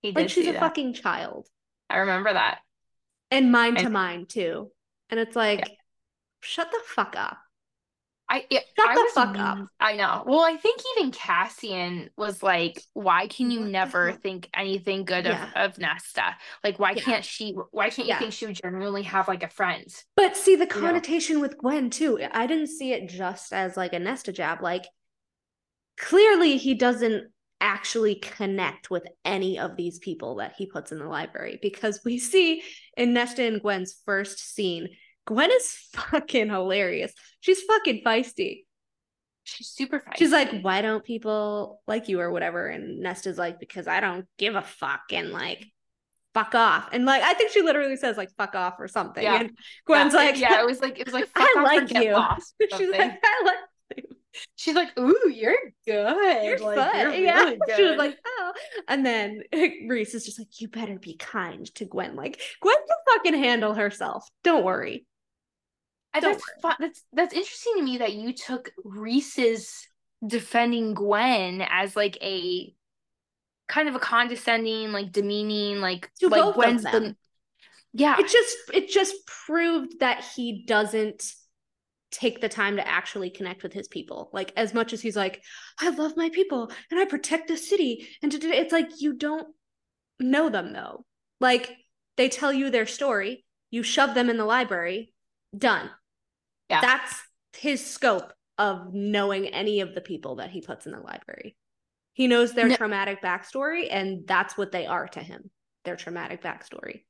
he did Like she's a that. fucking child. I remember that. And mind to mind too. And it's like, shut the fuck up. I yeah, Shut I the was fuck up. I know. Well, I think even Cassian was like, "Why can you mm-hmm. never think anything good Yeah. of of Nesta? Like, why Yeah. can't she? Why can't you Yeah. think she would genuinely have like a friend?" But see the You know? connotation with Gwyn too. I didn't see it just as like a Nesta jab. Like clearly he doesn't actually connect with any of these people that he puts in the library because we see in Nesta and Gwyn's first scene, Gwyn is fucking hilarious. She's fucking feisty. She's super feisty. She's like, why don't people like you or whatever? And Nesta's like, because I don't give a fuck and like fuck off. And like I think she literally says like fuck off or something. Yeah. And Gwyn's yeah, like, yeah, it was like it was like [laughs] I off like you. [laughs] She's like, I like you. She's like, "Ooh, you're good. you're like, fun. You're yeah. really good." [laughs] She was like, oh. And then Rhys is just like, you better be kind to Gwyn. Like, Gwyn can fucking handle herself. Don't worry. Don't that's fun. That's that's interesting to me that you took Rhys's defending Gwyn as like a kind of a condescending, like demeaning, like To like both of Gwyn's them. the yeah. It just it just proved that he doesn't take the time to actually connect with his people. Like as much as he's like, I love my people and I protect the city. And it's like you don't know them though. Like they tell you their story, you shove them in the library, done. Yeah. That's his scope of knowing any of the people that he puts in the library. He knows their No- traumatic backstory, and that's what they are to him their traumatic backstory,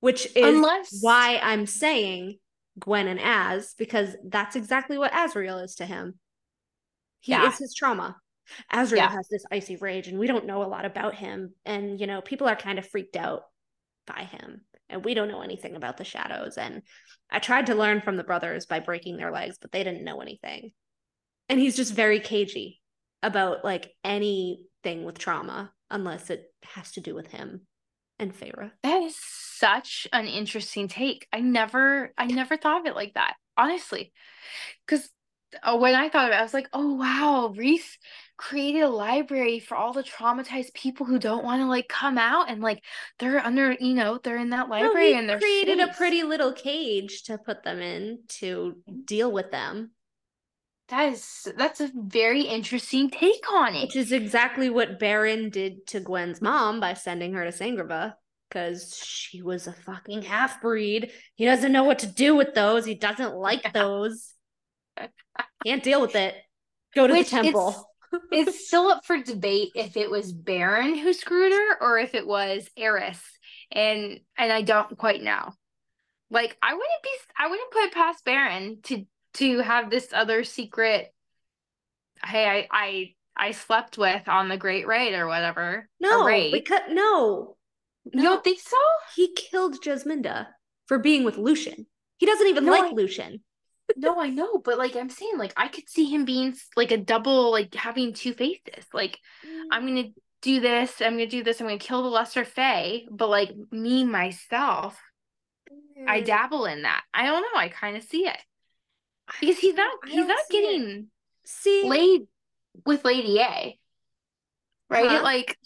which is Unless why I'm saying Gwyn and Az, because that's exactly what Azriel is to him. He Yeah. is his trauma. Azriel Yeah. has this icy rage, and we don't know a lot about him. And you know, people are kind of freaked out by him, and we don't know anything about the shadows. And I tried to learn from the brothers by breaking their legs, but they didn't know anything. And he's just very cagey about like anything with trauma, unless it has to do with him and Feyre. That is such an interesting take. I never I never thought of it like that, honestly. Cuz uh, when I thought of it, I was like, "Oh wow, Rhys created a library for all the traumatized people who don't want to like come out and like they're under, you know, they're in that No, library he and they're created a pretty little cage to put them in to deal with them, That is that's a very interesting take on it. which is exactly what Beron did to Gwyn's mom by sending her to Sangravah because she was a fucking half breed. He doesn't know what to do with those. He doesn't like [laughs] those. Can't deal with it. Go to Which the temple. It's still up for debate if it was Beron who screwed her or if it was Eris. And and I don't quite know. Like I wouldn't be I wouldn't put it past Beron to to have this other secret hey I I I slept with on the Great Raid or whatever. No, raid. because no, you don't think so? he killed Jesminda for being with Lucien. He doesn't even No, like I- Lucien. No, I know, but like I'm saying, like I could see him being like a double, like having two faces. Like I'm gonna do this, I'm gonna do this, I'm gonna kill the lesser Fae, but like me myself, I Mm. dabble in that. I don't know, I kind of see it. Because he's not he's not see it. getting see laid with Lady A. Right? Uh-huh. Like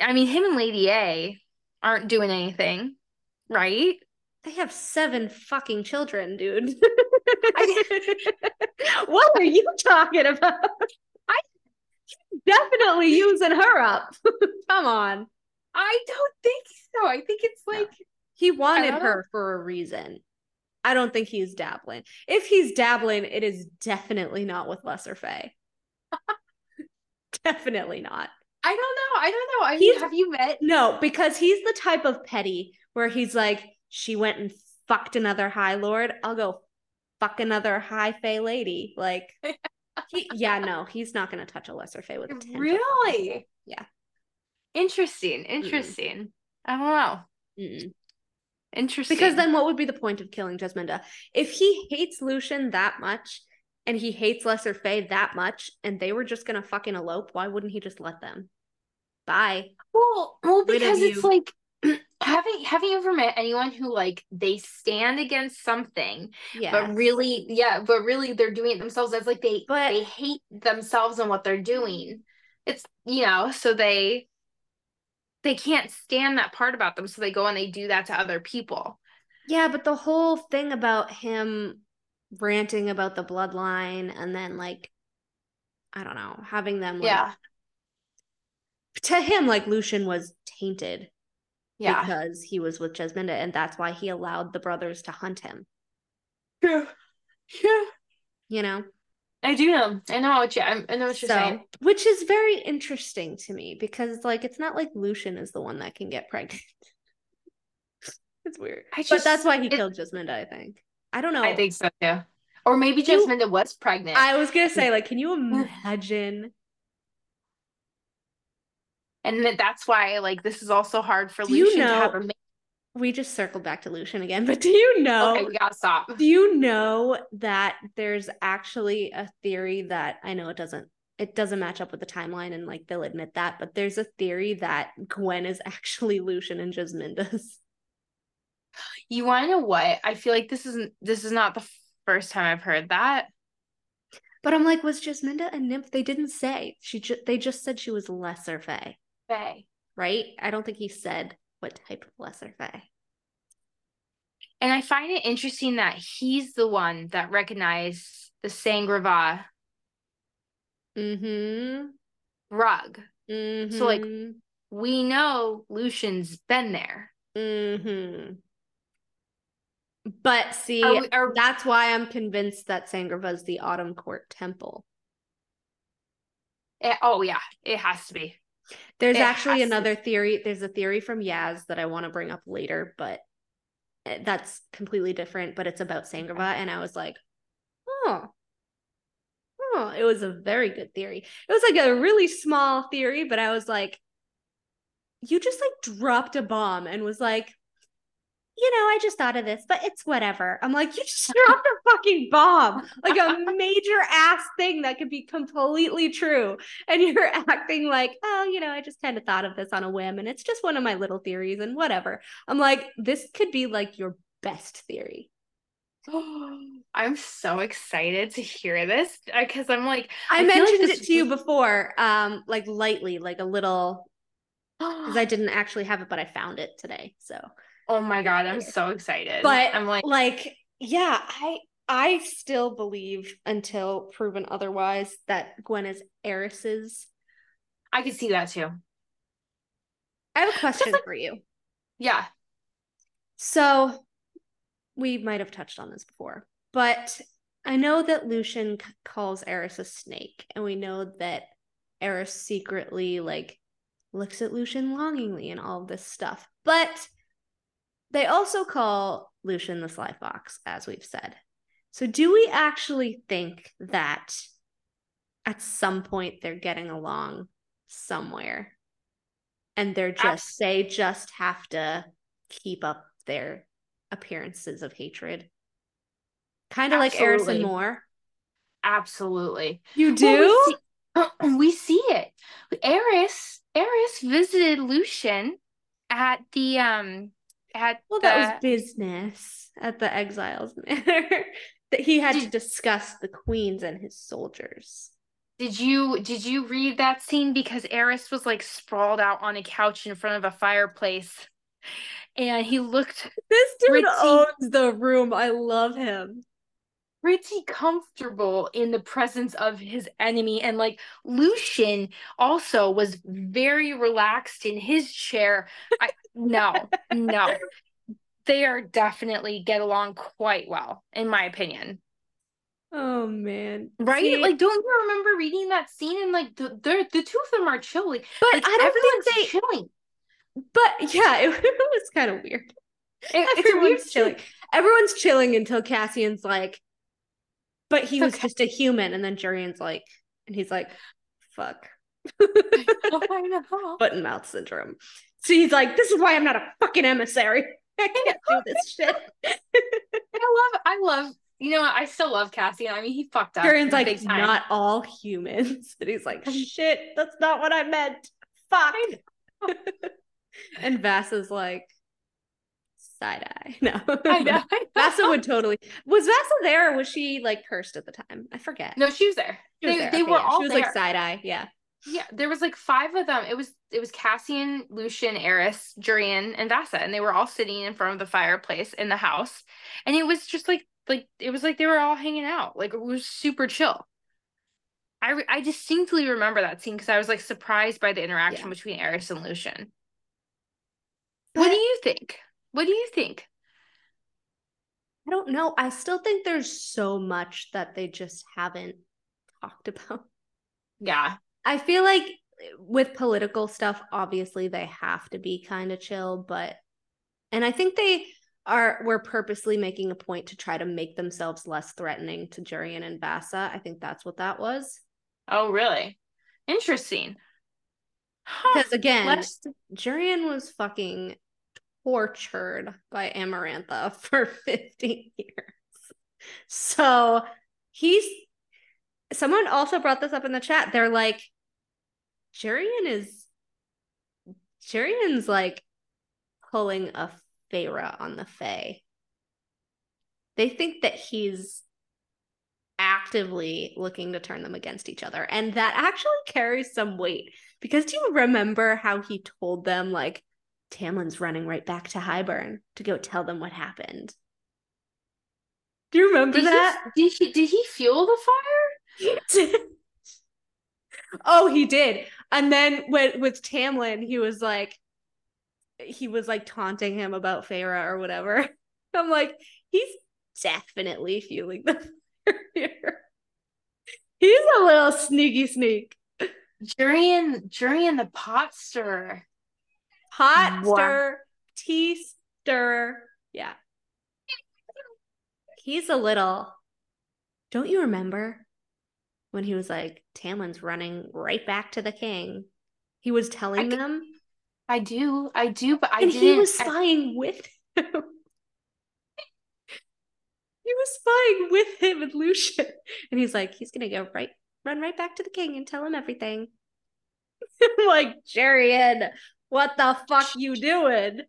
I mean him and Lady A aren't doing anything, right? They have seven fucking children, dude. [laughs] [laughs] what are you talking about? I definitely using her up. [laughs] Come on. I don't think so. I think it's No. like He wanted her for a reason. I don't think he's dabbling. If he's dabbling, it is definitely not with Lesser Fae. [laughs] definitely not. I don't know. I don't know. I mean, have you met No, because he's the type of petty where he's like, she went and fucked another High Lord. I'll go fuck another High Fae lady. Like, [laughs] he, yeah, no, he's not going to touch a lesser Fae with a 10 foot fucking pole. Really? Yeah. Interesting. Interesting. I don't know. Mm-mm. Interesting. Because then what would be the point of killing Jesminda? If he hates Lucien that much and he hates Lesser Fae that much and they were just going to fucking elope, why wouldn't he just let them? Bye. well, well, because it's like having have you ever met anyone who like they stand against something, Yeah. but really, yeah, but really they're doing it themselves. As like they But- they hate themselves and what they're doing. It's you know, so they they can't stand that part about them, so they go and they do that to other people. Yeah, but the whole thing about him ranting about the bloodline and then like I don't know, having them like Yeah. to him like Lucien was tainted Yeah. because he was with Jesminda and that's why he allowed the brothers to hunt him, Yeah. Yeah. you know? I do know. I know what you I know what you're So, saying. which is very interesting to me because like it's not like Lucien is the one that can get pregnant. [laughs] it's weird. I but that's why he it- killed Jesminda, I think. I don't know. I think so too. Or maybe Jesminda was pregnant. I was gonna say, like, can you [sighs] imagine? And that's why like this is also hard for Do you Lucien to have a We just circled back to Lucien again, [laughs] but do you know? Okay, we gotta stop. Do you know that there's actually a theory that I know it doesn't it doesn't match up with the timeline and like they'll admit that, but there's a theory that Gwyn is [laughs] actually Lucien and Jesminda's. You wanna know what? I feel like this isn't this is not the first time I've heard that. But I'm like, was Jesminda a nymph? They didn't say. She ju- they just said she was lesser fae, Right? I don't think he said what type of lesser fae. And I find it interesting that he's the one that recognized the Sangravah Mm-hmm. rug. Mm-hmm. So, like, We know Lucien's been there. Mm-hmm. But see, Are we- are- that's why I'm convinced that Sangravah's the Autumn Court Temple. Eh, oh yeah, it has to be. There's It actually has to- another theory. There's a theory from Yaz that I want to bring up later, but eh, that's completely different. But it's about Sangravah, and I was like, oh, oh, it was a very good theory. It was like a really small theory, but I was like, you just like dropped a bomb and was like, you know, I just thought of this, but it's whatever. I'm like, you just [laughs] dropped a fucking bomb, like a [laughs] major ass thing that could be completely true. And you're [laughs] acting like, oh, you know, I just kind of thought of this on a whim and it's just one of my little theories and whatever. I'm like, this could be like your best theory. [gasps] I'm so excited to hear this because I'm like, I, I like mentioned this it to you before, um, like lightly, like a little, [gasps] because I didn't actually have it, but I found it today. So Oh my god, I'm so excited. but I'm like, like yeah i i still believe until proven otherwise that gwyn is Eris's. I can see that too. i have a question like- for you Yeah. so we might have touched on this before but i know that lucien c- calls eris a snake and we know that eris secretly like looks at lucien longingly and all of this stuff but they also call lucien the sly fox as we've said so do we actually think that at some point they're getting along somewhere and they're just Abs- they just have to keep up their appearances of hatred kind of like Eris and Absolutely. Mor Absolutely. you Well, we, see, [clears throat] we see it. Eris, Eris visited Lucien at the um at well the, that was business at the exiles [laughs] manor that he had to discuss the queens and his soldiers Did you did you read that scene because Eris was like sprawled out on a couch in front of a fireplace and he looked this dude Pretty- owns the room i love him pretty comfortable in the presence of his enemy and like Lucien also was very relaxed in his chair. I no, no. [laughs] They are definitely get along quite well in my opinion. oh man Right? See, like don't you remember reading that scene and like the the, the two of them are chilling. but Like i don't everyone's think they chilling. but yeah [laughs] it, was kind of weird It- it's a weird everyone's chilling. Everyone's chilling until Cassian's like, but he was just a human. And then Jurian's like, and he's like, fuck. [laughs] I know. [laughs] Foot and mouth syndrome. So he's like, this is why I'm not a fucking emissary. [laughs] I can't do this shit. [laughs] I love I love you know? I still love Cassian. I mean he fucked up. Jurian's like, time. not all humans. [laughs] And he's like, shit, that's not what I meant. Fuck. and Vassa's like, side eye. No. I know. Vassa would totally. Was Vassa there or was she like cursed at the time? I forget. No, she was there. She was they there. they Okay, were yeah. all She was there. like side eye. Yeah. Yeah, there was like five of them. It was it was Cassian, Lucien, Eris, Jurian, and Vassa, and they were all sitting in front of the fireplace in the house, and it was just like like it was like they were all hanging out. Like it was super chill. I re- I distinctly remember that scene because I was like surprised by the interaction Yeah. between Eris and Lucien. what do you think? What do you think? I don't know. I still think there's so much that they just haven't talked about. Yeah, I feel like eh, with political stuff, obviously they have to be kind of chill, but and I think they are were purposely making a point to try to make themselves less threatening to Jurian and Vassa. I think that's what that was. Oh, really? Interesting. Because again, Let's- Jurian was fucking tortured by Amarantha [laughs] for 15 years. So he's someone also brought this up in the chat. They're like, Jurian is Jurian's like pulling a Feyre on the Fae. They think that he's actively looking to turn them against each other. And that actually carries some weight because do you remember how he told them, like, Tamlin's running right back to Hybern to go tell them what happened? Do you remember did that? He, did he did he fuel the fire? [laughs] oh, he did. And then with with Tamlin, he was like, he was like taunting him about Feyre or whatever. [laughs] I'm like, he's definitely fueling the here. [laughs] He's a little sneaky sneak. Jurian, Jurian the pot stirrer. Hot Wow. stir, tea stir. Yeah. He's a little. Don't you remember when he was like, Tamlin's running right back to the king. He was telling I- them, I do, I do, but I and he was I- spying with him. [laughs] he was spying with him and Lucien. And he's like, he's gonna go right, run right back to the king and tell him everything. [laughs] Like, Jurian, what the fuck you doing?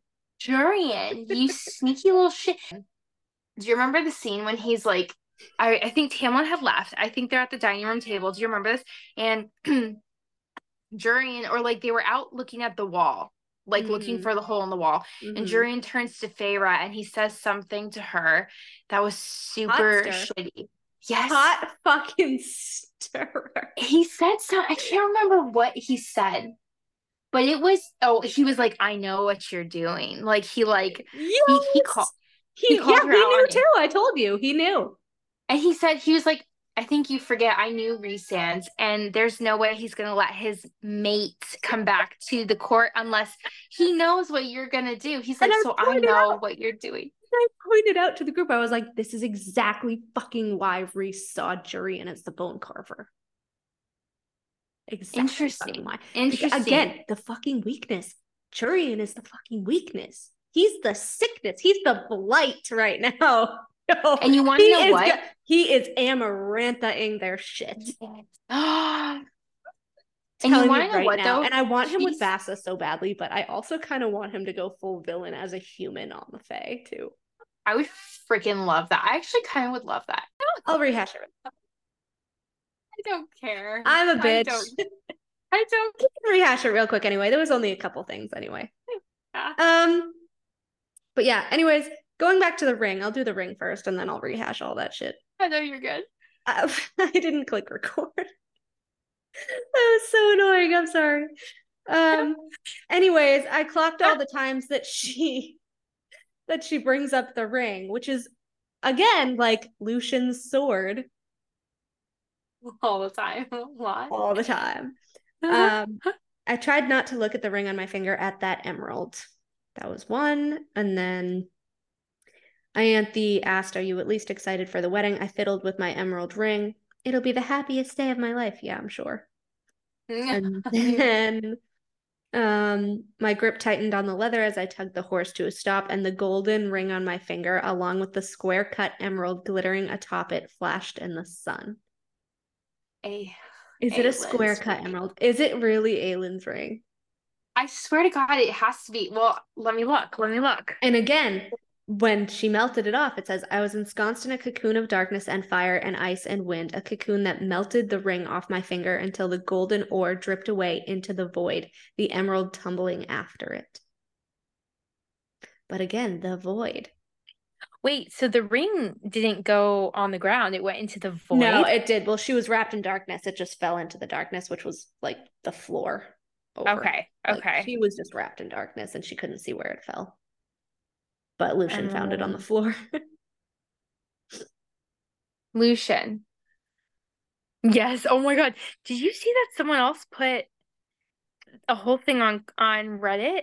Jurian, you sneaky little shit. Do you remember the scene when he's like, I, I think Tamlin had left. I think they're at the dining room table. Do you remember this? And [clears throat] Jurian, or like they were out looking at the wall, like looking Mhm. for the hole in the wall. And Mhm. Jurian turns to Feyre and he says something to her that was super shitty. Yes. hot fucking stirrer. he said so i can't remember what he said but it was oh he was like i know what you're doing like he like Yes! he called- He, he called yeah, her he knew on it. too. I told you. He knew. And he said he was like i think you forget i knew Rhysand, and there's no way he's gonna let his mate come back to the court unless he knows what you're gonna do he's And like I so i know out- what you're doing I pointed out to the group, I was like, this is exactly fucking why Rhys saw Jurian as the bone carver. Exactly Interesting. why. interesting Because, Again, the fucking weakness. Jurian is the fucking weakness. He's the sickness. He's the blight right now. [laughs] [laughs] And you want to know what go- he is amaranthaing their shit. [gasps] and you want to know right what now. though And I want him with Vassa so badly, but I also kind of want him to go full villain as a human on the Fae too. i would freaking love that i actually kind of would love that I'll rehash it. I don't care. I'm a bitch. don't, [laughs] I don't rehash it real quick anyway. There was only a couple things anyway. care. Um, but yeah. Anyways, going back to the ring, I'll do the ring first, and then I'll rehash all that shit. I know you're good. Uh, [laughs] I didn't click record. [laughs] that was so annoying. I'm sorry. Um. Anyways, I clocked all the times that she [laughs] that she brings up the ring, which is again like Lucien's sword All the time. A lot. all the time. Um, I tried not to look at the ring on my finger at that emerald. That was one. And then Ianthe asked, Are you at least excited for the wedding? I fiddled with my emerald ring. It'll be the happiest day of my life. Yeah, I'm sure. And [laughs] then um, my grip tightened on the leather as I tugged the horse to a stop, and the golden ring on my finger, along with the square cut emerald glittering atop it, flashed in the sun. A- Is it a square cut ring. emerald? Is it really Aelin's ring? I swear to God, it has to be. Well, let me look. Let me look. And again, when she melted it off, it says, I was ensconced in a cocoon of darkness and fire and ice and wind, a cocoon that melted the ring off my finger until the golden ore dripped away into the void, the emerald tumbling after it. But again, the void. Wait, so the ring didn't go on the ground. It went into the void. No, it did. Well, she was wrapped in darkness. It just fell into the darkness, which was like the floor. over. okay. Like, Okay. she was just wrapped in darkness and she couldn't see where it fell. But Lucien found it on the Um, floor. [laughs] Lucien. Yes. Oh my God. Did you see that someone else put a whole thing on on Reddit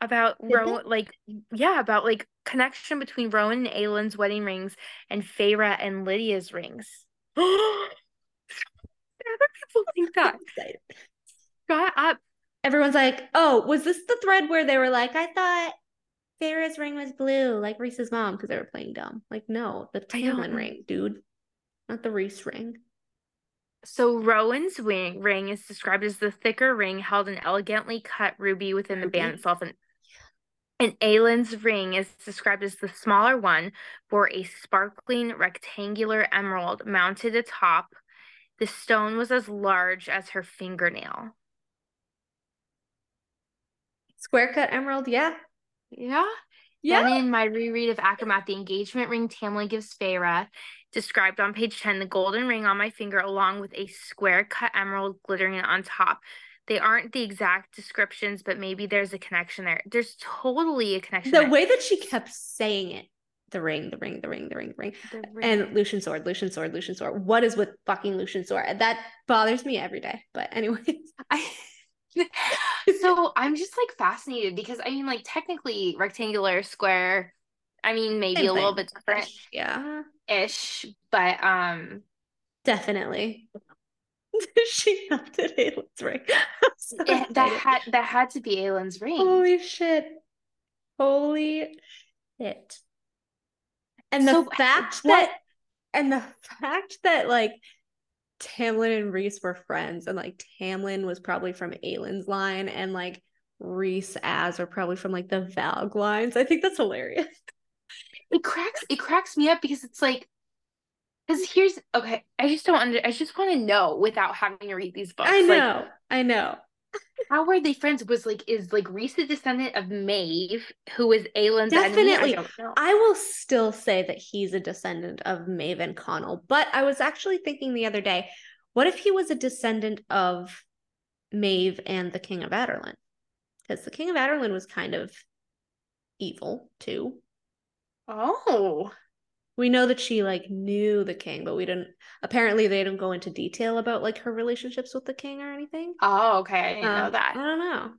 about Rowan, like yeah, about like connection between Rowan and Aelin's wedding rings and Feyre and Lydia's rings. [gasps] Other people think [laughs] that. Shut up. Everyone's like, oh, was this the thread where they were like, I thought Feyre's ring was blue, like Rhys's mom, because they were playing dumb. Like, no, the Tamlin ring, dude. Not the Rhys ring. So Rowan's wing ring is described as the thicker ring held an elegantly cut ruby within the band itself, and and Aelin's ring is described as the smaller one, bore a sparkling rectangular emerald mounted atop. The stone was as large as her fingernail. Square cut emerald, yeah. Yeah. Then in my reread of ACOMAF, the engagement ring Tamlin gives Feyre, described on page 10, the golden ring on my finger along with a square cut emerald glittering on top. They aren't the exact descriptions, but maybe there's a connection there. There's totally a connection The there. way that she kept saying it. The ring, the ring, the ring, the ring, the ring. The ring. And Lucien sword, Lucien sword, Lucien sword. What is with fucking Lucien sword? That bothers me every day. But anyways. [laughs] I so I'm just like fascinated because I mean like technically rectangular, square, I mean maybe a little bit different Yeah. ish, but um Definitely. [laughs] she melted Aelin's ring. I'm [laughs] so It- that excited. had that had to be Aelin's ring. Holy shit. Holy shit. And the So, fact what- that and the fact that like Tamlin and Rhys were friends and like Tamlin was probably from Aelin's line and like Rhys as are probably from like the Valg lines. I think that's hilarious. [laughs] it cracks it cracks me up because it's like because here's okay i just don't under i just want to know without having to read these books I like know. I know. How were they friends was like is like rhys a descendant of maeve who is Aelin's enemy? Definitely. I don't know. I will still say that he's a descendant of Maven Connall, but I was actually thinking the other day, what if he was a descendant of Maeve and the King of Adarlan? Because the King of Adarlan was kind of evil too. oh We know that she like knew the king, but we didn't apparently they don't go into detail about like her relationships with the king or anything. oh okay i didn't know Um, that I don't know.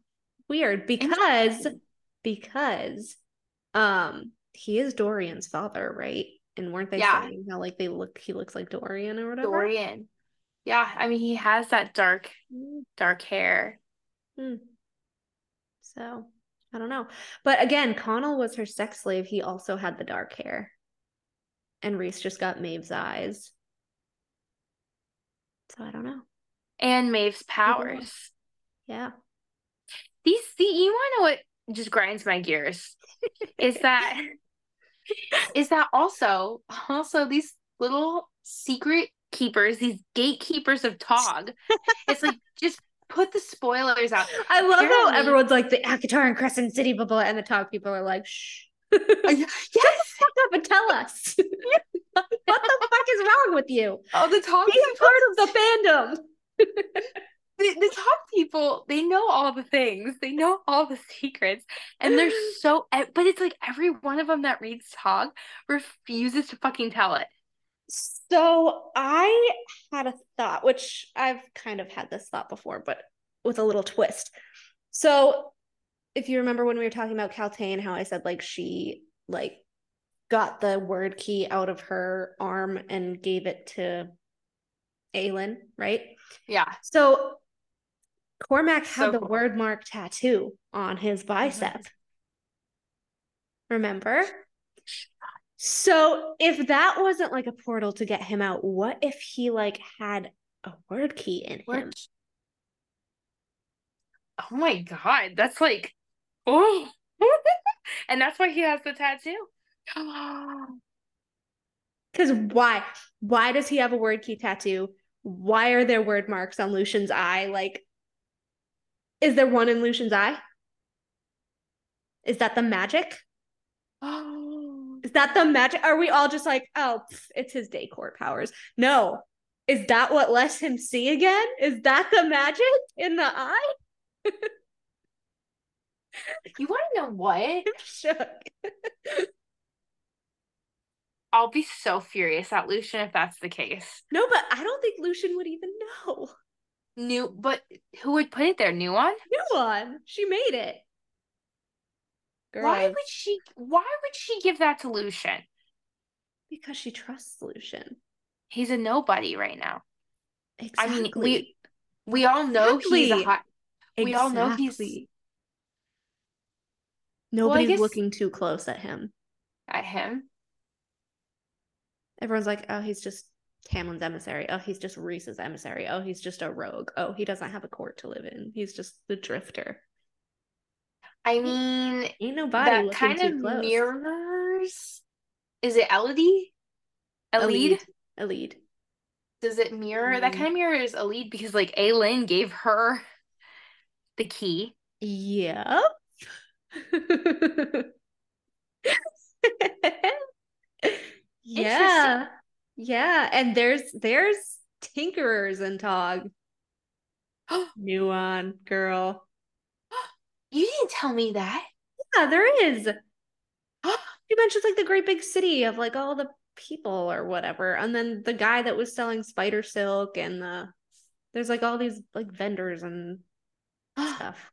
Weird because because um he is Dorian's father, right? And weren't they Yeah. saying how like they look he looks like Dorian or whatever? dorian yeah i mean he has that dark dark hair hmm. So I don't know. But again, Connall was her sex slave. He also had the dark hair. And Rhys just got Maeve's eyes. So I don't know. and maeve's powers Yeah. these see you want to know what just grinds my gears [laughs] is that is that also also these little secret keepers these gatekeepers of tog it's like [laughs] just put the spoilers out I love how everyone's like the ACOTAR and Crescent City, blah, blah, and the Tog people are like, shh. [laughs] Shut the yes fuck up and tell us. [laughs] what the fuck is wrong with you? oh the tog Be a part of the [laughs] fandom. the, the tog people they know all the things they know all the secrets and they're [gasps] so but it's like every one of them that reads tog refuses to fucking tell it So I had a thought, which I've kind of had this thought before, but with a little twist. So if you remember when we were talking about Kaltain, how I said like she like got the Wyrdkey out of her arm and gave it to Aelin, right? yeah So Cormac had So the cool. Wyrdmark tattoo on his mm-hmm. bicep. Remember? So if that wasn't like a portal to get him out, what if he like had a Wyrdkey in him? Oh my god that's like oh [laughs] and that's why he has the tattoo [gasps] Come on. Because why? Why does he have a Wyrdkey tattoo? Why are there Wyrdmarks on Lucien's eye? Like, is there one in Lucien's eye? Is that the magic? oh [gasps] Is that the magic? Are we all just like, oh, pff, it's his day court powers? No. Is that what lets him see again? Is that the magic in the eye? [laughs] you want to know what I'm [laughs] shook. i'll be so furious at lucien if that's the case No, but I don't think Lucien would even know. new but who would put it there new one New one. She made it. Girl, why would she why would she give that to lucien because she trusts Lucien. he's a nobody right now Exactly. i mean we we all know he's a Exactly. hot we all know he's- Nobody's guess- looking too close at him. at him Everyone's like, oh, he's just Tamlin's emissary. Oh, he's just Rhys's emissary. Oh, he's just a rogue. Oh, he doesn't have a court to live in. He's just the drifter. i mean Ain't nobody that kind of close. mirrors is it elodie A lead. does it mirror that Mm. kind of mirrors lead because like Aelin gave her the key Yep. [laughs] yeah. Yeah. And there's there's tinkerers in Tog. [gasps] New on, girl. [gasps] you didn't tell me that Yeah, there is. [gasps] You mentioned like the great big city of like all the people or whatever. And then the guy that was selling spider silk and the there's like all these like vendors and stuff.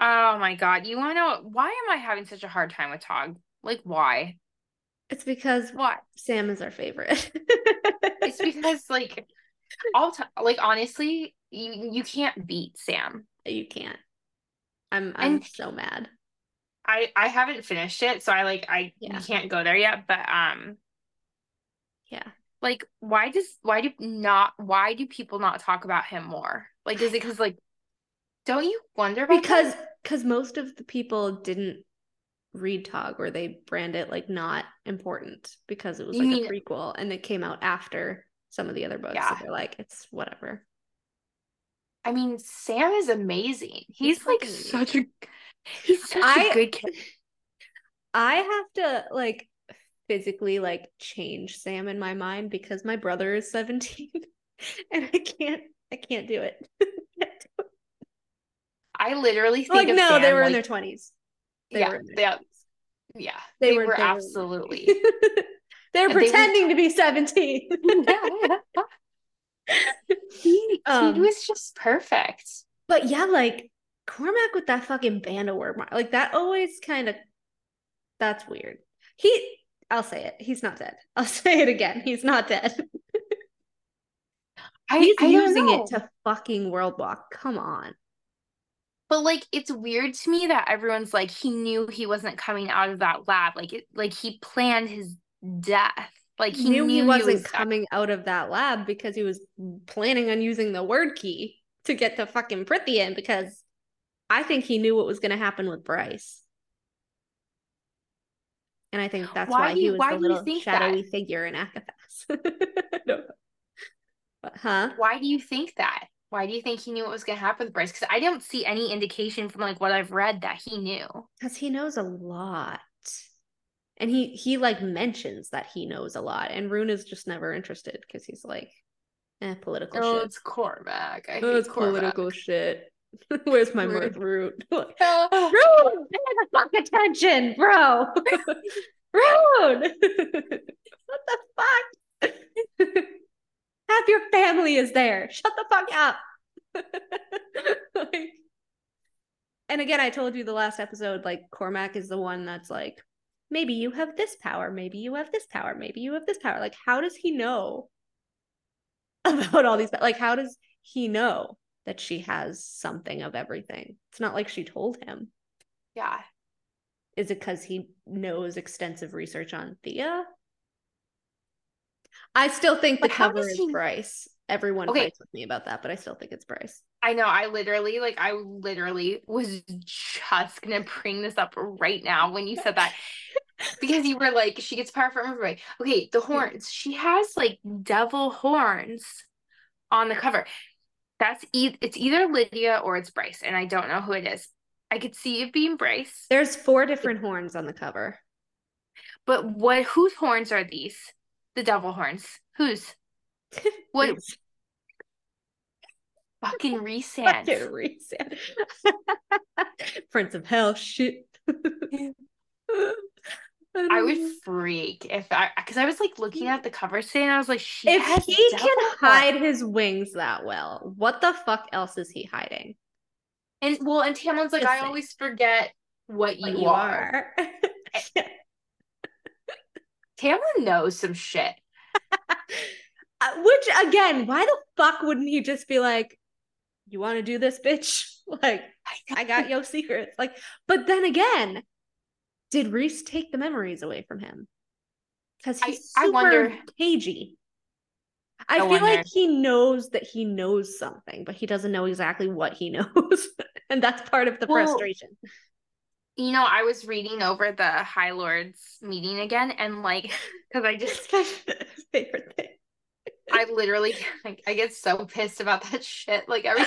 Oh my god you want to know why am i having such a hard time with tog like why It's because why Sam is our favorite. it's because like all time like honestly, you you can't beat Sam. you can't. I'm I'm And- so mad. I I haven't finished it, so I like I Yeah. can't go there yet, but um Yeah. like why does why do not why do people not talk about him more? Like is it cuz like don't you wonder about Because that? Because most of the people didn't read Tog or they brand it like not important because it was like a prequel and it came out after some of the other books. So Yeah. they're like, it's whatever. I mean, Sam is amazing. He's, like fucking such a he's such I- a good kid. I have to like physically like change Sam in my mind because my brother is 17 [laughs] and I can't I can't do it. [laughs] I literally think like no, Sam, they were in their 20s. They yeah, were their yeah, yeah. They They, were- were, [laughs] they were- absolutely. They're And they were- pretending to be [laughs] 17. [laughs] he, Um, he was just perfect. But yeah, like Cormac with that fucking band of worm, like that always kind of that's weird. He, I'll say it, he's not dead. I'll say it again, he's not dead. I, He's I using it to fucking world walk. Come on. But like it's weird to me that everyone's like he knew he wasn't coming out of that lab. Like it like he planned his death. Like he, knew, he wasn't was coming out of that lab because he was planning on using the Wyrdkey to get to fucking Prythian because I think he knew what was going to happen with Bryce. And I think that's Why why, he you- was why the little shadowy that? figure in ACOFAS. [laughs] I don't know. But, huh? Why do you think that? Why do you think he knew what was gonna happen with Bryce? Because I don't see any indication from like what I've read that he knew. Because he knows a lot. And he he like mentions that he knows a lot. And Ruhn is just never interested because he's like, eh, political Oh, shit. it's Cormac. I Oh, it's Cormac. political shit. [laughs] Where's my root? [laughs] Rude! Uh, Pay the fuck attention, bro! [laughs] Rude! what the fuck? Half your family is there. Shut the fuck up. [laughs] like, and again, I told you the last episode, like Cormac is the one that's like, maybe you have this power, maybe you have this power, maybe you have this power. Like, how does he know [laughs] about all these? Like, how does he know that she has something of everything? It's not like she told him. yeah. Is it because he knows extensive research on Theia? I still think the cover is he- Bryce. Everyone Okay. fights with me about that, but I still think it's Bryce. I know. I literally, like, I literally was just gonna bring this up right now when you said that. [laughs] Because you were like, she gets power from everybody. Okay, the horns. She has like devil horns on the cover. That's e- it's either Lydia or it's Bryce, and I don't know who it is. I could see it being Bryce, There's four different horns on the cover. but what? Whose horns are these? The devil horns. Whose? [laughs] What? [laughs] Fucking Rhysand. Fucking Rhys. [laughs] Prince of Hell. Shit. I would freak if I, because I was like looking at the cover today, and I was like, she If has he can hide his wings that well, what the fuck else is he hiding? And well, and Tamlin's like, Just I saying. always forget what you, What are. are. Eh, Tamlin knows some shit. [laughs] Uh, Which again, why the fuck wouldn't he just be like, "You want to do this, bitch? [laughs] Like, I got your secrets." Like, but then again, did Rhys take the memories away from him? Because I- he's I super wonder- cagey. I, I feel wonder. like he knows that he knows something, but he doesn't know exactly what he [laughs] knows, and that's part of the Well, frustration. You know, I was reading over the High Lords meeting again, and like, [laughs] because I just, [laughs] favorite thing. I literally, [laughs] like, I get so pissed about that shit. Like every,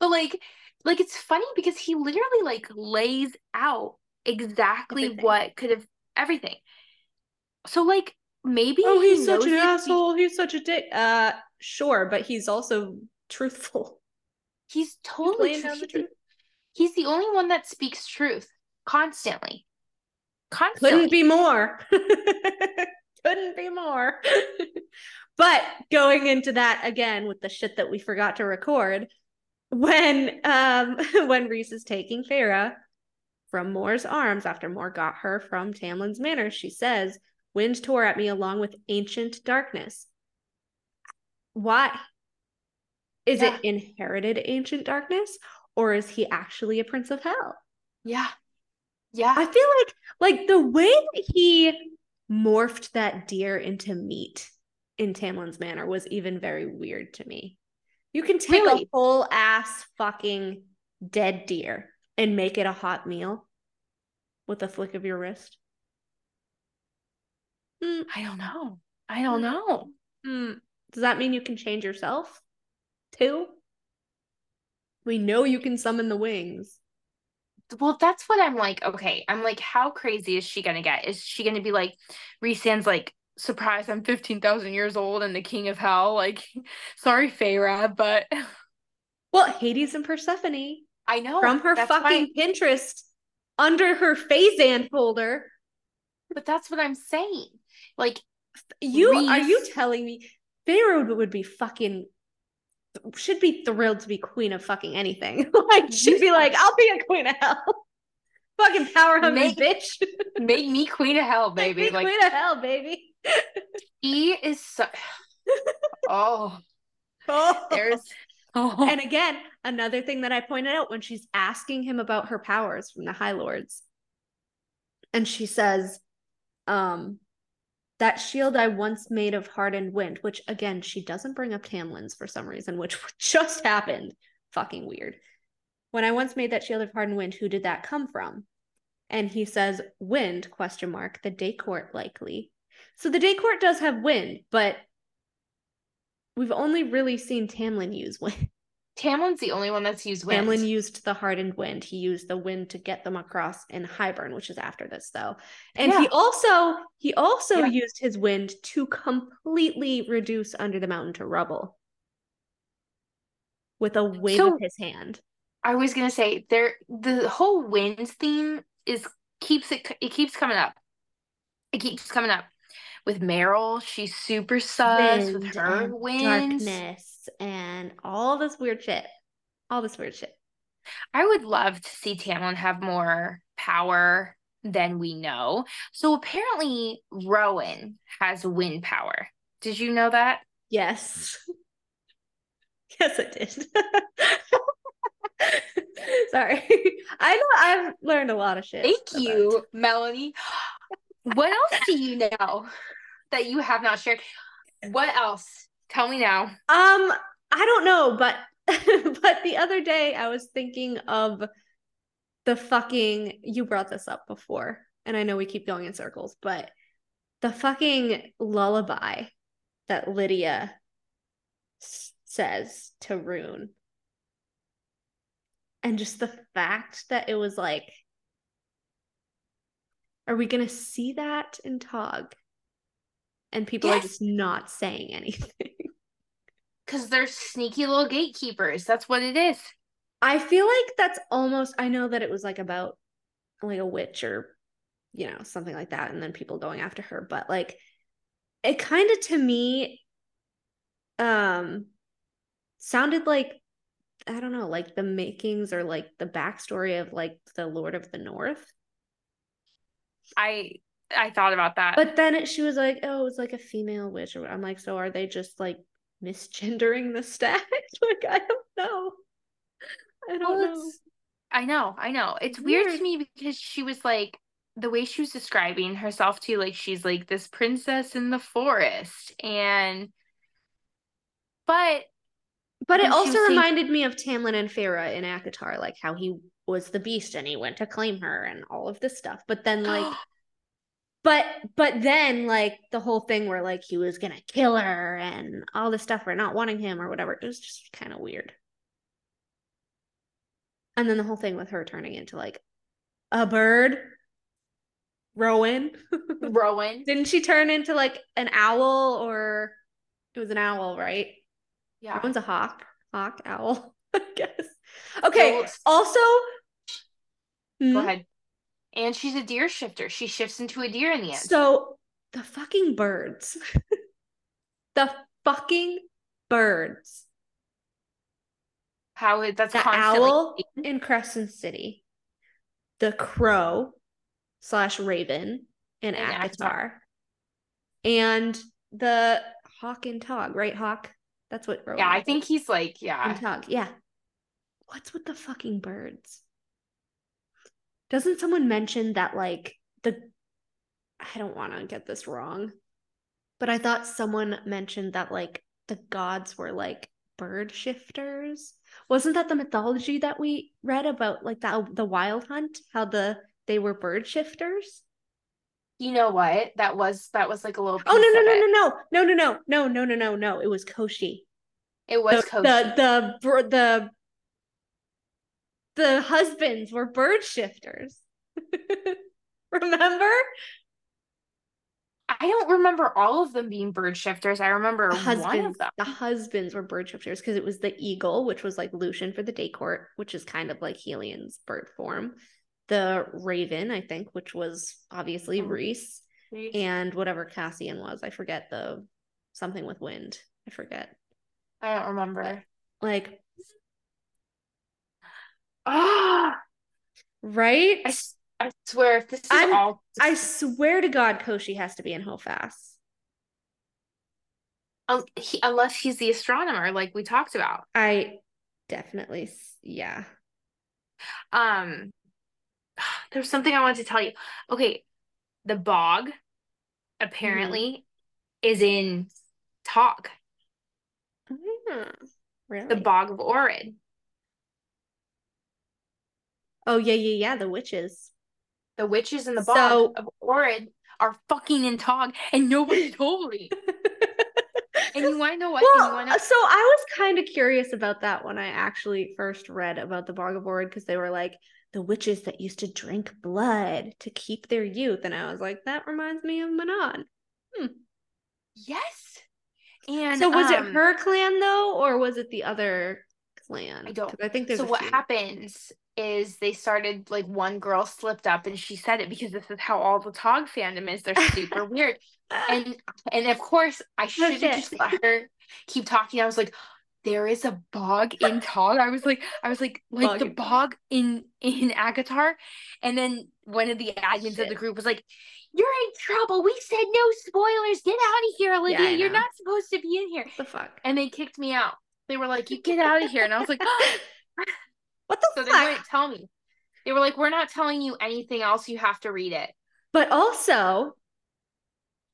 but like, like it's funny because he literally like lays out exactly Everything. what could have everything. So like maybe Oh, he he's such an he- asshole. He's such a dick. Uh, sure, but he's also truthful. He's totally laying true. down the He's the- truth. He's the only one that speaks truth constantly. Constantly. [laughs] Couldn't be more. Couldn't be more. but going into that again with the shit that we forgot to record, when um [laughs] when Rhys is taking Feyre from Mor's arms after Mor got her from Tamlin's manor, she says, Wind tore at me along with ancient darkness. Why? Is Yeah. it inherited ancient darkness or is he actually a prince of hell? Yeah. Yeah. I feel like like the way that he morphed that deer into meat in Tamlin's manner was even very weird to me. You can take Really? a whole ass fucking dead deer and make it a hot meal with a flick of your wrist. Mm, I don't know. I don't know. mm. Does that mean you can change yourself too? We know you can summon the wings. Well, that's what I'm like. Okay. I'm like, how crazy is she gonna get? Is she gonna be like Rhysand's like, surprise, I'm 15,000 years old and the king of hell? Like, [laughs] sorry, Feyre, but [laughs] Well, Hades and Persephone I know from her fucking why- Pinterest under her Phazan folder. but that's what I'm saying. Like, You are you telling me Pharaoh would be fucking should be thrilled to be queen of fucking anything. [laughs] like she'd be like, I'll be a queen of hell. [laughs] fucking power hungry Make- bitch. [laughs] make me queen of hell, Make baby. me Like, queen of hell, baby. he is so. Oh, Oh. there's. Oh, And again, another thing that I pointed out when she's asking him about her powers from the High Lords. And she says, um, that shield I once made of hardened wind, which again, she doesn't bring up Tamlin's for some reason, which [laughs] just happened. Fucking weird. When I once made that shield of hardened wind, who did that come from? And he says, wind, question mark, the day court likely. So the day court does have wind, but we've only really seen Tamlin use wind. Tamlin's the only one that's used wind. Tamlin used the hardened wind. He used the wind to get them across in Hybern, which is after this though. And he also he also Yeah. used his wind to completely reduce under the mountain to rubble with a wave So- of his hand. I was gonna say there the whole winds theme is keeps it it keeps coming up. It keeps coming up. With Merrill, she's super sus with Wind her and winds. darkness and all this weird shit. All this weird shit. I would love to see Tamlin have more power than we know. So apparently Rowan has wind power. Did you know that? Yes. [laughs] Yes, it did. [laughs] Sorry. I know I've learned a lot of shit. Thank about- you, Melanie. What else do you know that you have not shared? What else? Tell me now. Um, I don't know, but [laughs] but the other day I was thinking of the fucking you brought this up before, and I know we keep going in circles, but the fucking lullaby that Lydia s- says to Ruhn. And just the fact that it was like, are we gonna see that in Tog? And people are just not saying anything. [laughs] Because they're sneaky little gatekeepers. That's what it is. I feel like that's almost I know that it was like about like a witch or you know something like that and then people going after her but like it kind of to me um sounded like I don't know like the makings or like the backstory of like the Lord of the North I I thought about that. but then it, she was like oh it was like a female witch I'm like so are they just like misgendering the stat [laughs] like I don't know I don't Well, know I know, I know. It's weird Weird. to me because she was like the way she was describing herself too, like she's like this princess in the forest. And but But it also was saying- reminded me of Tamlin and Feyre in ACOTAR, like how he was the beast and he went to claim her and all of this stuff. But then like [gasps] [gasps] [gasps] but but then like the whole thing where like he was gonna kill her and all this stuff for not wanting him or whatever, it was just kind of weird. And then the whole thing with her turning into like a bird. Rowan. [laughs] Rowan. Didn't she turn into like an owl or it was an owl, right? Yeah. rowan's a hawk, hawk, owl, [laughs] I guess. Okay. So- also, Go Hmm? ahead. And she's a deer shifter. She shifts into a deer in the end. so the fucking birds, [laughs] the fucking birds. How that's The constantly owl in Crescent City, the crow slash raven in ACOTAR, ACOTAR. and the Hawk and Tog, right? Hawk. That's what. Yeah, I think he's like, yeah. And Tog, yeah. What's with the fucking birds? Doesn't someone mention that like the I don't want to get this wrong, but I thought someone mentioned that like the gods were like bird shifters. Wasn't that the mythology that we read about like the the wild hunt? How the they were bird shifters? You know what? That was that was like a little. Oh no no no no no no no no no no no no! No it was Koschei. It was the, Koschei. The the the the husbands were bird shifters. [laughs] Remember? I don't remember all of them being bird shifters. I remember the husbands, one of them. The husbands were bird shifters because it was the eagle, which was like Lucien for the day court, which is kind of like Helion's bird form. The raven, I think, which was obviously oh, Rhys, Rhys, and whatever Cassian was. I forget the something with wind. I forget. I don't remember. Like, ah, right? I, I swear, if this is I'm, all. I swear to God, Koschei has to be in HOFAS. Um, he, unless he's the astronomer, like we talked about. I definitely, yeah. Um, there's something I wanted to tell you. Okay, the bog apparently mm. is in Talk. Mm, really? The bog of Orin. Oh yeah, yeah, yeah. The witches the witches in the bog so, of Orin are fucking in Tog, and nobody [laughs] told me. and you want to know what? Well, know- so I was kind of curious about that when I actually first read about the bog of Orin because they were like the witches that used to drink blood to keep their youth, and I was like, that reminds me of Manon. Hmm. Yes. And so was um, it her clan though, or was it the other clan? I don't. I think there's. So what few. happens is they started like one girl slipped up and she said it because this is how all the Tog fandom is. They're super [laughs] weird. And and of course I should have just let her keep talking. I was like, there is a bog in Tog. I was like, I was like, like bog the bog in in ACOTAR. And then one of the admins Shit. of the group was like, You're in trouble. We said no spoilers. Get out of here, Olivia. Yeah, You're not supposed to be in here. What the fuck? And they kicked me out. They were like, You get out of here. And I was like, [laughs] What the so fuck? they wouldn't tell me. They were like, "We're not telling you anything else. You have to read it." But also,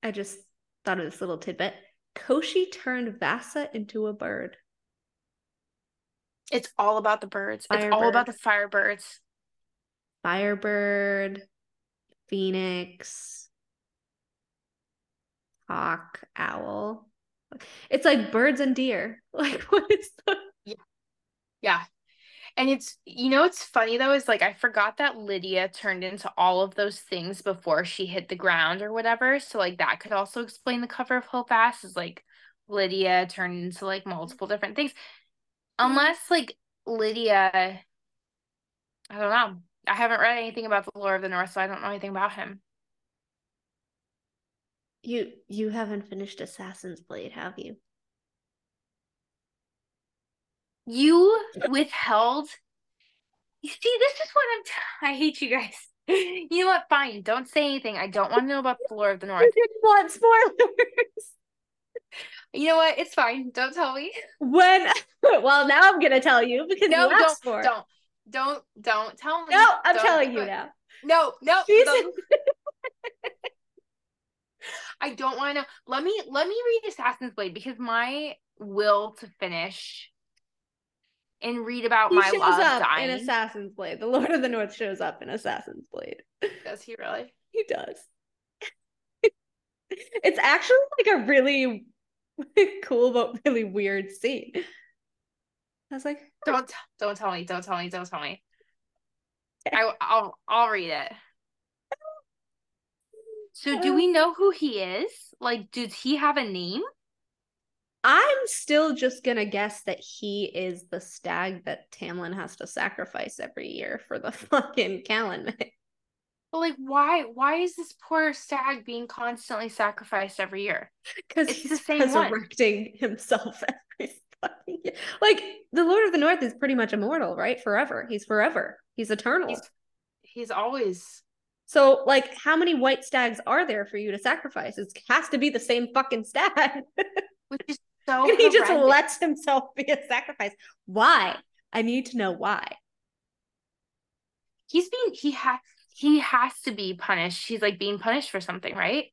I just thought of this little tidbit. Koschei turned Vassa into a bird. It's all about the birds. Firebird. It's all about the firebirds. Firebird, Phoenix, Hawk, Owl. It's like birds and deer. [laughs] Like what is the Yeah. Yeah. And it's you know it's funny though is like I forgot that Lydia turned into all of those things before she hit the ground or whatever. So like that could also explain the cover of HOFAS is like Lydia turned into like multiple different things. Unless like Lydia I don't know. I haven't read anything about the lore of the North, so I don't know anything about him. You you haven't finished Assassin's Blade, have you? You withheld. You see, this is what I'm. T- I hate you guys. You know what? Fine. Don't say anything. I don't want to know about the lore of the North. You want spoilers. You know what? It's fine. Don't tell me. When? [laughs] Well, now I'm gonna tell you because no, you don't, for don't, don't, don't tell me. No, I'm don't telling you now. No, no. [laughs] I don't want to know. Let me let me read Assassin's Blade because my will to finish and read about he my shows love up dying. in Assassin's Blade. The Lord of the North shows up in Assassin's Blade. Does he really? He does. [laughs] it's actually like a really [laughs] cool but really weird scene. I was like, don't don't tell me, don't tell me, don't tell me. I I'll I'll read it. So do um, we know who he is? Like, does he have a name? I'm still just gonna guess that he is the stag that Tamlin has to sacrifice every year for the [laughs] fucking Callan But like, why? Why is this poor stag being constantly sacrificed every year? Because he's the same resurrecting one. himself [laughs] every fucking year. Like the Lord of the North is pretty much immortal, right? Forever. He's forever. He's eternal. He's, he's always So, like, how many white stags are there for you to sacrifice? It has to be the same fucking stag. [laughs] Which is so and he just lets himself be a sacrifice. Why? I need to know why. he's being he has he has to be punished. He's like being punished for something, right?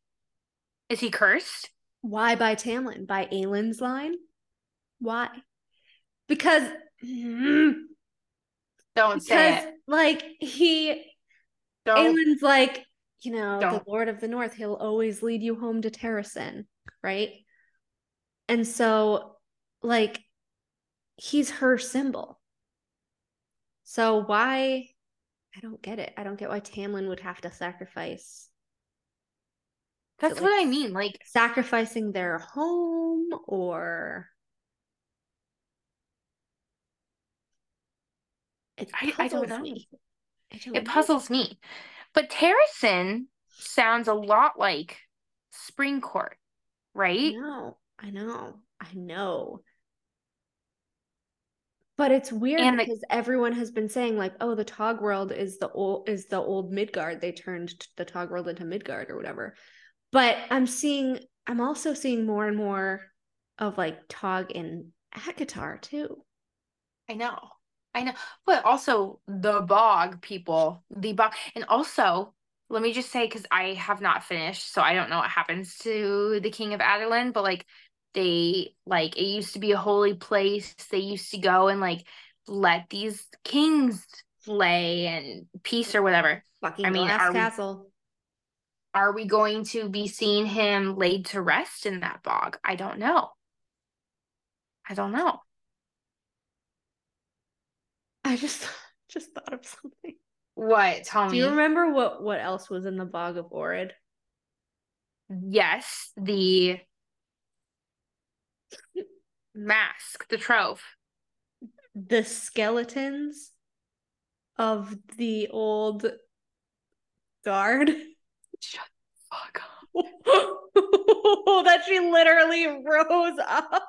Is he cursed? Why by Tamlin? By Aelin's line? Why? Because [clears throat] Don't say because it. like he Don't. Aelin's like, you know, Don't. the Lord of the North, he'll always lead you home to Terrasen, right? And so, like, he's her symbol. So why? I don't get it. I don't get why Tamlin would have to sacrifice. That's it what I mean. Like Sacrificing their home or. It I- I don't know. me. I don't it know. puzzles me. But Terrasen sounds a lot like Spring Court, right? know, I know, I know. But it's weird And the- because everyone has been saying like, oh, the Tog world is the old is the old Midgard. They turned the Tog world into Midgard or whatever. But I'm seeing, I'm also seeing more and more of like Tog in ACOTAR too. I know. I know. But also the bog people, the bog. And also, let me just say, because I have not finished, so I don't know what happens to the King of Adarlan, but like they like it used to be a holy place. They used to go and like let these kings slay and peace or whatever. Fucking I mean, are we- Castle. Are we going to be seeing him laid to rest in that bog? I don't know. I don't know. I just [laughs] just thought of something. What? Tell Do you remember what what else was in the Bog of Orid? Yes, the mask, the trove. the skeletons of the old guard [laughs] Shut the fuck up. [laughs] that she literally rose up.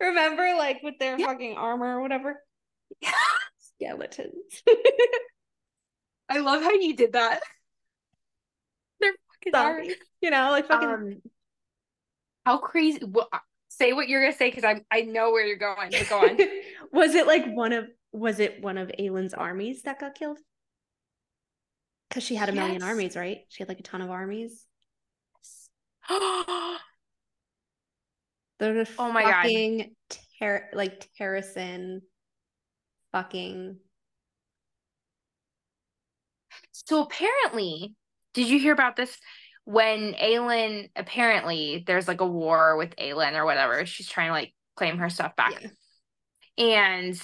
Remember, like with their Yeah. fucking armor or whatever? [laughs] Skeletons. I love how you did that. They're fucking Sorry. You know, like fucking Um, how crazy? Well, say what you're gonna say because I I know where you're going. But go on. [laughs] was it like one of was it one of Aelin's armies that got killed? Because she had a million armies, right? She had like a ton of armies. [gasps] Oh my God. ter- like Terrasen fucking so apparently, did you hear about this? When Aelin apparently there's like a war with Aelin or whatever. She's trying to like claim her stuff back. Yeah. and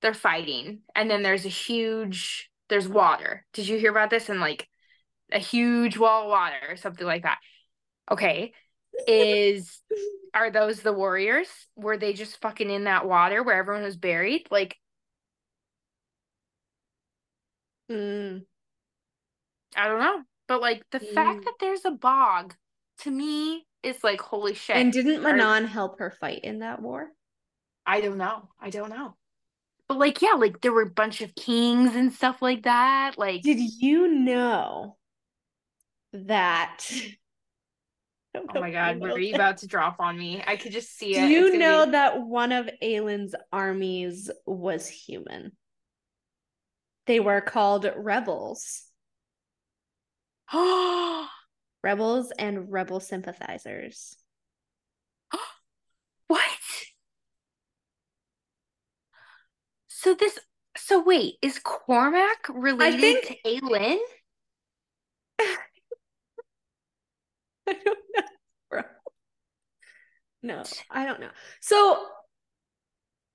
they're fighting and then there's a huge there's water did you hear about this and like a huge wall of water or something like that okay is [laughs] are those the warriors were they just fucking in that water where everyone was buried like Mm. i don't know but like the Mm. fact that there's a bog to me is like holy shit And didn't Manon help her fight in that war? i don't know i don't know but like yeah like there were a bunch of kings and stuff like that like Did you know that? [laughs] Oh my god, were you about to drop on me? I could just see it. Do you know be- that one of Aelin's armies was human? They were called rebels. [gasps] Rebels and rebel sympathizers. [gasps] what? So this so wait, is Cormac related think- to Aelin? [laughs] I don't know, bro. No, I don't know. So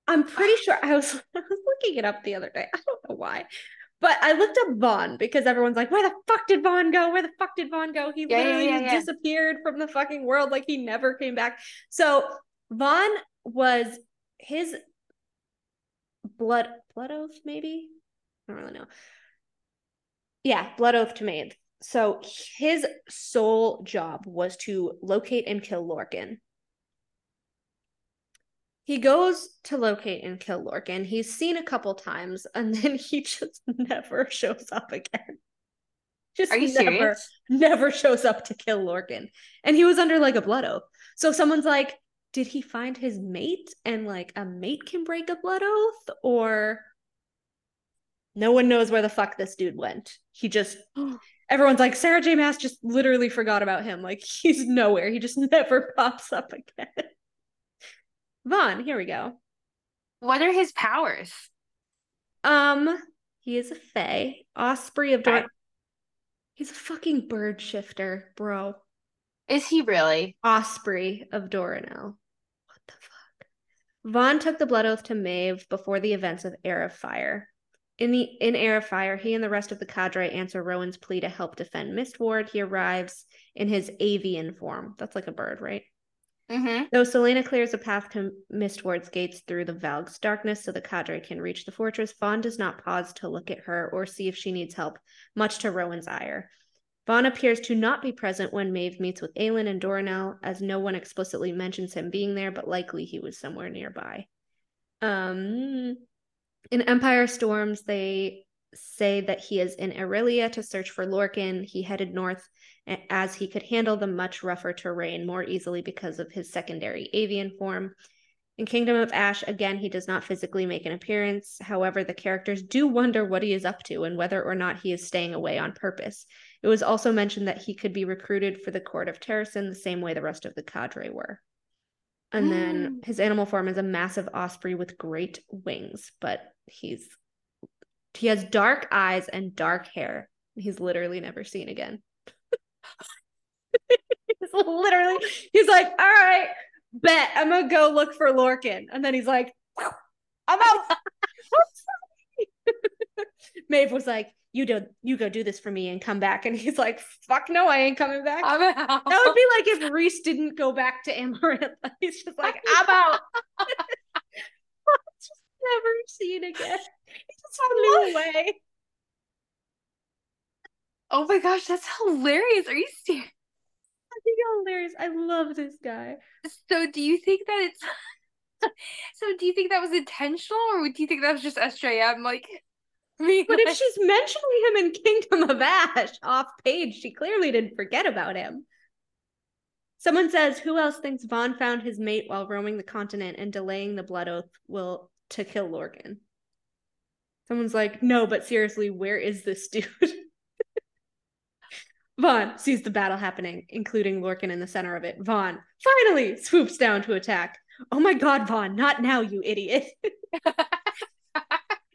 I'm pretty sure I was [laughs] I was looking it up the other day. I don't know why. But I looked up Vaughn because everyone's like, where the fuck did Vaughn go? Where the fuck did Vaughn go? He Yeah, literally yeah, just yeah. disappeared from the fucking world like he never came back. So Vaughn was his blood blood oath, maybe? I don't really know. Yeah, blood oath to Maeve. So his sole job was to locate and kill Lorcan. He goes to locate and kill Lorcan. He's seen a couple times [laughs] and then he just never shows up again. Just Are you never, serious? never shows up to kill Lorcan. And he was under like a blood oath. So someone's like, did he find his mate and like a mate can break a blood oath? Or no one knows where the fuck this dude went. He just [gasps] everyone's like, Sarah J. Maas just literally forgot about him. Like [laughs] he's nowhere. He just never [laughs] pops up again. Vaughn, here we go. What are his powers? Um, he is a fae. Osprey of Dor- Okay. He's a fucking bird shifter, bro. Is he really? Osprey of Doranelle. What the fuck? Vaughn took the blood oath to Maeve before the events of Heir of Fire. In the in Heir of Fire, he and the rest of the cadre answer Rowan's plea to help defend Mistward. He arrives in his avian form. That's like a bird, right? Mm-hmm. Though Celaena clears a path to Mistward's gates through the Valg's darkness so the cadre can reach the fortress, Vaughn does not pause to look at her or see if she needs help, much to Rowan's ire. Vaughn appears to not be present when Maeve meets with Aelin and Doranelle, as no one explicitly mentions him being there, but likely he was somewhere nearby. Um, in Empire Storms, they say that he is in Aurelia to search for Lorcan. He headed north as he could handle the much rougher terrain more easily because of his secondary avian form. In Kingdom of Ash, again, he does not physically make an appearance. However, the characters do wonder what he is up to and whether or not he is staying away on purpose. It was also mentioned that he could be recruited for the court of Terrasen the same way the rest of the cadre were. And then mm. his animal form is a massive osprey with great wings, but he's he has dark eyes and dark hair. He's literally never seen again. [laughs] he's literally he's like, all right, bet I'm gonna go look for Lorcan. And then he's like, I'm out. [laughs] Maeve was like, you do you go do this for me and come back. And he's like, fuck no, I ain't coming back. I'm out. That would be like if Rhys didn't go back to Amaranth. [laughs] He's just like, I'm out. Never seen again. [laughs] Just flew away. oh my gosh, that's hilarious. Are you serious? I think hilarious. I love this guy. So do you think that it's [laughs] so do you think that was intentional or do you think that was just SJM like [laughs] me? But if she's mentioning him in Kingdom of Ash off page, she clearly didn't forget about him. Someone says, "Who else thinks Vaughn found his mate while roaming the continent and delaying the blood oath will to kill Lorcan?" Someone's like, "No, but seriously, where is this [laughs] dude?" Vaughn sees the battle happening, including Lorcan in the center of it. Vaughn finally swoops down to attack. Oh my god, Vaughn, not now, you idiot. [laughs]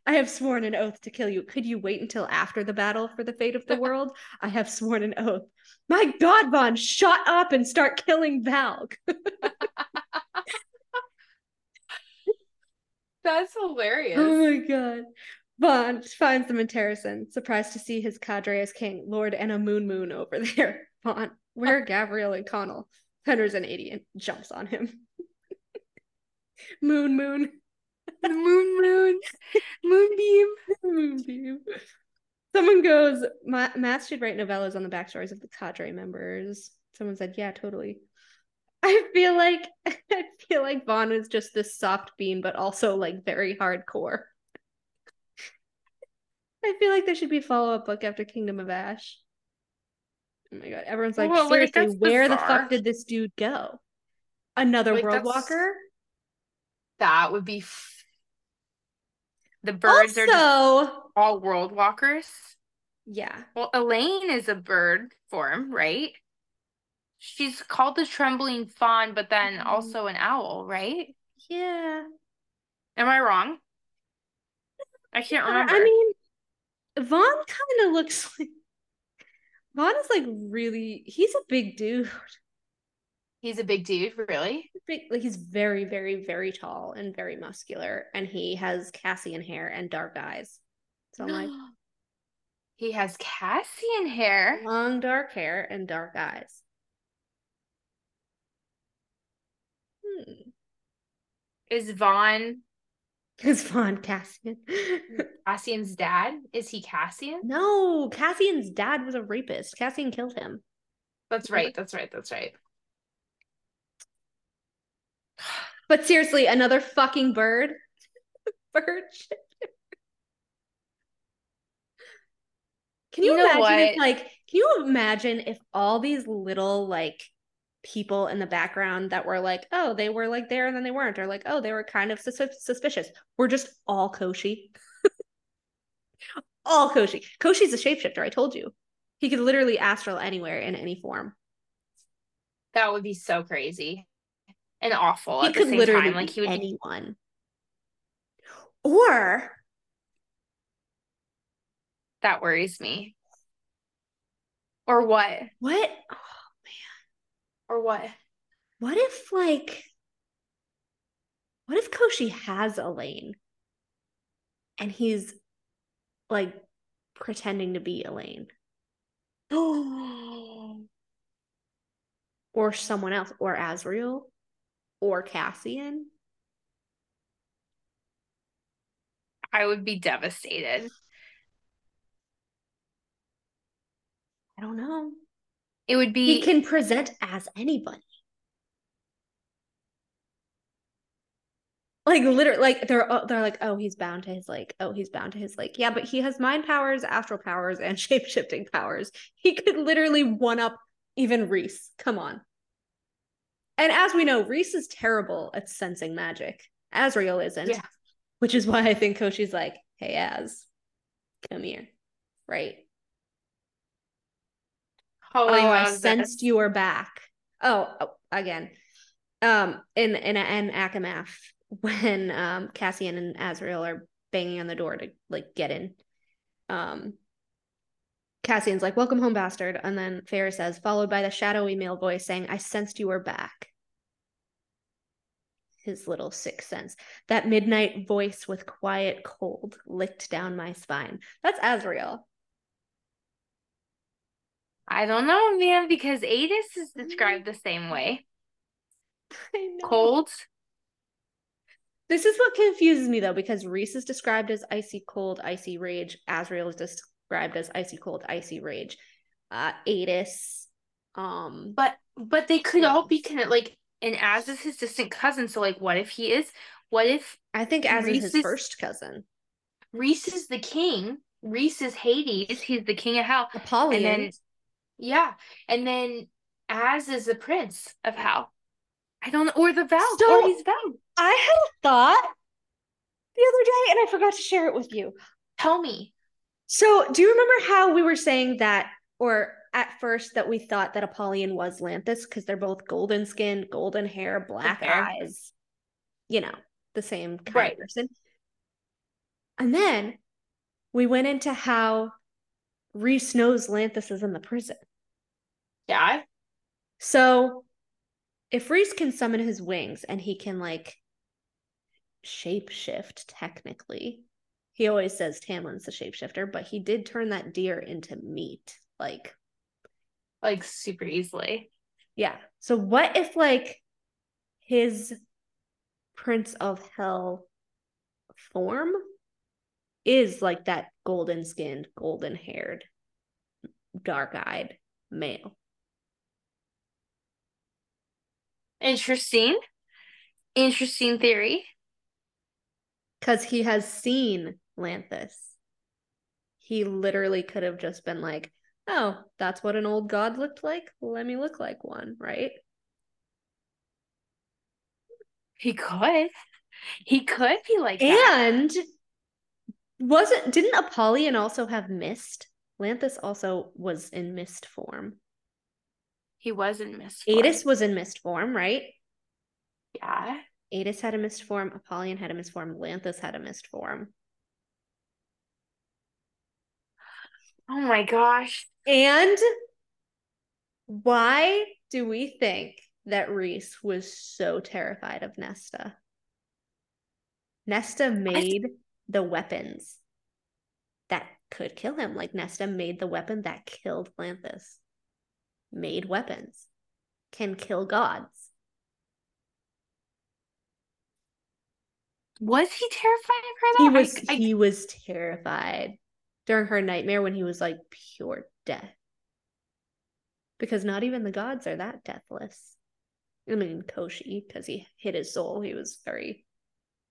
I have sworn an oath to kill you. Could you wait until after the battle for the fate of the world? I have sworn an oath. My god, Vaughn, shut up and start killing Valg. [laughs] That's hilarious. Oh my god. Vaughn finds them in Terrasen, surprised to see his cadre as king, Lord and a moon moon over there. [laughs] Vaughn, where are [laughs] Gavriel and Connall? Fender's an idiot, jumps on him. [laughs] moon moon. moon moon moonbeam. Moonbeam. Someone goes, Ma- Matt should write novellas on the backstories of the cadre members. Someone said, yeah, totally. I feel like [laughs] I feel like Vaughn is just this soft bean, but also like very hardcore. I feel like there should be a follow-up book after Kingdom of Ash. Oh my god, everyone's like, Well, seriously, that's where the fuck did this dude go? Another Like, world walker? That would be f- the birds are just also, all world walkers. yeah. Well, Elain is a bird form, right? She's called the trembling fawn, but then Mhm. also an owl, right? Yeah. Am I wrong? I can't remember. I mean, Vaughn kind of looks [laughs] like Vaughn is like really he's a big dude. he's a big dude, really. Big like he's very, very, very tall and very muscular, and he has Cassian hair and dark eyes. So I'm like [gasps] he has Cassian hair. long dark hair and dark eyes. Hmm. Is Vaughn Is Vaughn Cassian? [laughs] Cassian's dad? Is he Cassian? no, Cassian's dad was a rapist. Cassian killed him. That's right. That's right. That's right. [sighs] But seriously, another fucking bird. [laughs] bird shit. Can you, You know imagine if like can you imagine if all these little like people in the background that were like, oh, they were like there and then they weren't, or like, oh, they were kind of sus- suspicious. We're just all Koschei. [laughs] all Koschei. Koschei's a shapeshifter, I told you. He could literally astral anywhere in any form. That would be so crazy and awful he at the could same literally time. Like he would be anyone. Or that worries me. Or what? what Or what? what if like what if Koschei has Elain and he's like pretending to be Elain [gasps] or someone else or Azriel or Cassian? I would be devastated. I don't know. It would be He can present as anybody. Like literally, like they're they're like, oh, he's bound to his like, oh, he's bound to his like, yeah, but he has mind powers, astral powers, and [laughs] shape shifting powers. He could literally one up even Rhys. Come on. And as we know, Rhys is terrible at sensing magic. Azriel isn't, Yeah. which is why I think Koschei's like, hey, Az, come here, right? Holy oh, I sensed you were back. Oh, oh, again. Um, in in in ACOMAF, [laughs] when um Cassian and Azriel are banging on the door to like get in, um, Cassian's like, "Welcome home, bastard," and then Ferris says, followed by the shadowy male voice saying, "I sensed you were back." His little sixth sense. That midnight voice with quiet cold licked down my spine. That's Azriel. I don't know, man, because Aidas is described the same way. [laughs] Cold. This is what confuses me though, because Rhys is described as icy cold, icy rage. Azriel is described as icy cold, icy rage. Uh Aidas. Um But but they could all be kind of like and Az is his distant cousin, so like what if he is what if I think as is his is- first cousin. Rhys is the king? Rhys is Hades, he's the king of hell. Apollion. And then yeah. And then Az is the prince of hell. I don't know, or the Val, So- or he's Val. I had a thought the other day and I forgot to share it with you. Tell me. So do you remember how we were saying that or at first that we thought that Apollion was Lanthys because they're both golden skin, golden hair, black hair. eyes, you know, the same kind Right. of person. And then we went into how Rhys knows Lanthys is in the prison. Yeah. So if Rhys can summon his wings and he can like shapeshift technically, he always says Tamlin's the shapeshifter, but he did turn that deer into meat. Like, Like super easily. yeah. So what if like his Prince of Hell form is like that golden skinned, golden haired, dark eyed male? Interesting. Interesting theory. because he has seen Lanthys. He literally could have just been like, "Oh, that's what an old god looked like. Let me look like one." Right? He could. He could be like that. Wasn't didn't Apollion also have mist? Lanthys also was in mist form. He was in mist. Aidas was in mist form, right? Yeah. Aidas had a mist form. Apollion had a mist form. Lanthys had a mist form. Oh my gosh. And why do we think that Rhys was so terrified of Nesta? Nesta made the weapons that could kill him. Like Nesta made the weapon that killed Lanthys. Made weapons. Can kill gods. Was he terrified of her He though? I- was I- he was terrified during her nightmare when he was like pure death. Because not even the gods are that deathless. I mean Koschei, because he hid his soul, he was very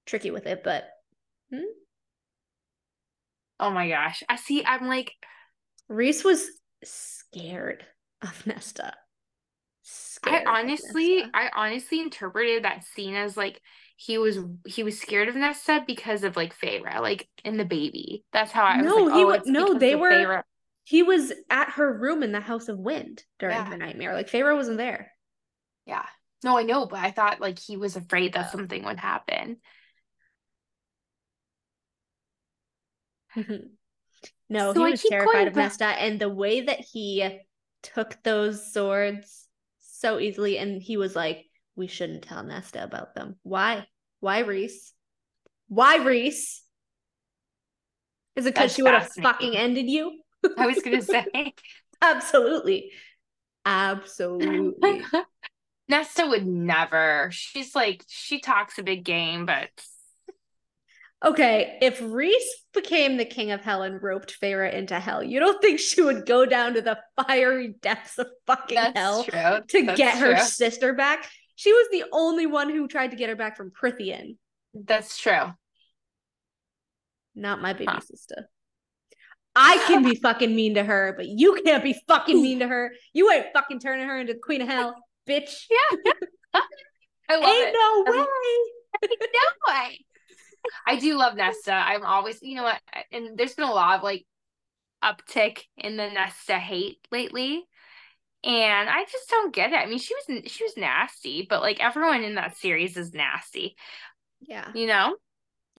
tricky with it, but hmm? Oh my gosh. I see. I'm like, Rhys was scared of [laughs] Nesta. Scared I honestly, Nesta. I honestly interpreted that scene as like he was he was scared of Nesta because of like Feyre, like in the baby. That's how I was No, like, he oh, wa- it's no, they were- Feyre. he was at her room in the House of Wind during Yeah. her nightmare. Like Feyre wasn't there. Yeah. No, I know, but I thought like he was afraid that something would happen. [laughs] no, So he was terrified of back- Nesta, and the way that he took those swords so easily, and he was like, "We shouldn't tell Nesta about them. Why? Why, Rhys? Why, Rhys? Is it because she would have fucking ended you? I was gonna say [laughs] Absolutely, absolutely. [laughs] Nesta would never. She's like she talks a big game, but Okay, if Rhys became the king of hell and roped Feyre into hell, you don't think she would go down to the fiery depths of fucking that's hell true. to That's get her true. sister back? She was the only one who tried to get her back from Prythian, That's true. not my baby Huh. sister. I can be [laughs] fucking mean to her, but you can't be fucking mean to her. You ain't fucking turning her into the queen of hell, bitch. Yeah. [laughs] [laughs] I love Ain't it. no way. no way. I do love Nesta. I'm always, you know what, and there's been a lot of like uptick in the Nesta hate lately. And I just don't get it. I mean, she was she was nasty, but like everyone in that series is nasty, Yeah. you know?